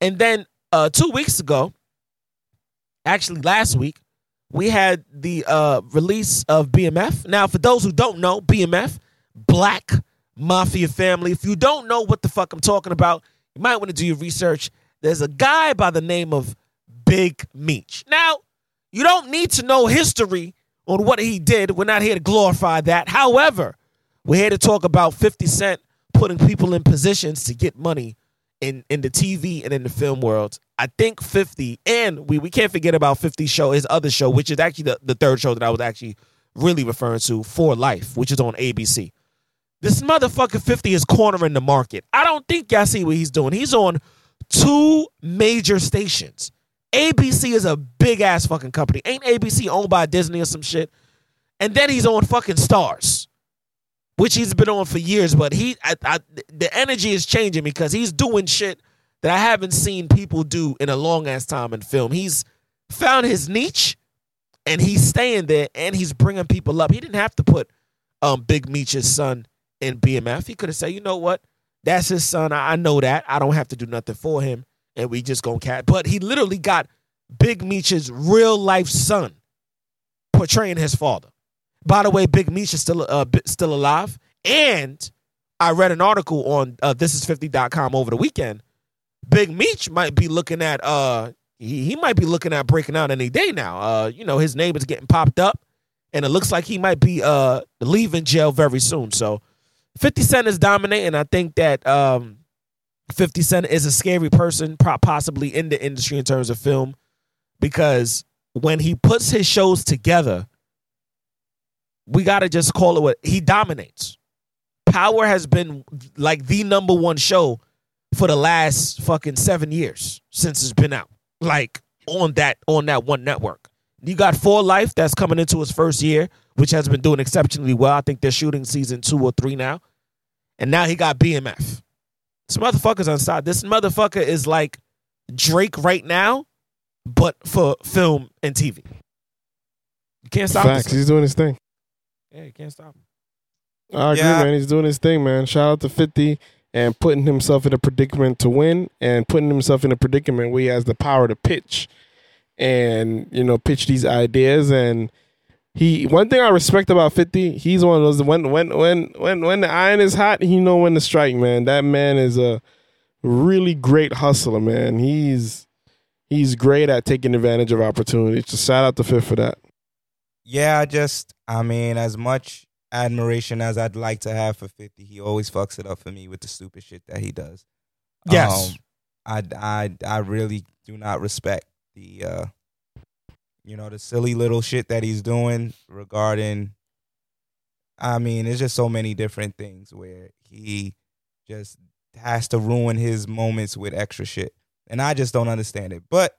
And then uh two weeks ago, actually last week, we had the uh release of BMF. Now, for those who don't know, BMF, Black Mafia Family. If you don't know what the fuck I'm talking about, you might want to do your research. there's a guy by the name of Big Meech. Now, you don't need to know history on what he did. We're not here to glorify that. However, we're here to talk about 50 Cent putting people in positions to get money in, in the TV and in the film world. I think 50, and we, we can't forget about 50 show, his other show, which is actually the, the third show that I was actually really referring to, For Life, which is on ABC. This motherfucker 50 is cornering the market. I don't think y'all see what he's doing. He's on two major stations. ABC is a big ass fucking company. Ain't ABC owned by Disney or some shit? And then he's on fucking Starz, which he's been on for years. But he, I, I, the energy is changing because he's doing shit that I haven't seen people do in a long ass time in film. He's found his niche, and he's staying there, and he's bringing people up. He didn't have to put um Big Meech's son in BMF. He could have said, you know what, that's his son. I, I know that. I don't have to do nothing for him and we just gonna cat. But he literally got Big Meech's real life son portraying his father. By the way, Big Meech is still uh, still alive, and I read an article on uh, thisis50.com over the weekend. Big Meech might be looking at uh he, he might be looking at breaking out any day now. Uh, you know, his name is getting popped up, and it looks like he might be uh leaving jail very soon. So 50 Cent is dominating. I think that um 50 Cent is a scary person, possibly in the industry in terms of film, because when he puts his shows together, we got to just call it what he dominates. Power has been like the number one show for the last fucking seven years since it's been out, like on that on that one network. You got For Life that's coming into its first year, which has been doing exceptionally well. I think they're shooting season two or three now, and now he got BMF. This motherfucker's on side. This motherfucker is like Drake right now, but for film and TV. You can't stop Facts. He's doing his thing. Yeah, you can't stop him. I agree, Yeah. man. He's doing his thing, man. Shout out to 50 and putting himself in a predicament to win and putting himself in a predicament where he has the power to pitch and, you know, pitch these ideas. And he, one thing I respect about 50, he's one of those, when, when, when, when, when the iron is hot, he know when to strike, man. That man is a really great hustler, man. He's, he's great at taking advantage of opportunities. So shout out to Fifth for that. Yeah, I just, I mean, as much admiration as I'd like to have for 50, he always fucks it up for me with the stupid shit that he does. Yes. Um, I, I, I really do not respect the, uh, you know, the silly little shit that he's doing regarding, I mean, there's just so many different things where he just has to ruin his moments with extra shit. And I just don't understand it. But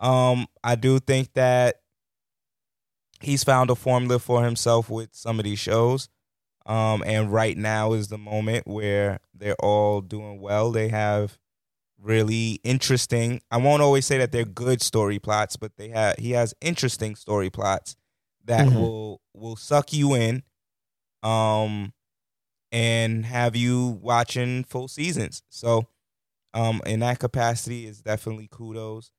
um, I do think that he's found a formula for himself with some of these shows. Um, and right now is the moment where they're all doing well. They have really interesting. I won't always say that they're good story plots, but they have he has interesting story plots that Mhm. will will suck you in, um, and have you watching full seasons. So, um, in that capacity, is definitely kudos.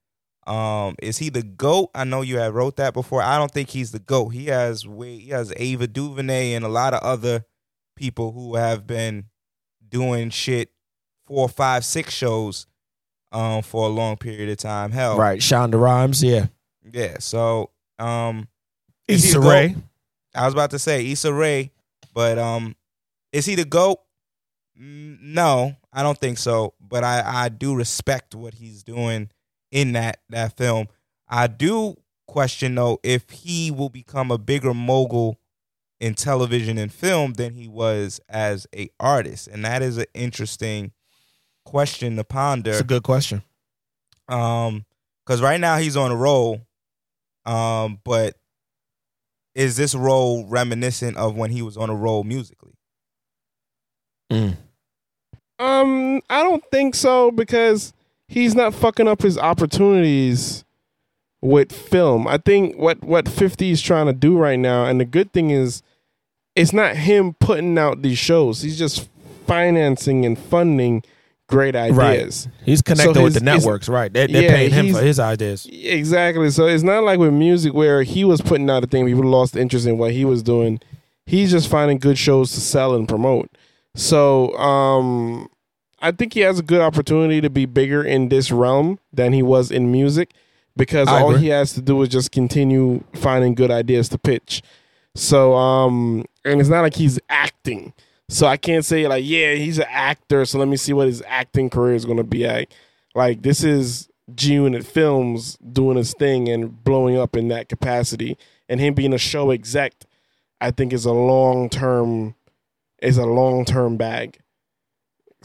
Um, is he the goat? I know you had wrote that before. I don't think he's the goat. He has he has Ava DuVernay and a lot of other people who have been doing shit four, five, six shows um for a long period of time. Hell, Right, Shonda Rhimes, yeah. yeah. So um, Issa? Rae. I was about to say Issa Rae, but um, is he the goat? No, I don't think so. But I I do respect what he's doing in that that film. I do question though if he will become a bigger mogul in television and film than he was as a artist, and that is an interesting question to ponder. It's a good question. Um, because right now he's on a roll. Um, but is this role reminiscent of when he was on a roll musically? Um, I don't think so because he's not fucking up his opportunities with film. I think what what 50 is trying to do right now, and the good thing is, it's not him putting out these shows. He's just financing and funding great ideas. He's connected So with his- the networks, right? They're, they're Yeah, paying him for his ideas. Exactly. So it's not like with music where he was putting out a thing, people lost interest in what he was doing. He's just finding good shows to sell and promote. So um I think he has a good opportunity to be bigger in this realm than he was in music because I all agree. he has to do is just continue finding good ideas to pitch. So, um, and it's not like he's acting. So I can't say like, yeah, he's an actor. So let me see what his acting career is going to be at. Like this is G Unit Films doing his thing and blowing up in that capacity, and him being a show exec, I think is a long term is a long term bag.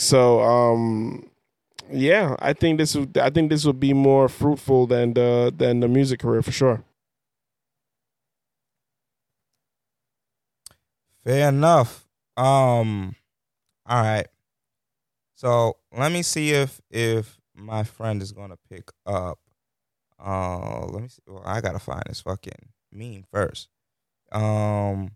So um yeah, I think this would I think this would be more fruitful than the than the music career for sure. Fair enough. Um, all right. So let me see if if my friend is gonna pick up. Uh, let me see. Well, I gotta find this fucking meme first. Um,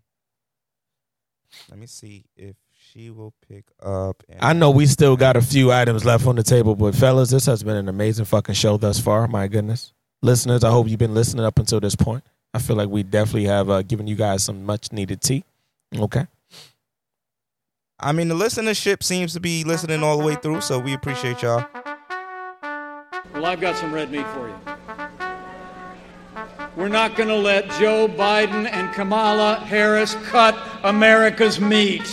let me see if she will pick up. And I know we still got a few items left on the table, but fellas, this has been an amazing fucking show thus far. My goodness, listeners, I hope you've been listening up until this point. I feel like we definitely have uh, given you guys some much needed tea. Okay. I mean, the listenership seems to be listening all the way through, so we appreciate y'all. Well, I've got some red meat for you. We're not going to let Joe Biden and Kamala Harris cut America's meat.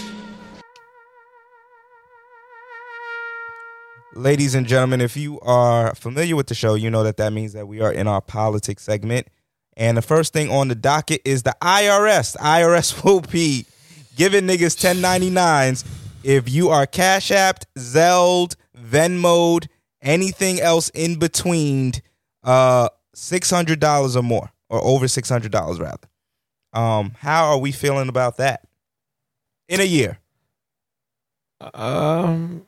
Ladies and gentlemen, if you are familiar with the show, you know that that means that we are in our politics segment. And the first thing on the docket is the IRS. The IRS will be giving niggas 1099s if you are Cash Apped, Zelled, Venmoed, anything else in between uh $600 or more, or over $600 rather. Um, how are we feeling about that in a year? Um,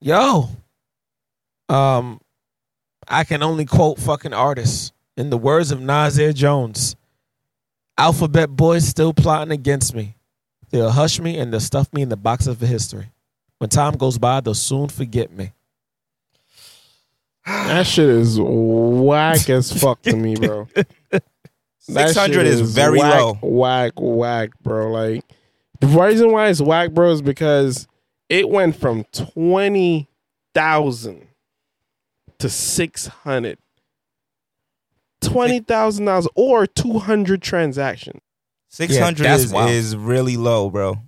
yo, um, I can only quote fucking artists. In the words of Nasir Jones, Alphabet Boys still plotting against me. They'll hush me and they'll stuff me in the box of history. When time goes by, they'll soon forget me. That shit is whack as fuck to me, bro. 600 shit is very whack, low. Whack, whack, bro. Like the reason why it's whack, bro, is because it went from twenty thousand to six hundred. Twenty thousand dollars or two hundred transactions. 600 that's is, is really low, bro.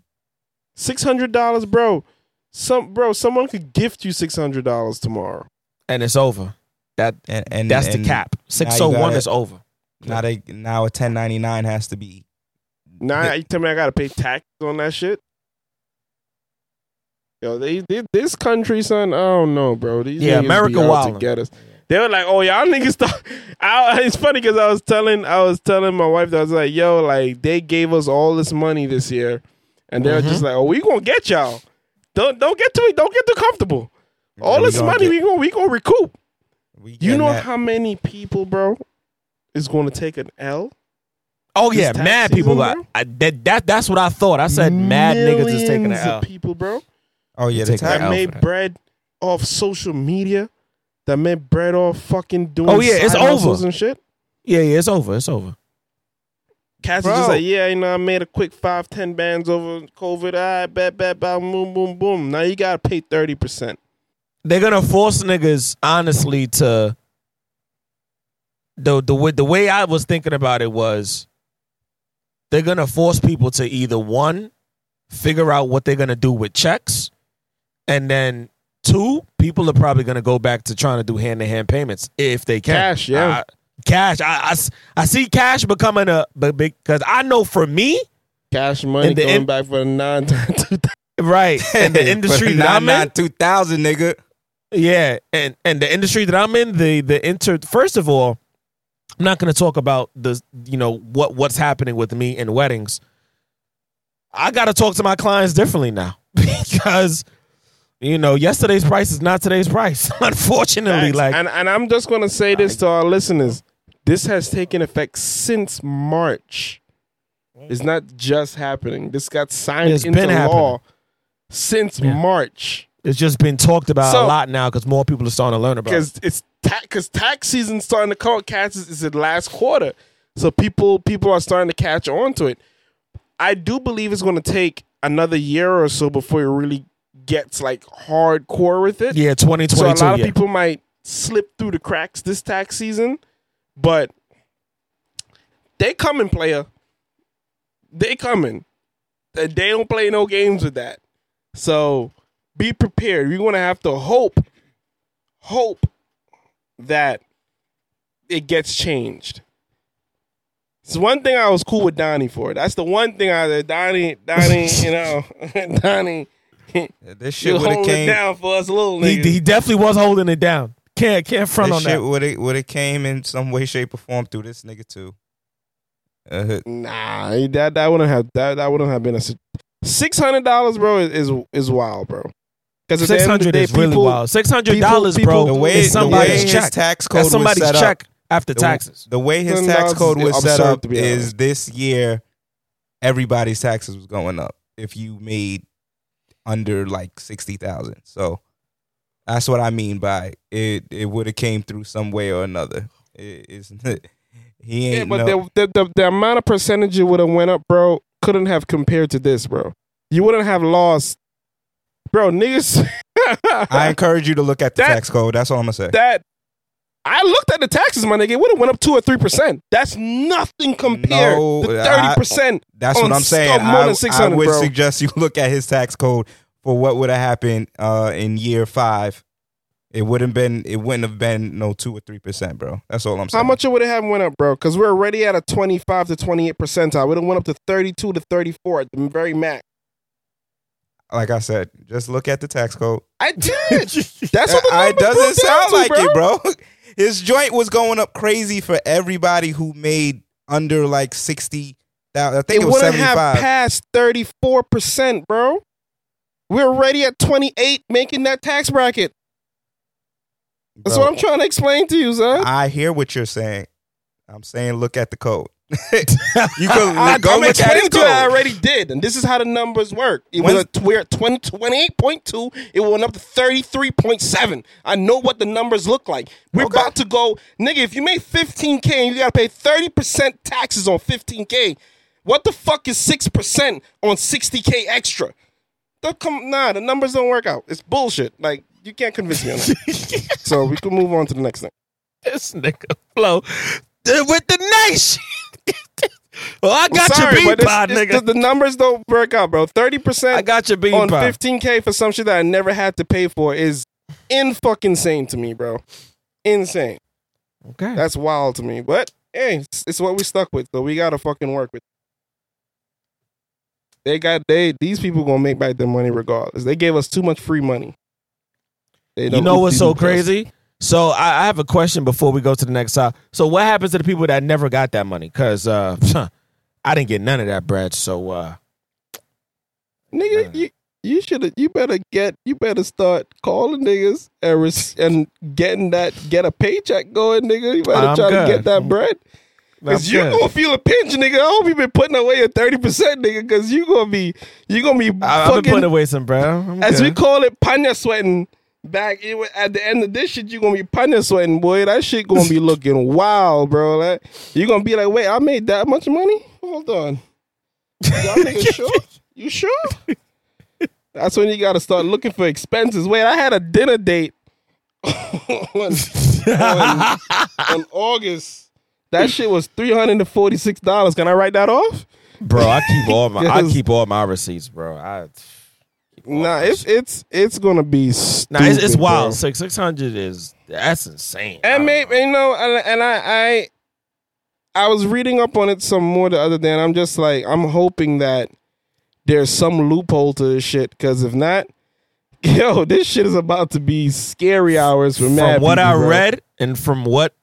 Six hundred dollars, bro. Some bro, someone could gift you six hundred dollars tomorrow. And it's over. That And, and that's and the cap. Six oh one gotta- is over. Now they now a 1099 has to be Now you tell me I gotta pay tax on that shit. Yo, they, they this country, son. I don't know, bro. These Yeah, America wildin'. to get us. They were like, "Oh, y'all niggas." Stop. I, it's funny because I was telling, I was telling my wife that I was like, "Yo, like they gave us all this money this year, and they're Mm-hmm. just like, oh, we gonna get y'all. Don't don't get too don't get too comfortable. All we this gonna money get- we gonna we gonna recoup. we You know that. how many people, bro, is going to take an L? Oh yeah, mad people. bro? I, I, that, that that's what I thought. I said mad niggas is taking an Millions L. people, bro. Oh yeah, the tax, that that made bread off social media, that made bread off fucking doing Oh, yeah, it's side hustles over. and shit. Yeah, yeah, it's over. It's over. Cats Bro. just like, yeah, you know, I made a quick five, ten bands over COVID. I bet, bet, bet, boom, boom, boom. Now you gotta pay thirty percent. They're gonna force niggas honestly to the the way the way I was thinking about it was they're gonna force people to either one figure out what they're gonna do with checks, and then two people are probably gonna go back to trying to do hand to hand payments if they can. Cash, yeah. I- cash. I, I s- I see cash becoming a big because I know for me, Cash money And the going in- back for the nine two right, and the industry that I'm in, 2000 nigga. Yeah, and and the industry that I'm in, the the inter. First of all, I'm not going to talk about the you know what what's happening with me in weddings. I got to talk to my clients differently now because you know yesterday's price is not today's price. Unfortunately, like and and I'm just gonna say this to our listeners: this has taken effect since March. It's not just happening. This got signed It's into been law since. March. it's just been talked about So- a lot now because more people are starting to learn about. it. because it's because tax season starting to come. Cats is, is the last quarter, so people people are starting to catch on to it. I do believe it's going to take another year or so before you really gets like hardcore with it. Yeah, 2022. So a lot of yeah. people might slip through the cracks this tax season, but they coming, player. They coming. They don't play no games with that. So be prepared. You're gonna have to hope, hope that it gets changed. It's one thing I was cool with Donnie for. That's the one thing I Donnie, Donnie, you know, Donnie. This shit You would have hold it came. down for us little he, niggas. he definitely was holding it down. Can't can't front This on shit that. would it would have came in some way, shape, or form through this nigga too. Uh, Nah, that that wouldn't have that that wouldn't have been a six hundred dollars, bro. Is, is is wild, bro. Because Six hundred is really wild. Six hundred dollars, bro. the way is the way somebody's his check. tax code That's somebody's was set check up, after the- taxes. The way his tax code was set up is this year, everybody's taxes was going up if you made under like sixty thousand. So that's what I mean by it. It would have came through some way or another. It, it's he Yeah, but no, the, the the the amount of percentage it would have went up, bro, couldn't have compared to this, bro. You wouldn't have lost, bro. Niggas, I encourage you to look at the That- tax code. That's all I'm gonna say. that I looked at the taxes, my nigga. It would have went up two or three percent. That's nothing compared No, to thirty percent. That's what I'm saying. I, than I 600, would bro. suggest you look at his tax code for what would have happened uh, in year five. It wouldn't been. It wouldn't have been no two or three percent, bro. That's all I'm saying. How much it would have went up, bro? Because we're already at a twenty-five to twenty-eight percentile. It would have went up to thirty-two to thirty-four at the very max. Like I said, just look at the tax code. I did. That's what the I- doesn't sound to, like bro. it, bro. His joint was going up crazy for everybody who made under like sixty thousand. I think it it, was wouldn't have passed 34%, bro. We're already at 28 making that tax bracket. That's what I'm trying to explain to you, son. I hear what you're saying. I'm saying look at the code. You can I, go I'm look at his explaining I already did, and this is how the numbers work. It was a, we're at 20, 28.2. It went up to 33.7. I know what the numbers look like. We're about to go, nigga. If you made 15k and you gotta pay 30% taxes on 15k, what the fuck is six percent on 60k extra? The, come, nah, the numbers don't work out. It's bullshit. Like you can't convince me on that. so we can move on to the next thing. This nigga flow with the nice. well, I got sorry, your beat pod, nigga. The, the numbers don't work out, bro. Thirty percent. I got your beat on 15k for some shit that I never had to pay for is in fucking insane to me, bro. Insane. Okay. That's wild to me. But hey, it's, it's what we stuck with, so we gotta fucking work with. They got they these people gonna make back their money regardless. They gave us too much free money. They You don't know what's so crazy? this. So I, I have a question before we go to the next side. So what happens to the people that never got that money? Because uh, I didn't get none of that bread. So uh, Nigga, you you should you better get you better start calling niggas and res- and getting that get a paycheck going, nigga. You better I'm try good. to get that bread. I'm Cause you good. gonna feel a pinch, nigga. I hope you've been putting away your thirty percent, nigga. Cause you gonna be you gonna be I, I've been putting away some bread. I'm as we call it, panya sweating. Back it, at the end of this shit, you gonna be panya sweating, boy. That shit gonna be looking wild, bro. Like, you gonna be like, wait, I made that much money? Hold on, y'all niggas sure? You sure? That's when you gotta start looking for expenses. Wait, I had a dinner date on, on, on August. That shit was three hundred and forty six dollars. Can I write that off? bro. I keep all my I keep all my receipts, bro. I Nah, it's it's it's gonna be stupid. nah, it's, it's wild. Six six hundred is that's insane. And maybe you know, and, and I, I I was reading up on it some more the other day, and I'm just like, I'm hoping that there's some loophole to this shit, because if not, yo, this shit is about to be scary hours for From what people, I bro. read and from what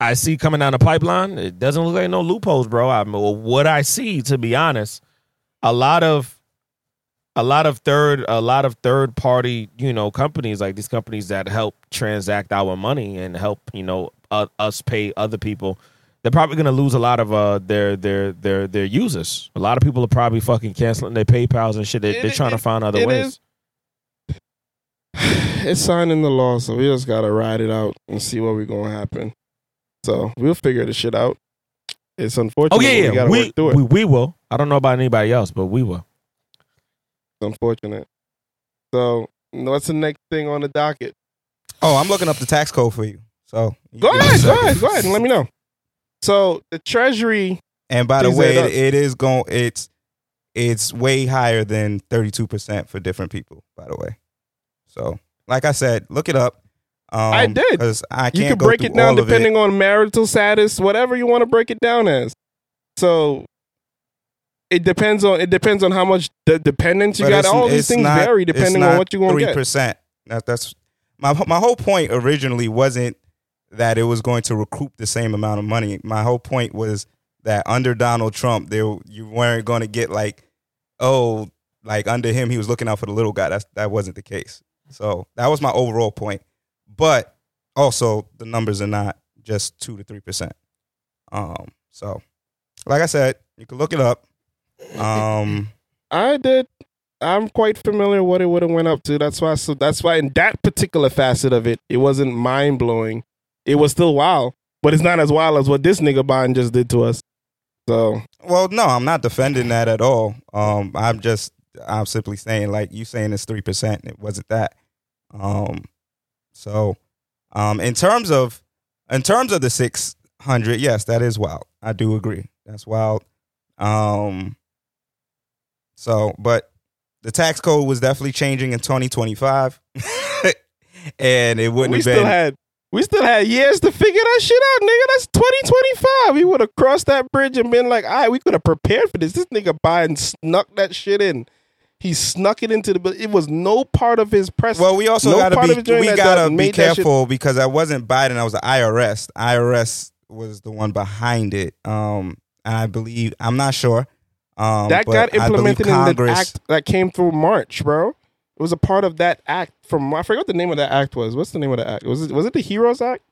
I see coming down the pipeline, it doesn't look like no loopholes, bro. I mean, what I see, to be honest, a lot of a lot of third a lot of third party you know companies like these companies that help transact our money and help you know uh, us pay other people they're probably going to lose a lot of uh their their their their users a lot of people are probably fucking canceling their paypals and shit they, It- they're trying to find other it ways is- It's signed in the law, so we just gotta ride it out and see what we're gonna happen. So we'll figure this shit out. It's unfortunate. oh yeah but we yeah gotta we, work through it. we, we will i don't know about anybody else but we will It's unfortunate. So what's the next thing on the docket? Oh, I'm looking up the tax code for you. So you Go give me a ahead, go ahead, go ahead, and let me know. So the Treasury, And by the way, it, it is going. It's it's way higher than 32 percent for different people. By the way, so like I said, look it up. Um, I did. because I can't you can break it down depending on marital status, whatever you want to break it down as. So it depends on it depends on how much de- dependence you But got. All these things not- vary depending on what you want to get. Three percent. That, that's my my whole point originally wasn't that it was going to recoup the same amount of money. My whole point was that under Donald Trump, there you weren't going to get like, oh, like under him he was looking out for the little guy. That's that wasn't the case. So that was my overall point. But also the numbers are not just two to three percent. Um. So, like I said, you can look it up. Um. I did. I'm quite familiar what it would have went up to. That's why. So that's why in that particular facet of it, it wasn't mind blowing. It was still wild, but it's not as wild as what this nigga Biden just did to us. So Well, no, I'm not defending that at all. Um, I'm just, I'm simply saying, like you saying it's three percent. It wasn't that. Um, so, um, in terms of, in terms of the six hundred, yes, that is wild. I do agree. That's wild. Um, so, but the tax code was definitely changing in 2025, and it wouldn't we have still been. had we still had years to figure that shit out, nigga. That's 2025. We would have crossed that bridge and been like, all right, we could have prepared for this. This nigga Biden snuck that shit in. He snuck it into the bill. It was no part of his press. Well, we also no gotta be of his joint we gotta be careful because I wasn't Biden. I was the IRS. The IRS was the one behind it. Um, and I believe I'm not sure. Um, that got implemented in the act that came through March, bro. It was a part of that act from I forgot what the name of that act was. What's the name of the act? Was it was it the Heroes Act?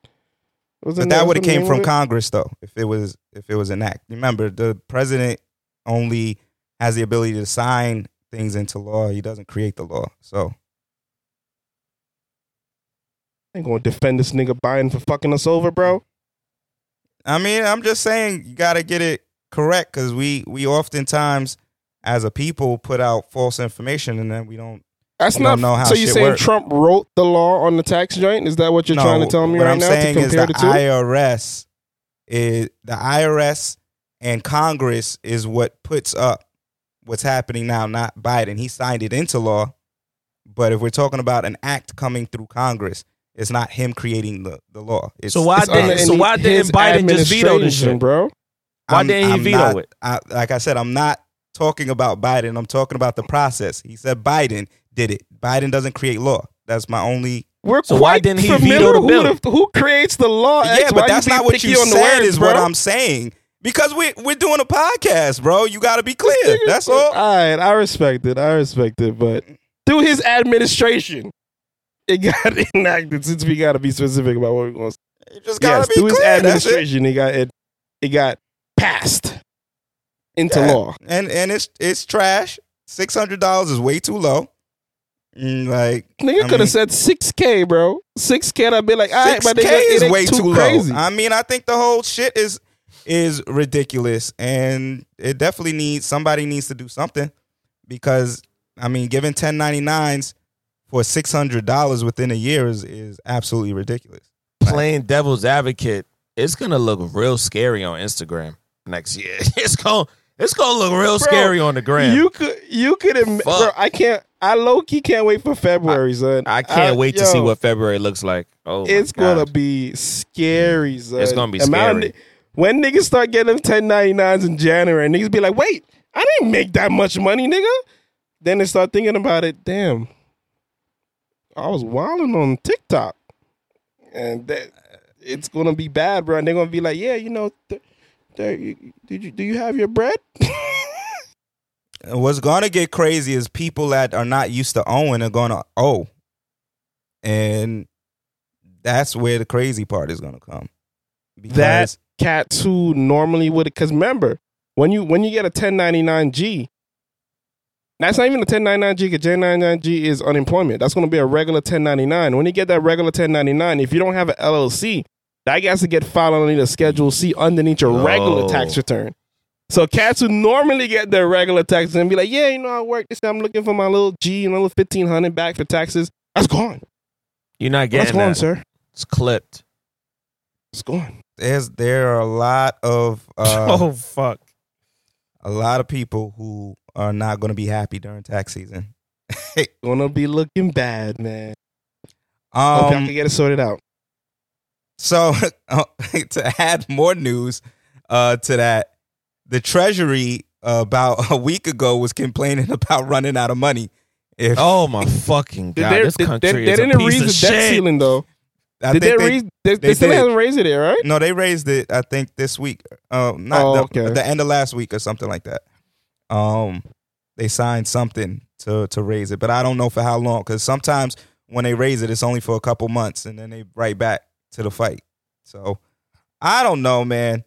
Was But that would have came from? Congress though. If it was if it was an act. Remember, the president only has the ability to sign things into law. He doesn't create the law. So I ain't gonna defend this nigga Biden for fucking us over, bro. I mean, I'm just saying you got to get it correct because we we oftentimes as a people put out false information and then we don't. That's we not. don't know how so you shit saying works. Trump wrote the law on the tax joint? Is that what you're No, trying to tell me what right I'm now saying to is compare the the two? IRS is the IRS and Congress is what puts up what's happening now, not Biden. He signed it into law, but if we're talking about an act coming through Congress, it's not him creating the, the law. It's, So why it's didn't- us. so why didn't Biden just veto this shit? bro? Why didn't he veto not- it? I, like I said, I'm not talking about Biden. I'm talking about the process. He said Biden did it. Biden doesn't create law. That's my only. We're So why quite didn't he familiar veto the who bill? the- Who creates the law? Yeah, X? but that's not what you on the said. words, is what? I'm saying. Because we we're doing a podcast, bro. You got to be clear. That's all. All right, I respect it. I respect it, but through his administration, it got enacted. Since we got to be specific about what we're going to say. You just gotta Yes, be through his clear. That's it. administration, it got it. It got passed into Yeah. law. And and it's it's trash. Six hundred dollars is way too low. Mm, like Nigga I could have said six k, bro. Six k. I'd be like, all right, Six but K nigga, it is ain't way too, crazy. low. I mean, I think the whole shit is is ridiculous, and it definitely needs somebody needs to do something because I mean, giving ten ninety nines for six hundred dollars within a year is is absolutely ridiculous. Playing devil's advocate, it's gonna look real scary on Instagram next year. It's gonna it's gonna look real Bro, scary on the ground. You could, you could, bro. I can't. I low key can't wait for February, son. I can't wait to see what February looks like. Oh, it's gonna be scary, son. It's gonna be Amount of scary. ni- when niggas start getting them 1099s in January, niggas be like, wait, I didn't make that much money, nigga. Then they start thinking about it. Damn, I was wilding on TikTok, and that it's gonna be bad, bro. And they're gonna be like, yeah, you know, th- there, you- did you do you have your bread? What's gonna get crazy is people that are not used to owing are gonna owe, and that's where the crazy part is gonna come. Because that cat too normally would because remember when you when you get a 1099g that's not even a 1099g because 1099g is unemployment that's going to be a regular 1099 when you get that regular 1099 if you don't have an llc that has to get filed underneath a schedule c underneath your regular Oh. tax return So cats who normally get their regular taxes and be like, yeah, you know, I work this. I'm looking for my little G and a little fifteen hundred back for taxes. That's gone. You're not getting That's gone, that. sir. It's clipped. It's gone. There's there are a lot of uh, oh fuck. a lot of people who are not going to be happy during tax season. Gonna be looking bad, man. Hope y'all Um, can get it sorted out. So to add more news uh, to that, the Treasury uh, about a week ago was complaining about running out of money. If Oh my fucking Did god! they, this did- country they, is they a didn't piece raise of the debt shit. ceiling though. I did they, think raise? They, they, they still did. haven't raised it there, right? No, they raised it. I think this week. Uh, not Oh, the, okay. the end of last week or something like that. Um, they signed something to to raise it, but I don't know for how long. Because sometimes when they raise it, it's only for a couple months, and then they right back to the fight. So I don't know, man.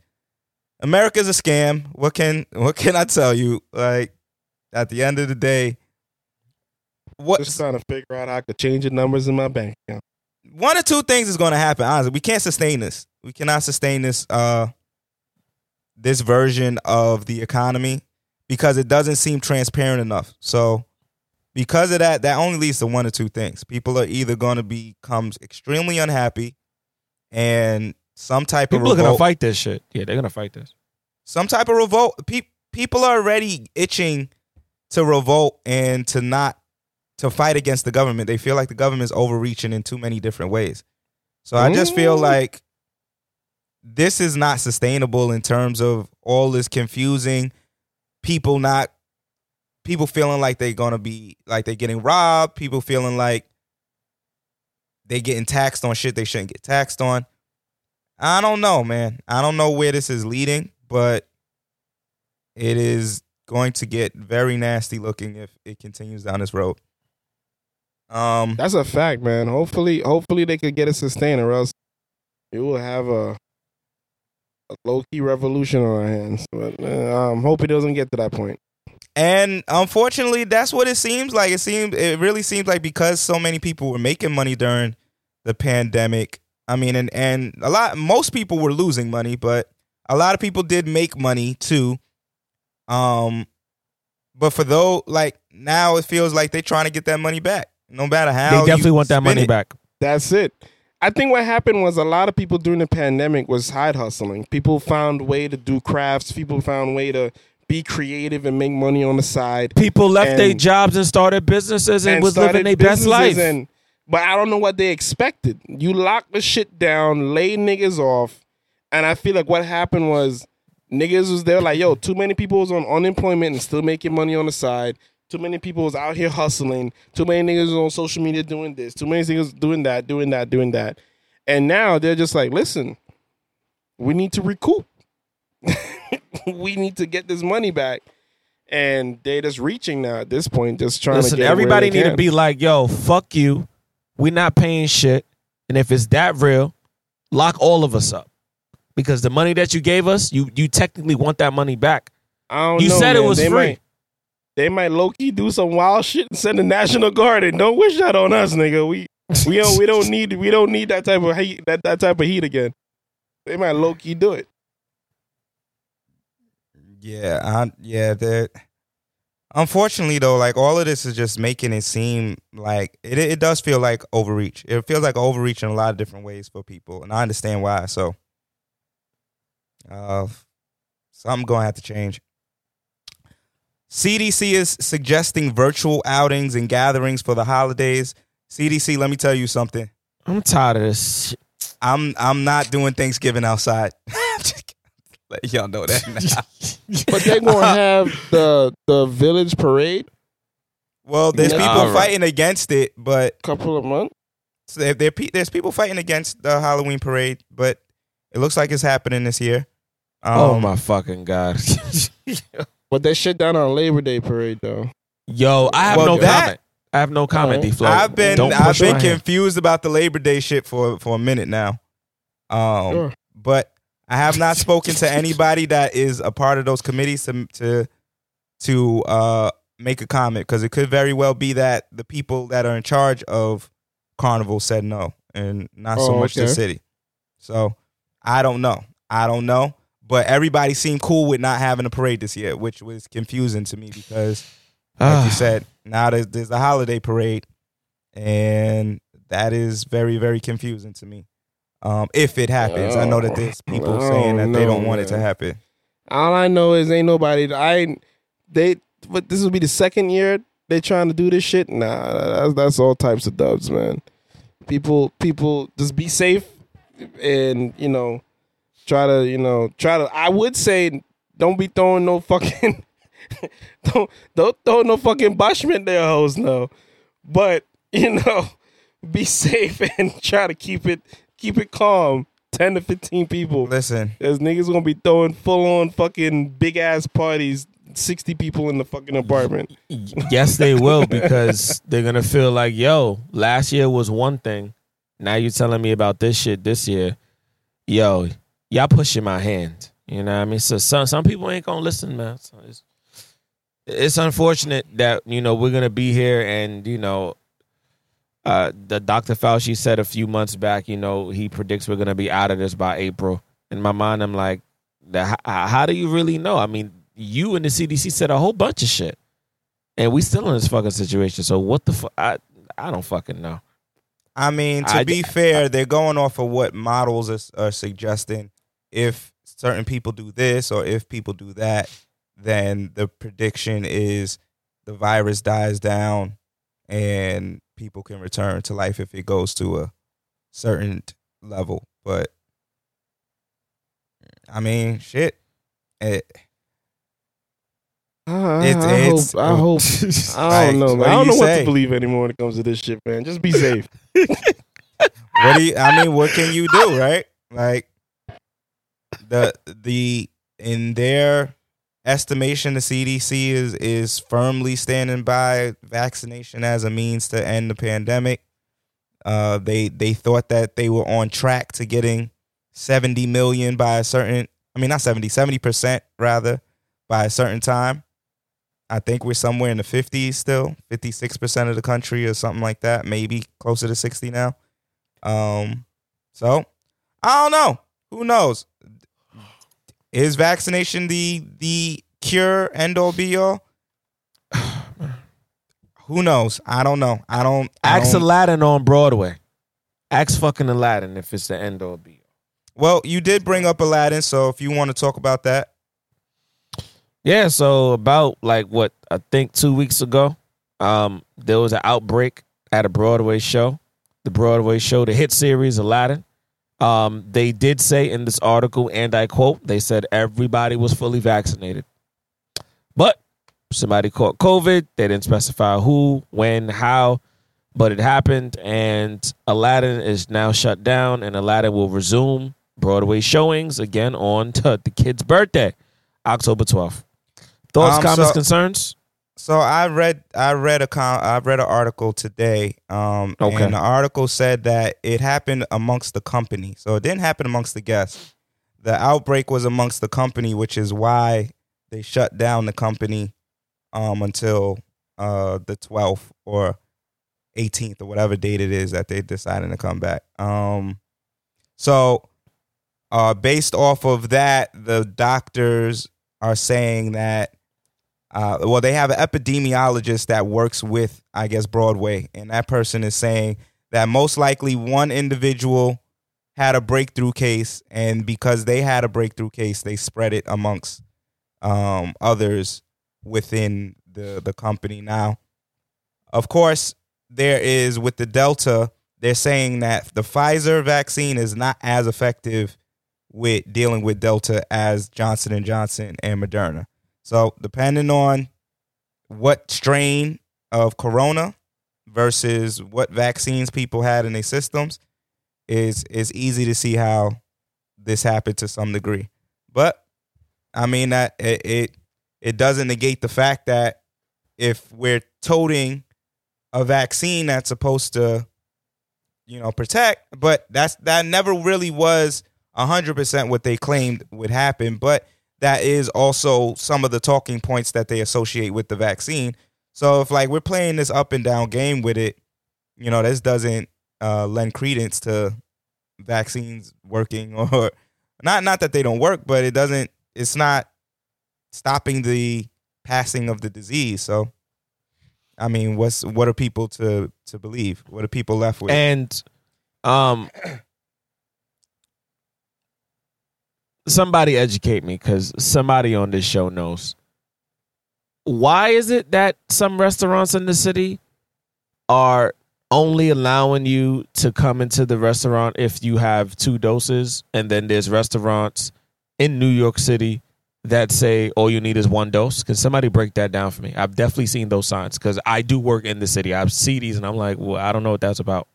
America's a scam. What can what can I tell you? Like at the end of the day, what Just trying to figure out how I could change the numbers in my bank account. one or two things is going to happen. Honestly, we can't sustain this. We cannot sustain this uh this version of the economy because it doesn't seem transparent enough. So because of that, that only leads to one or two things. People are either going to become extremely unhappy and some type People of people are gonna fight this shit. Yeah, they're gonna fight this. some type of revolt. Pe- people are already itching to revolt and to not to fight against the government. They feel like the government's overreaching in too many different ways. So I just feel mm. like this is not sustainable in terms of all this confusing people not people feeling like they're gonna be like they're getting robbed, people feeling like they getting taxed on shit they shouldn't get taxed on. I don't know, man. I don't know where this is leading, but it is going to get very nasty looking if it continues down this road. Um, That's a fact, man. Hopefully, hopefully they could get it sustained, or else you will have a a low key revolution on our hands. But uh, um, hope it doesn't get to that point. And unfortunately, that's what it seems like. It seems it really seems like because so many people were making money during the pandemic. I mean, and and a lot most people were losing money, but a lot of people did make money too. Um, but for those like now, it feels like they're trying to get that money back, no matter how. they you definitely want that money it. back. That's it. I think what happened was a lot of people during the pandemic was side hustling. People found way to do crafts. People found way to be creative and make money on the side. People left their jobs and started businesses and, and was living their best life. And, but I don't know what they expected. You lock the shit down, lay niggas off, and I feel like what happened was niggas was there like, yo, too many people was on unemployment and still making money on the side. Too many people was out here hustling. Too many niggas was on social media doing this. Too many niggas doing that, doing that, doing that. And now they're just like, listen, we need to recoup. we need to get this money back. And they're just reaching now at this point, just trying to Listen, get where everybody they need to be like, yo, fuck you. We not paying shit. And if it's that real, lock all of us up. Because the money that you gave us, you you technically want that money back. I don't You know, said it was they free. Might, they might low key do some wild shit and send the National Guard in. Don't wish that on us, nigga. We we don't we don't need we don't need that type of heat that, that type of heat again. They might low key do it. Yeah, I, yeah. That unfortunately though, like all of this is just making it seem like it. It does feel like overreach. It feels like overreach in a lot of different ways for people, and I understand why. So, uh, something gonna have to change. CDC is suggesting virtual outings and gatherings for the holidays. CDC, let me tell you something. I'm tired of this. I'm I'm not doing Thanksgiving outside. Let y'all know that now. But they gonna have the the village parade Well, there's Yeah. people Alright. fighting against it, but couple of months. so there, there, pe- there's people fighting against the Halloween parade, but it looks like it's happening this year. Um, oh my fucking god. But they shut down on Labor Day parade though. Yo, I have Well, no that- comment. I have no comment, Alright. D Flow. I've been Don't I've push been my hand. confused about the Labor Day shit for for a minute now. Um, Sure. but I have not spoken to anybody that is a part of those committees to to to uh make a comment because it could very well be that the people that are in charge of Carnival said no and not so Oh, much the city. So I don't know. I don't know. but everybody seemed cool with not having a parade this year, which was confusing to me because, like you said, now there's, there's a holiday parade, and that is very very confusing to me. Um, if it happens, I know that there's people I saying that don't they know, don't want it to man. happen. All I know is ain't nobody. I they. But this will be the second year they trying to do this shit. Nah, that's, that's all types of dubs, man. People, people, just be safe and you know, try to you know try to. I would say don't be throwing no fucking don't don't throw no fucking Bushman there, hoes. No, but you know, be safe and try to keep it keep it calm. Ten to fifteen people. Listen, There's niggas gonna be throwing full on fucking big ass parties. Sixty people in the fucking apartment. Yes, they will because they're gonna feel like, yo, last year was one thing. Now you're telling me about this shit this year. Yo, y'all pushing my hand. You know what I mean? So some some people ain't gonna listen, man. So it's, it's unfortunate that, you know, we're gonna be here and, you know, uh the Dr. Fauci said a few months back, you know, he predicts we're gonna be out of this by April. In my mind, I'm like, the, how, how do you really know? I mean, you and the CDC said a whole bunch of shit and we still in this fucking situation. So what the fuck? I I don't fucking know. I mean, to I- be fair, they're going off of what models are, are suggesting. If certain people do this or if people do that, then the prediction is the virus dies down and people can return to life if it goes to a certain level. But I mean, shit. It, I, It's- I it's- hope. I hope. I don't know, man. I don't know what say? to believe anymore when it comes to this shit, man. Just be safe. what do you I mean, what can you do, right? Like the the in their estimation the CDC is is firmly standing by vaccination as a means to end the pandemic. Uh they they thought that they were on track to getting 70 million by a certain I mean not 70 70% rather by a certain time. I think we're somewhere in the 50s still, 56% of the country or something like that, maybe closer to 60 now. Um, so I don't know. Who knows? Is vaccination the the cure end all be all? Who knows? I don't know. I don't. I Ask don't- Aladdin on Broadway. Ask fucking Aladdin if it's the end or be. all. well, you did bring up Aladdin, so if you want to talk about that, Yeah, so about like what I think two weeks ago, um, there was an outbreak at a Broadway show. The Broadway show, the hit series Aladdin. Um, they did say in this article, and I quote, they said everybody was fully vaccinated. But somebody caught COVID. They didn't specify who, when, how, but it happened. And Aladdin is now shut down, and Aladdin will resume Broadway showings again on t- the kid's birthday, October 12th. Thoughts, Um, comments, so- concerns? So I read I read a com- I read an article today. Um, Okay. and the article said that it happened amongst the company. So it didn't happen amongst the guests. The outbreak was amongst the company, which is why they shut down the company um, until uh, the 12th or 18th or whatever date it is that they decided to come back. Um, so uh, based off of that, the doctors are saying that uh, well, they have an epidemiologist that works with, I guess, Broadway, and that person is saying that most likely one individual had a breakthrough case, and because they had a breakthrough case, they spread it amongst um, others within the the company. Now, of course, there is with the Delta, they're saying that the Pfizer vaccine is not as effective with dealing with Delta as Johnson and Johnson and Moderna. So depending on what strain of corona versus what vaccines people had in their systems, is is easy to see how this happened to some degree. But I mean that it it, it doesn't negate the fact that if we're toting a vaccine that's supposed to, you know, protect, but that's that never really was hundred percent what they claimed would happen. But that is also some of the talking points that they associate with the vaccine. So if like we're playing this up and down game with it, you know, this doesn't uh, lend credence to vaccines working or Not not that they don't work, but it doesn't. It's not stopping the passing of the disease. So, I mean, what's what are people to to believe? What are people left with? And um somebody educate me cuz somebody on this show knows. Why is it that some restaurants in the city are only allowing you to come into the restaurant if you have two doses and then there's restaurants in New York City that say all you need is one dose? Can somebody break that down for me? I've definitely seen those signs because I do work in the city. I see these and I'm like, well, I don't know what that's about.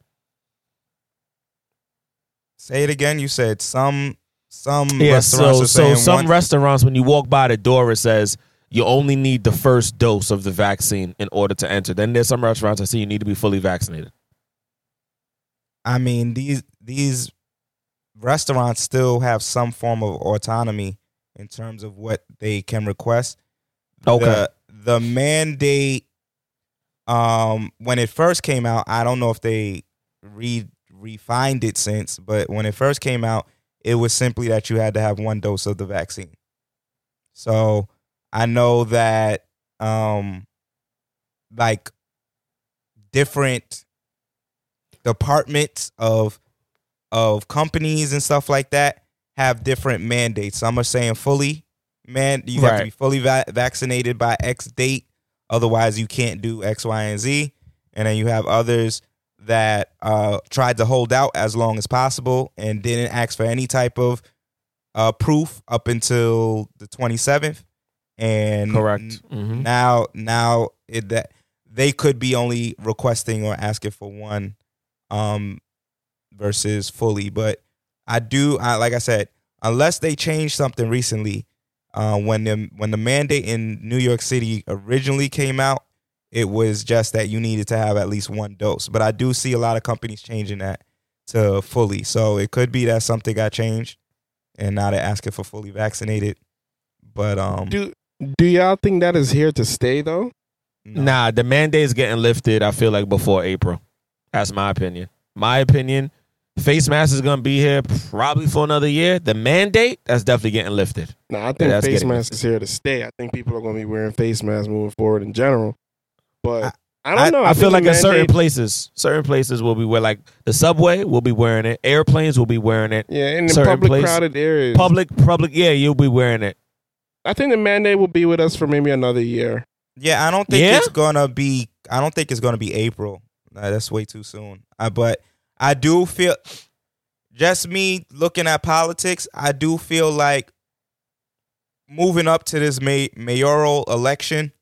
Say it again. You said some some Yeah, restaurants so are so some one. restaurants when you walk by the door it says you only need the first dose of the vaccine in order to enter. Then there's some restaurants I see you need to be fully vaccinated. I mean these these restaurants still have some form of autonomy in terms of what they can request. Okay. The, the mandate um when it first came out, I don't know if they re refined it since, but when it first came out, it was simply that you had to have one dose of the vaccine. So I know that um like different departments of of companies and stuff like that have different mandates. Some are saying fully man you have to be fully va- vaccinated by X date, otherwise you can't do X, Y, and Z. And then you have others that uh, tried to hold out as long as possible and didn't ask for any type of uh, proof up until the 27th. And Correct. Mhm. now, now it, that they could be only requesting or asking for one um, versus fully. But I do, I, like I said, unless they changed something recently, uh, when the when the mandate in New York City originally came out, it was just that you needed to have at least one dose. But I do see a lot of companies changing that to fully. So it could be that something got changed, and now they're asking for fully vaccinated. But um, Do do y'all think that is here to stay though? Nah, the mandate is getting lifted. I feel like before April. That's my opinion. My opinion. Face mask is gonna be here probably for another year. The mandate that's definitely getting lifted. Nah, I think that's face getting mask is here to stay. I think people are going to be wearing face masks moving forward in general. But I, don't know. I, feel like the in certain places, certain places will be wearing like the subway will be wearing it. Airplanes will be wearing it. Yeah, in the Certain public place- crowded areas. Public, public. Yeah, you'll be wearing it. I think the mandate will be with us for maybe another year. Yeah, I don't think Yeah? it's gonna be. I don't think it's gonna be April. Nah, that's way too soon. Uh, but I do feel, just me looking at politics, I do feel like moving up to this may, mayoral election,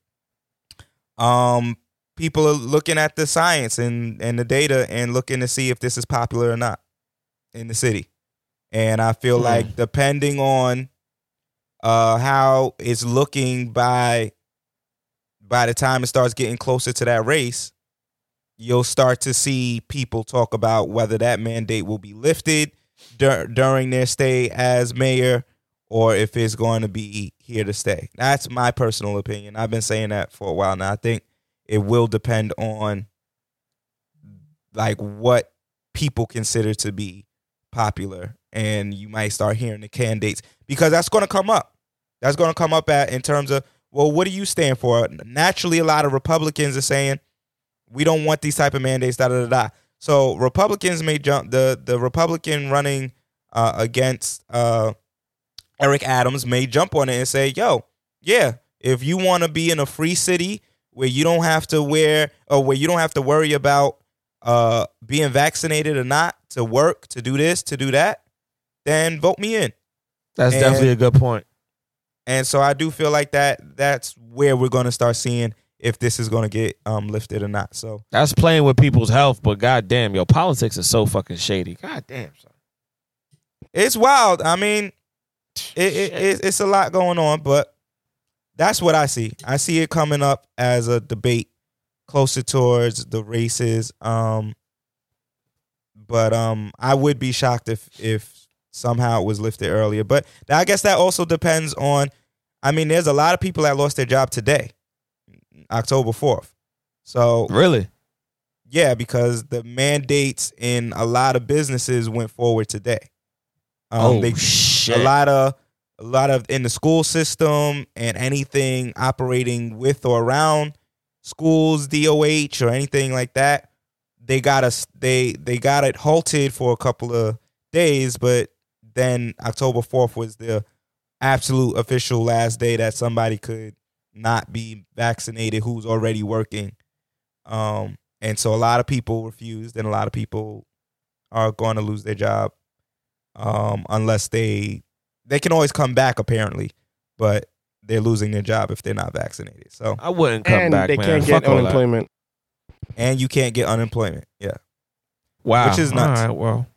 um, people are looking at the science and and the data and looking to see if this is popular or not in the city. And I feel Hmm. like depending on uh how it's looking by by the time it starts getting closer to that race, you'll start to see people talk about whether that mandate will be lifted dur- during their stay as mayor or if it's going to be here to stay. That's my personal opinion. I've been saying that for a while now. I think it will depend on like what people consider to be popular and you might start hearing the candidates because that's going to come up. That's going to come up at in terms of well, what do you stand for? Naturally, a lot of Republicans are saying we don't want these type of mandates. Da da da. da. So Republicans may jump the the Republican running uh, against uh, Eric Adams may jump on it and say, "Yo, yeah, if you want to be in a free city where you don't have to wear or where you don't have to worry about uh, being vaccinated or not to work, to do this, to do that, then vote me in." That's And- definitely a good point. And so I do feel like that that's where we're going to start seeing if this is going to get um, lifted or not. So That's playing with people's health, but goddamn, yo, politics is so fucking shady. God damn, son. it's wild. I mean, it, it, it, it's a lot going on, but that's what I see. I see it coming up as a debate closer towards the races. Um, but um, I would be shocked if if somehow it was lifted earlier. But I guess that also depends on. I mean, there's a lot of people that lost their job today, October fourth. So Really? yeah, because the mandates in a lot of businesses went forward today. Um, oh they, shit. A lot of a lot of in the school system and anything operating with or around schools, DOH or anything like that. They got us. They they got it halted for a couple of days, but then October fourth was the absolute official last day that somebody could not be vaccinated who's already working. Um, and so a lot of people refused, and a lot of people are going to lose their job um, unless they they can always come back apparently, but they're losing their job if they're not vaccinated. So I wouldn't come and back, they man. can't Fuck get all unemployment. and you can't get unemployment. Yeah, Wow, which is nuts. All right, well,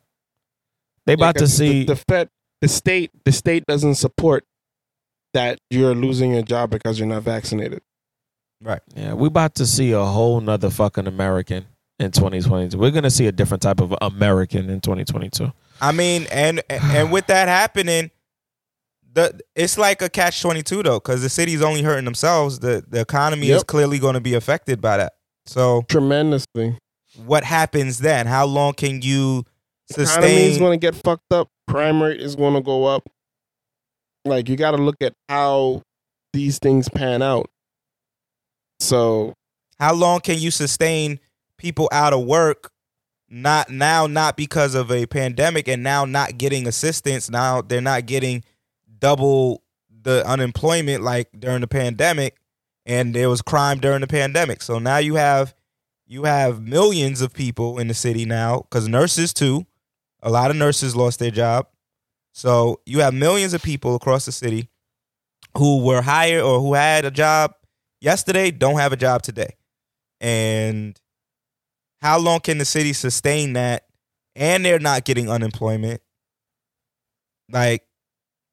they about to see. the, the Fed, the state, the state doesn't support that you're losing your job because you're not vaccinated. right. yeah, we're about to see a whole nother fucking American in 2022. We're gonna see a different type of American in 2022. I mean, and and with that happening, the it's like a catch twenty two though, because the city's only hurting themselves. The the economy is clearly going to be affected by that. So Tremendously. what happens then? How long can you sustain? Economy is going to get fucked up. Crime rate is going to go up. Like you got to look at how these things pan out. So How long can you sustain people out of work? Not now, not because of a pandemic, and now not getting assistance. Now they're not getting double the unemployment like during the pandemic, and there was crime during the pandemic. So now you have you have millions of people in the city now because nurses too. A lot of nurses lost their job. So you have millions of people across the city who were hired or who had a job yesterday don't have a job today. And how long can the city sustain that? And they're not getting unemployment. Like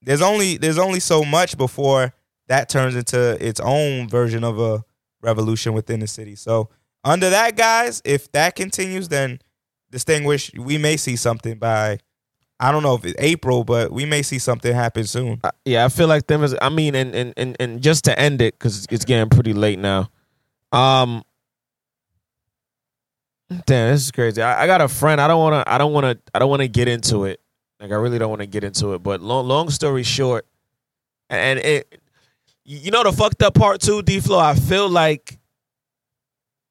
there's only there's only so much before that turns into its own version of a revolution within the city. So under that, guys, if that continues, then distinguish we may see something by I don't know if it's April, but we may see something happen soon. Uh, yeah, I feel like them is. I mean, and and and, and just to end it because it's getting pretty late now. Um, damn, this is crazy. I, I got a friend. I don't want to. I don't want to. I don't want to get into it. Like I really don't want to get into it. But long, long story short, and it, you know, the fucked up part too, D Flow. I feel like,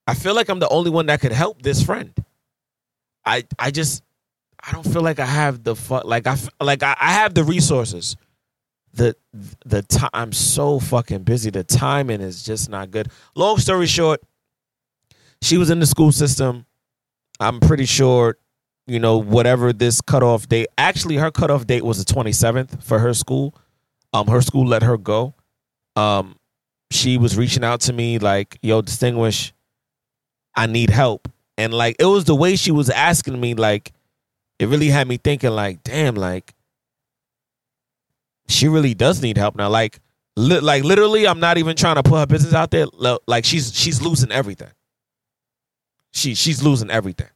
I feel like I'm the only one that could help this friend. I I just I don't feel like I have the fuck. like I, like I, I have the resources. The the time I'm so fucking busy. The timing is just not good. Long story short, she was in the school system. I'm pretty sure, you know, whatever this cutoff date. Actually, her cutoff date was the 27th for her school. Um, her school let her go. Um, she was reaching out to me like, "Yo, distinguish, I need help." And like, it was the way she was asking me, like, it really had me thinking, like, damn, like, she really does need help now. Like, li- like literally, I'm not even trying to put her business out there. Like, she's she's losing everything. She she's losing everything,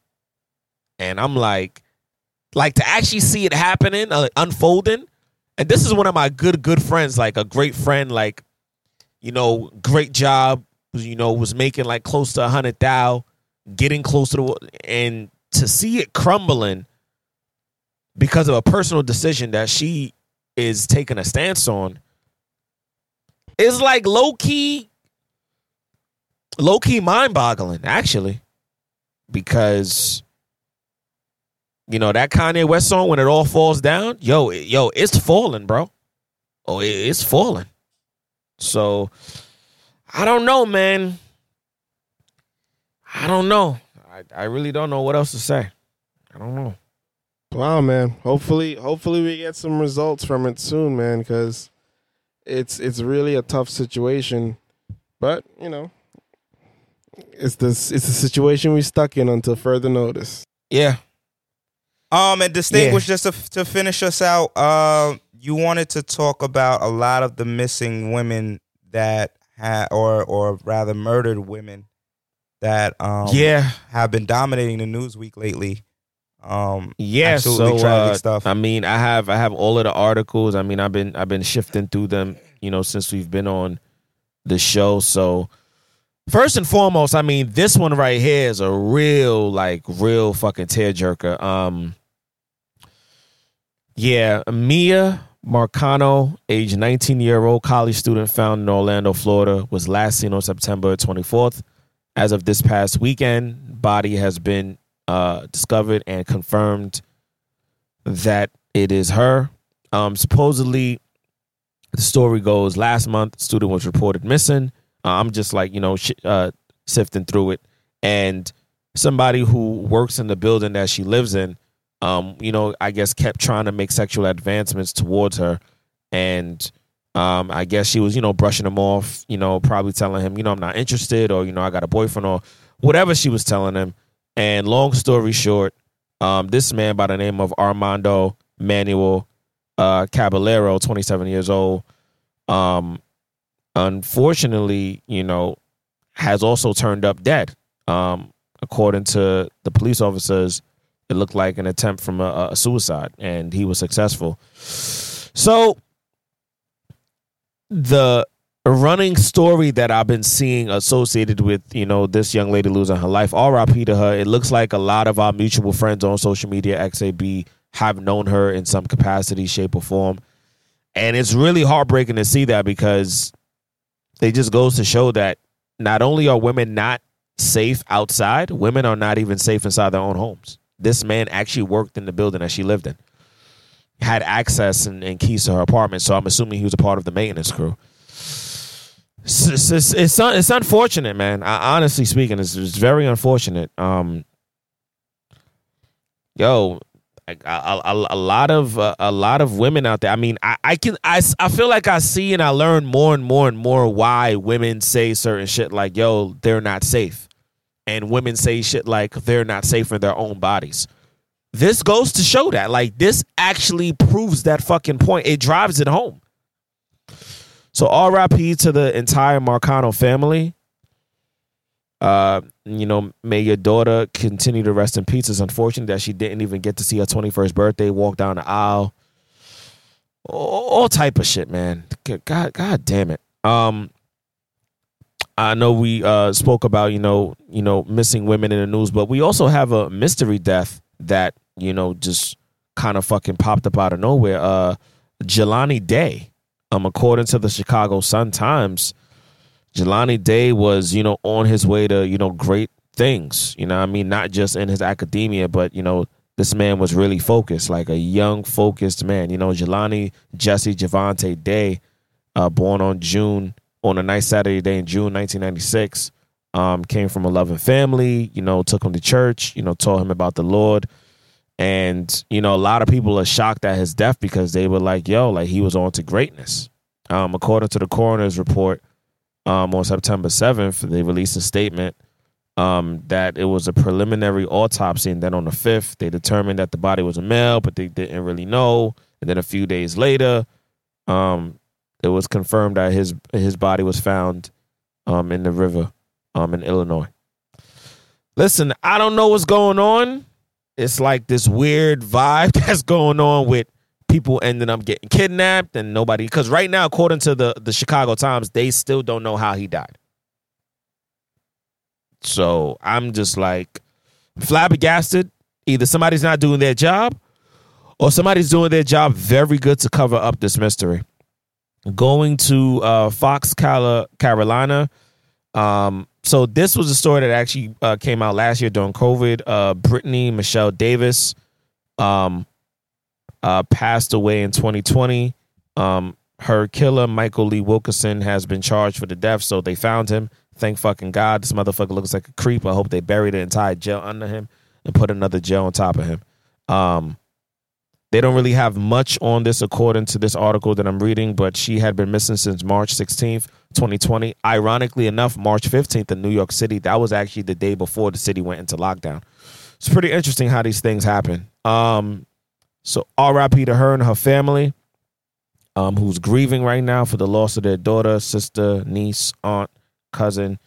and I'm like, like to actually see it happening, uh, unfolding. And this is one of my good good friends, like a great friend, like, you know, great job. You know, was making like close to a hundred thou, getting close to the and to see it crumbling because of a personal decision that she is taking a stance on is like low key low key mind boggling actually because you know that Kanye West song when it all falls down yo yo it's falling bro oh it's falling so I don't know man I don't know I, I really don't know what else to say I don't know Wow, man. Hopefully, hopefully we get some results from it soon, man. Because it's it's really a tough situation. But you know, it's this it's a situation we stuck in until further notice. yeah Um, and distinguish just to, to finish us out. Um, you wanted to talk about a lot of the missing women that had, or or rather, murdered women that um yeah have been dominating the news week lately. Um, Yeah, so uh, stuff. I mean, I have I have all of the articles. I mean, I've been I've been shifting through them, you know, since we've been on the show. So first and foremost, I mean, this one right here is a real like real fucking tearjerker. Um, yeah, Miya Marcano, age 19 year old college student found in Orlando, Florida, was last seen on September 24th. As of this past weekend, body has been uh, discovered and confirmed that it is her. Um, supposedly, the story goes last month, student was reported missing. Uh, I'm just like, you know, sh- uh, sifting through it. And somebody who works in the building that she lives in, um, you know, I guess kept trying to make sexual advancements towards her. And um, I guess she was, you know, brushing him off, you know, probably telling him, you know, I'm not interested or, you know, I got a boyfriend or whatever she was telling him. And long story short, um, this man by the name of Armando Manuel uh, Caballero, 27 years old, um, unfortunately, you know, has also turned up dead. Um, according to the police officers, it looked like an attempt from a, a suicide, and he was successful. So, the running story that I've been seeing associated with you know this young lady losing her life, R.I.P. to her. It looks like a lot of our mutual friends on social media, XAB, have known her in some capacity, shape, or form, and it's really heartbreaking to see that because it just goes to show that not only are women not safe outside, women are not even safe inside their own homes. This man actually worked in the building that she lived in, had access and, and keys to her apartment. So I'm assuming he was a part of the maintenance crew. It's, it's, it's, it's, un- it's unfortunate, man. I, honestly speaking, it's, it's very unfortunate. Um, yo, a, a, a, a lot of uh, a lot of women out there. I mean, I, I can I, I feel like I see and I learn more and more and more why women say certain shit like, "Yo, they're not safe," and women say shit like they're not safe in their own bodies. This goes to show that, like, this actually proves that fucking point. It drives it home. So, R.I.P. to the entire Marcano family. Uh, you know, may your daughter continue to rest in peace. It's unfortunate that she didn't even get to see her 21st birthday, walk down the aisle. All, type of shit, man. God, God damn it. Um, I know we uh spoke about, you know, you know, missing women in the news, but we also have a mystery death that, you know, just kind of fucking popped up out of nowhere. Uh Jelani Day. Um, according to the Chicago Sun Times, Jelani Day was, you know, on his way to, you know, great things. You know I mean? Not just in his academia, but, you know, this man was really focused, like a young, focused man. You know, Jelani Jesse Javante Day, uh, born on June, on a nice Saturday day in June 1996, um, came from a loving family, you know, took him to church, you know, told him about the Lord. And, you know, a lot of people are shocked at his death because they were like, yo, like he was on to greatness. Um, according to the coroner's report, um, on September 7th, they released a statement um, that it was a preliminary autopsy. And then on the 5th, they determined that the body was a male, but they didn't really know. And then a few days later, um, it was confirmed that his his body was found um, in the river um, in Illinois. Listen, I don't know what's going on. It's like this weird vibe that's going on with people ending up getting kidnapped and nobody because right now according to the the chicago times they still don't know how he died. So i'm just like flabbergasted. Either somebody's not doing their job or somebody's doing their job very good to cover up this mystery. Going to uh fox carolina um so this was a story that actually uh, came out last year during covid. Uh brittany michelle davis um uh, passed away in 2020. Um, her killer, Michael Lee Wilkerson, has been charged for the death. So they found him. Thank fucking God. This motherfucker looks like a creep. I hope they buried the entire jail under him and put another jail on top of him. Um, they don't really have much on this according to this article that I'm reading, but she had been missing since March 16th, 2020. Ironically enough, March 15th in New York City, that was actually the day before the city went into lockdown. It's pretty interesting how these things happen. Um, so RIP to her and her family, um, who's grieving right now for the loss of their daughter, sister, niece, aunt, cousin.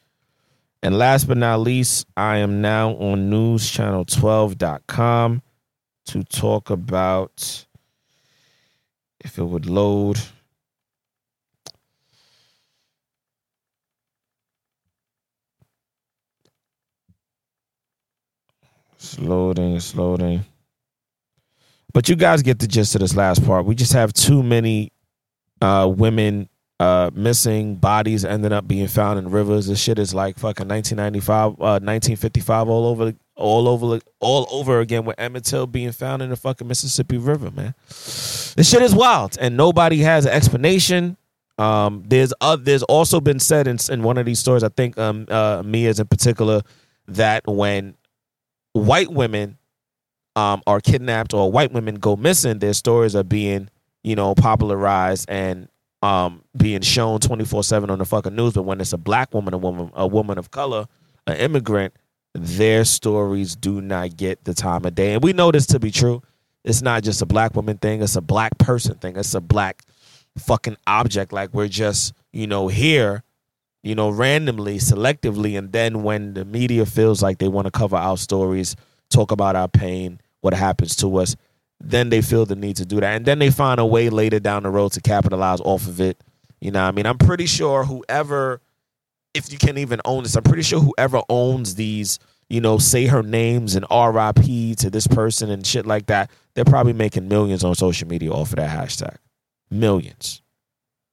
And last but not least, I am now on newschannel12.com to talk about if it would load. It's loading, it's loading. But you guys get the gist of this last part. We just have too many uh, women uh, missing bodies ending up being found in rivers. This shit is like fucking 1995, uh, 1955 all over, all over, all over again with Emmett Till being found in the fucking Mississippi River, man. This shit is wild, and nobody has an explanation. Um, there's uh, there's also been said in, in one of these stories, I think um, uh, Miya's in particular, that when white women um, are kidnapped or white women go missing, their stories are being you know popularized and um, being shown 24 7 on the fucking news. But when it's a black woman, a woman, a woman of color, an immigrant, their stories do not get the time of day. And we know this to be true. It's not just a black woman thing, it's a black person thing. It's a black fucking object. Like we're just, you know, here, you know, randomly, selectively. And then when the media feels like they want to cover our stories, talk about our pain, what happens to us, then they feel the need to do that. And then they find a way later down the road to capitalize off of it. You know, I mean, I'm pretty sure whoever, if you can even own this, I'm pretty sure whoever owns these, you know, say her names and RIP to this person and shit like that, they're probably making millions on social media off of that hashtag. Millions.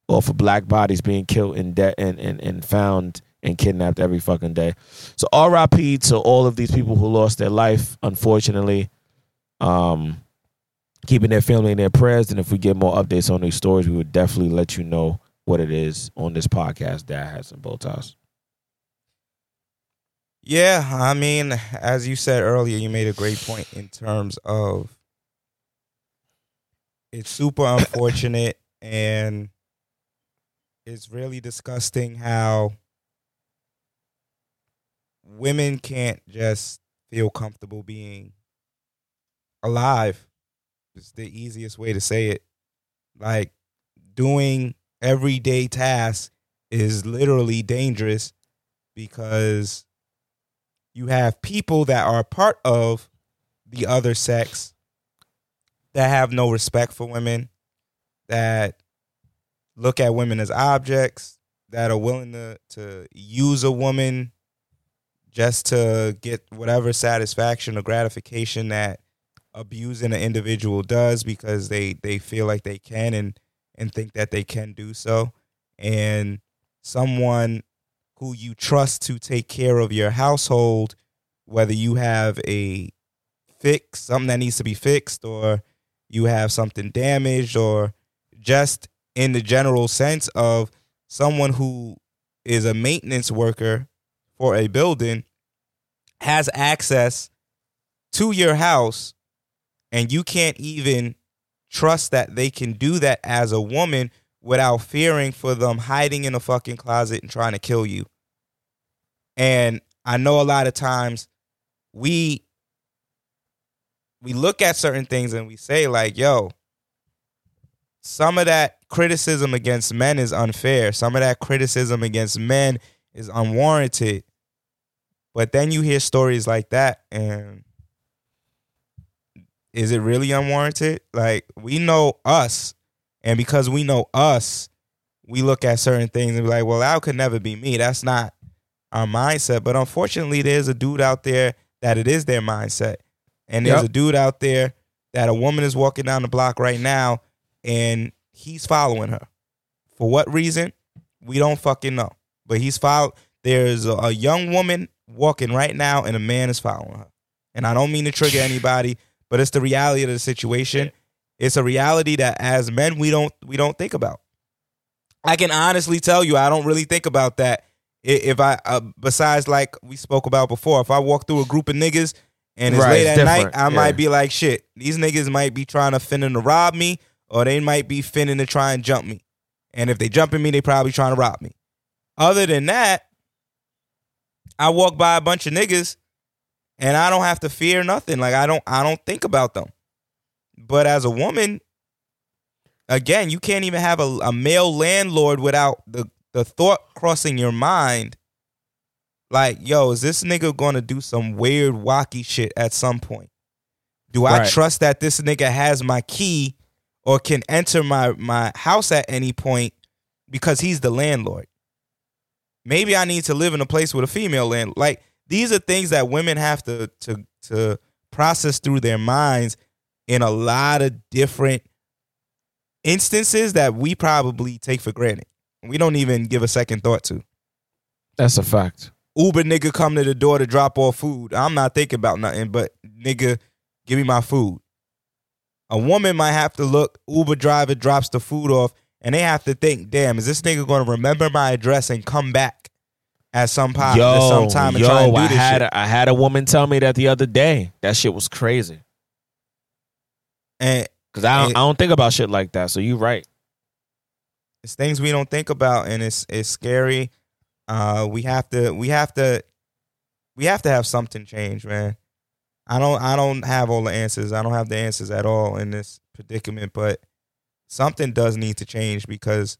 Off of black bodies being killed and, de- and, and, and found and kidnapped every fucking day. So RIP to all of these people who lost their life, unfortunately. Um, keeping their family in their prayers. And if we get more updates on these stories, we would definitely let you know what it is on this podcast that has some bow. Yeah, I mean, as you said earlier, you made a great point in terms of it's super unfortunate and it's really disgusting how women can't just feel comfortable being alive. It's the easiest way to say it. Like doing everyday tasks is literally dangerous because you have people that are part of the other sex that have no respect for women, that look at women as objects, that are willing to, to use a woman just to get whatever satisfaction or gratification that abusing an individual does because they they feel like they can and and think that they can do so. And someone who you trust to take care of your household whether you have a fix something that needs to be fixed or you have something damaged or just in the general sense of someone who is a maintenance worker for a building has access to your house and you can't even trust that they can do that as a woman without fearing for them hiding in a fucking closet and trying to kill you. And I know a lot of times we we look at certain things and we say like, yo, some of that criticism against men is unfair. Some of that criticism against men is unwarranted. But then you hear stories like that and is it really unwarranted? Like we know us, and because we know us, we look at certain things and be like, "Well, that could never be me." That's not our mindset. But unfortunately, there's a dude out there that it is their mindset, and there's Yep. a dude out there that a woman is walking down the block right now, and he's following her. For what reason? We don't fucking know. But he's followed. There's a, a young woman walking right now, and a man is following her. And I don't mean to trigger anybody, but it's the reality of the situation. It's a reality that as men we don't we don't think about. I can honestly tell you, I don't really think about that. If I, uh, besides like we spoke about before, if I walk through a group of niggas and it's Right, late at night, I yeah. might be like, shit, these niggas might be trying to finna to rob me, or they might be finna to try and jump me. And if they jumping me, they probably trying to rob me. Other than that, I walk by a bunch of niggas and I don't have to fear nothing. Like I don't I don't think about them. But as a woman, again, you can't even have a, a male landlord without the the thought crossing your mind. Like, yo, is this nigga gonna do some weird wacky shit at some point? Do I Right. trust that this nigga has my key or can enter my my house at any point because he's the landlord? Maybe I need to live in a place with a female landlord. Like these are things that women have to to to process through their minds in a lot of different instances that we probably take for granted. We don't even give a second thought to. That's a fact. Uber nigga come to the door to drop off food. I'm not thinking about nothing, but nigga, give me my food. A woman might have to look, Uber driver drops the food off, and they have to think, damn, is this nigga gonna remember my address and come back at some po- yo, at some time and yo, try and do I this had shit? A, I had a woman tell me that the other day. That shit was crazy. And Cause I don't, I don't think about shit like that. So you're right. it's things we don't think about, and it's it's scary. Uh, we have to we have to we have to have something change, man. I don't I don't have all the answers. I don't have the answers at all in this predicament, but something does need to change because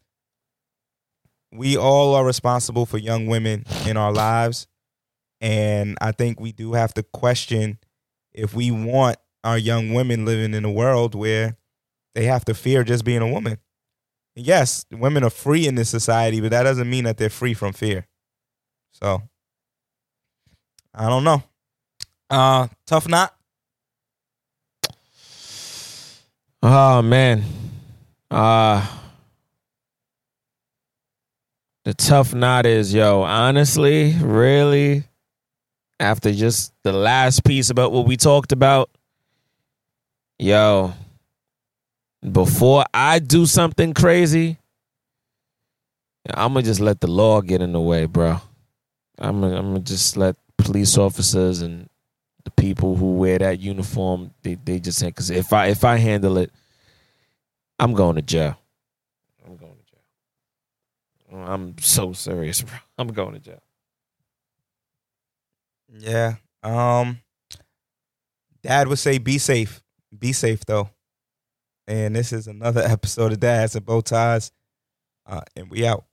we all are responsible for young women in our lives. And I think we do have to question if we want our young women living in a world where they have to fear just being a woman. Yes, women are free in this society, but that doesn't mean that they're free from fear. So I don't know. Uh tough knot. Oh man. Uh the tough knot is, yo, honestly, really, after just the last piece about what we talked about, yo, before I do something crazy, I'm gonna just let the law get in the way, bro. I'm gonna, I'm gonna just let police officers and the people who wear that uniform, they they just say, because if I if I handle it, I'm going to jail. I'm going to jail. I'm so serious, bro. I'm going to jail. Yeah. Um Dad would say be safe. Be safe though. And this is another episode of Dad hats and bow ties. Uh, and we out.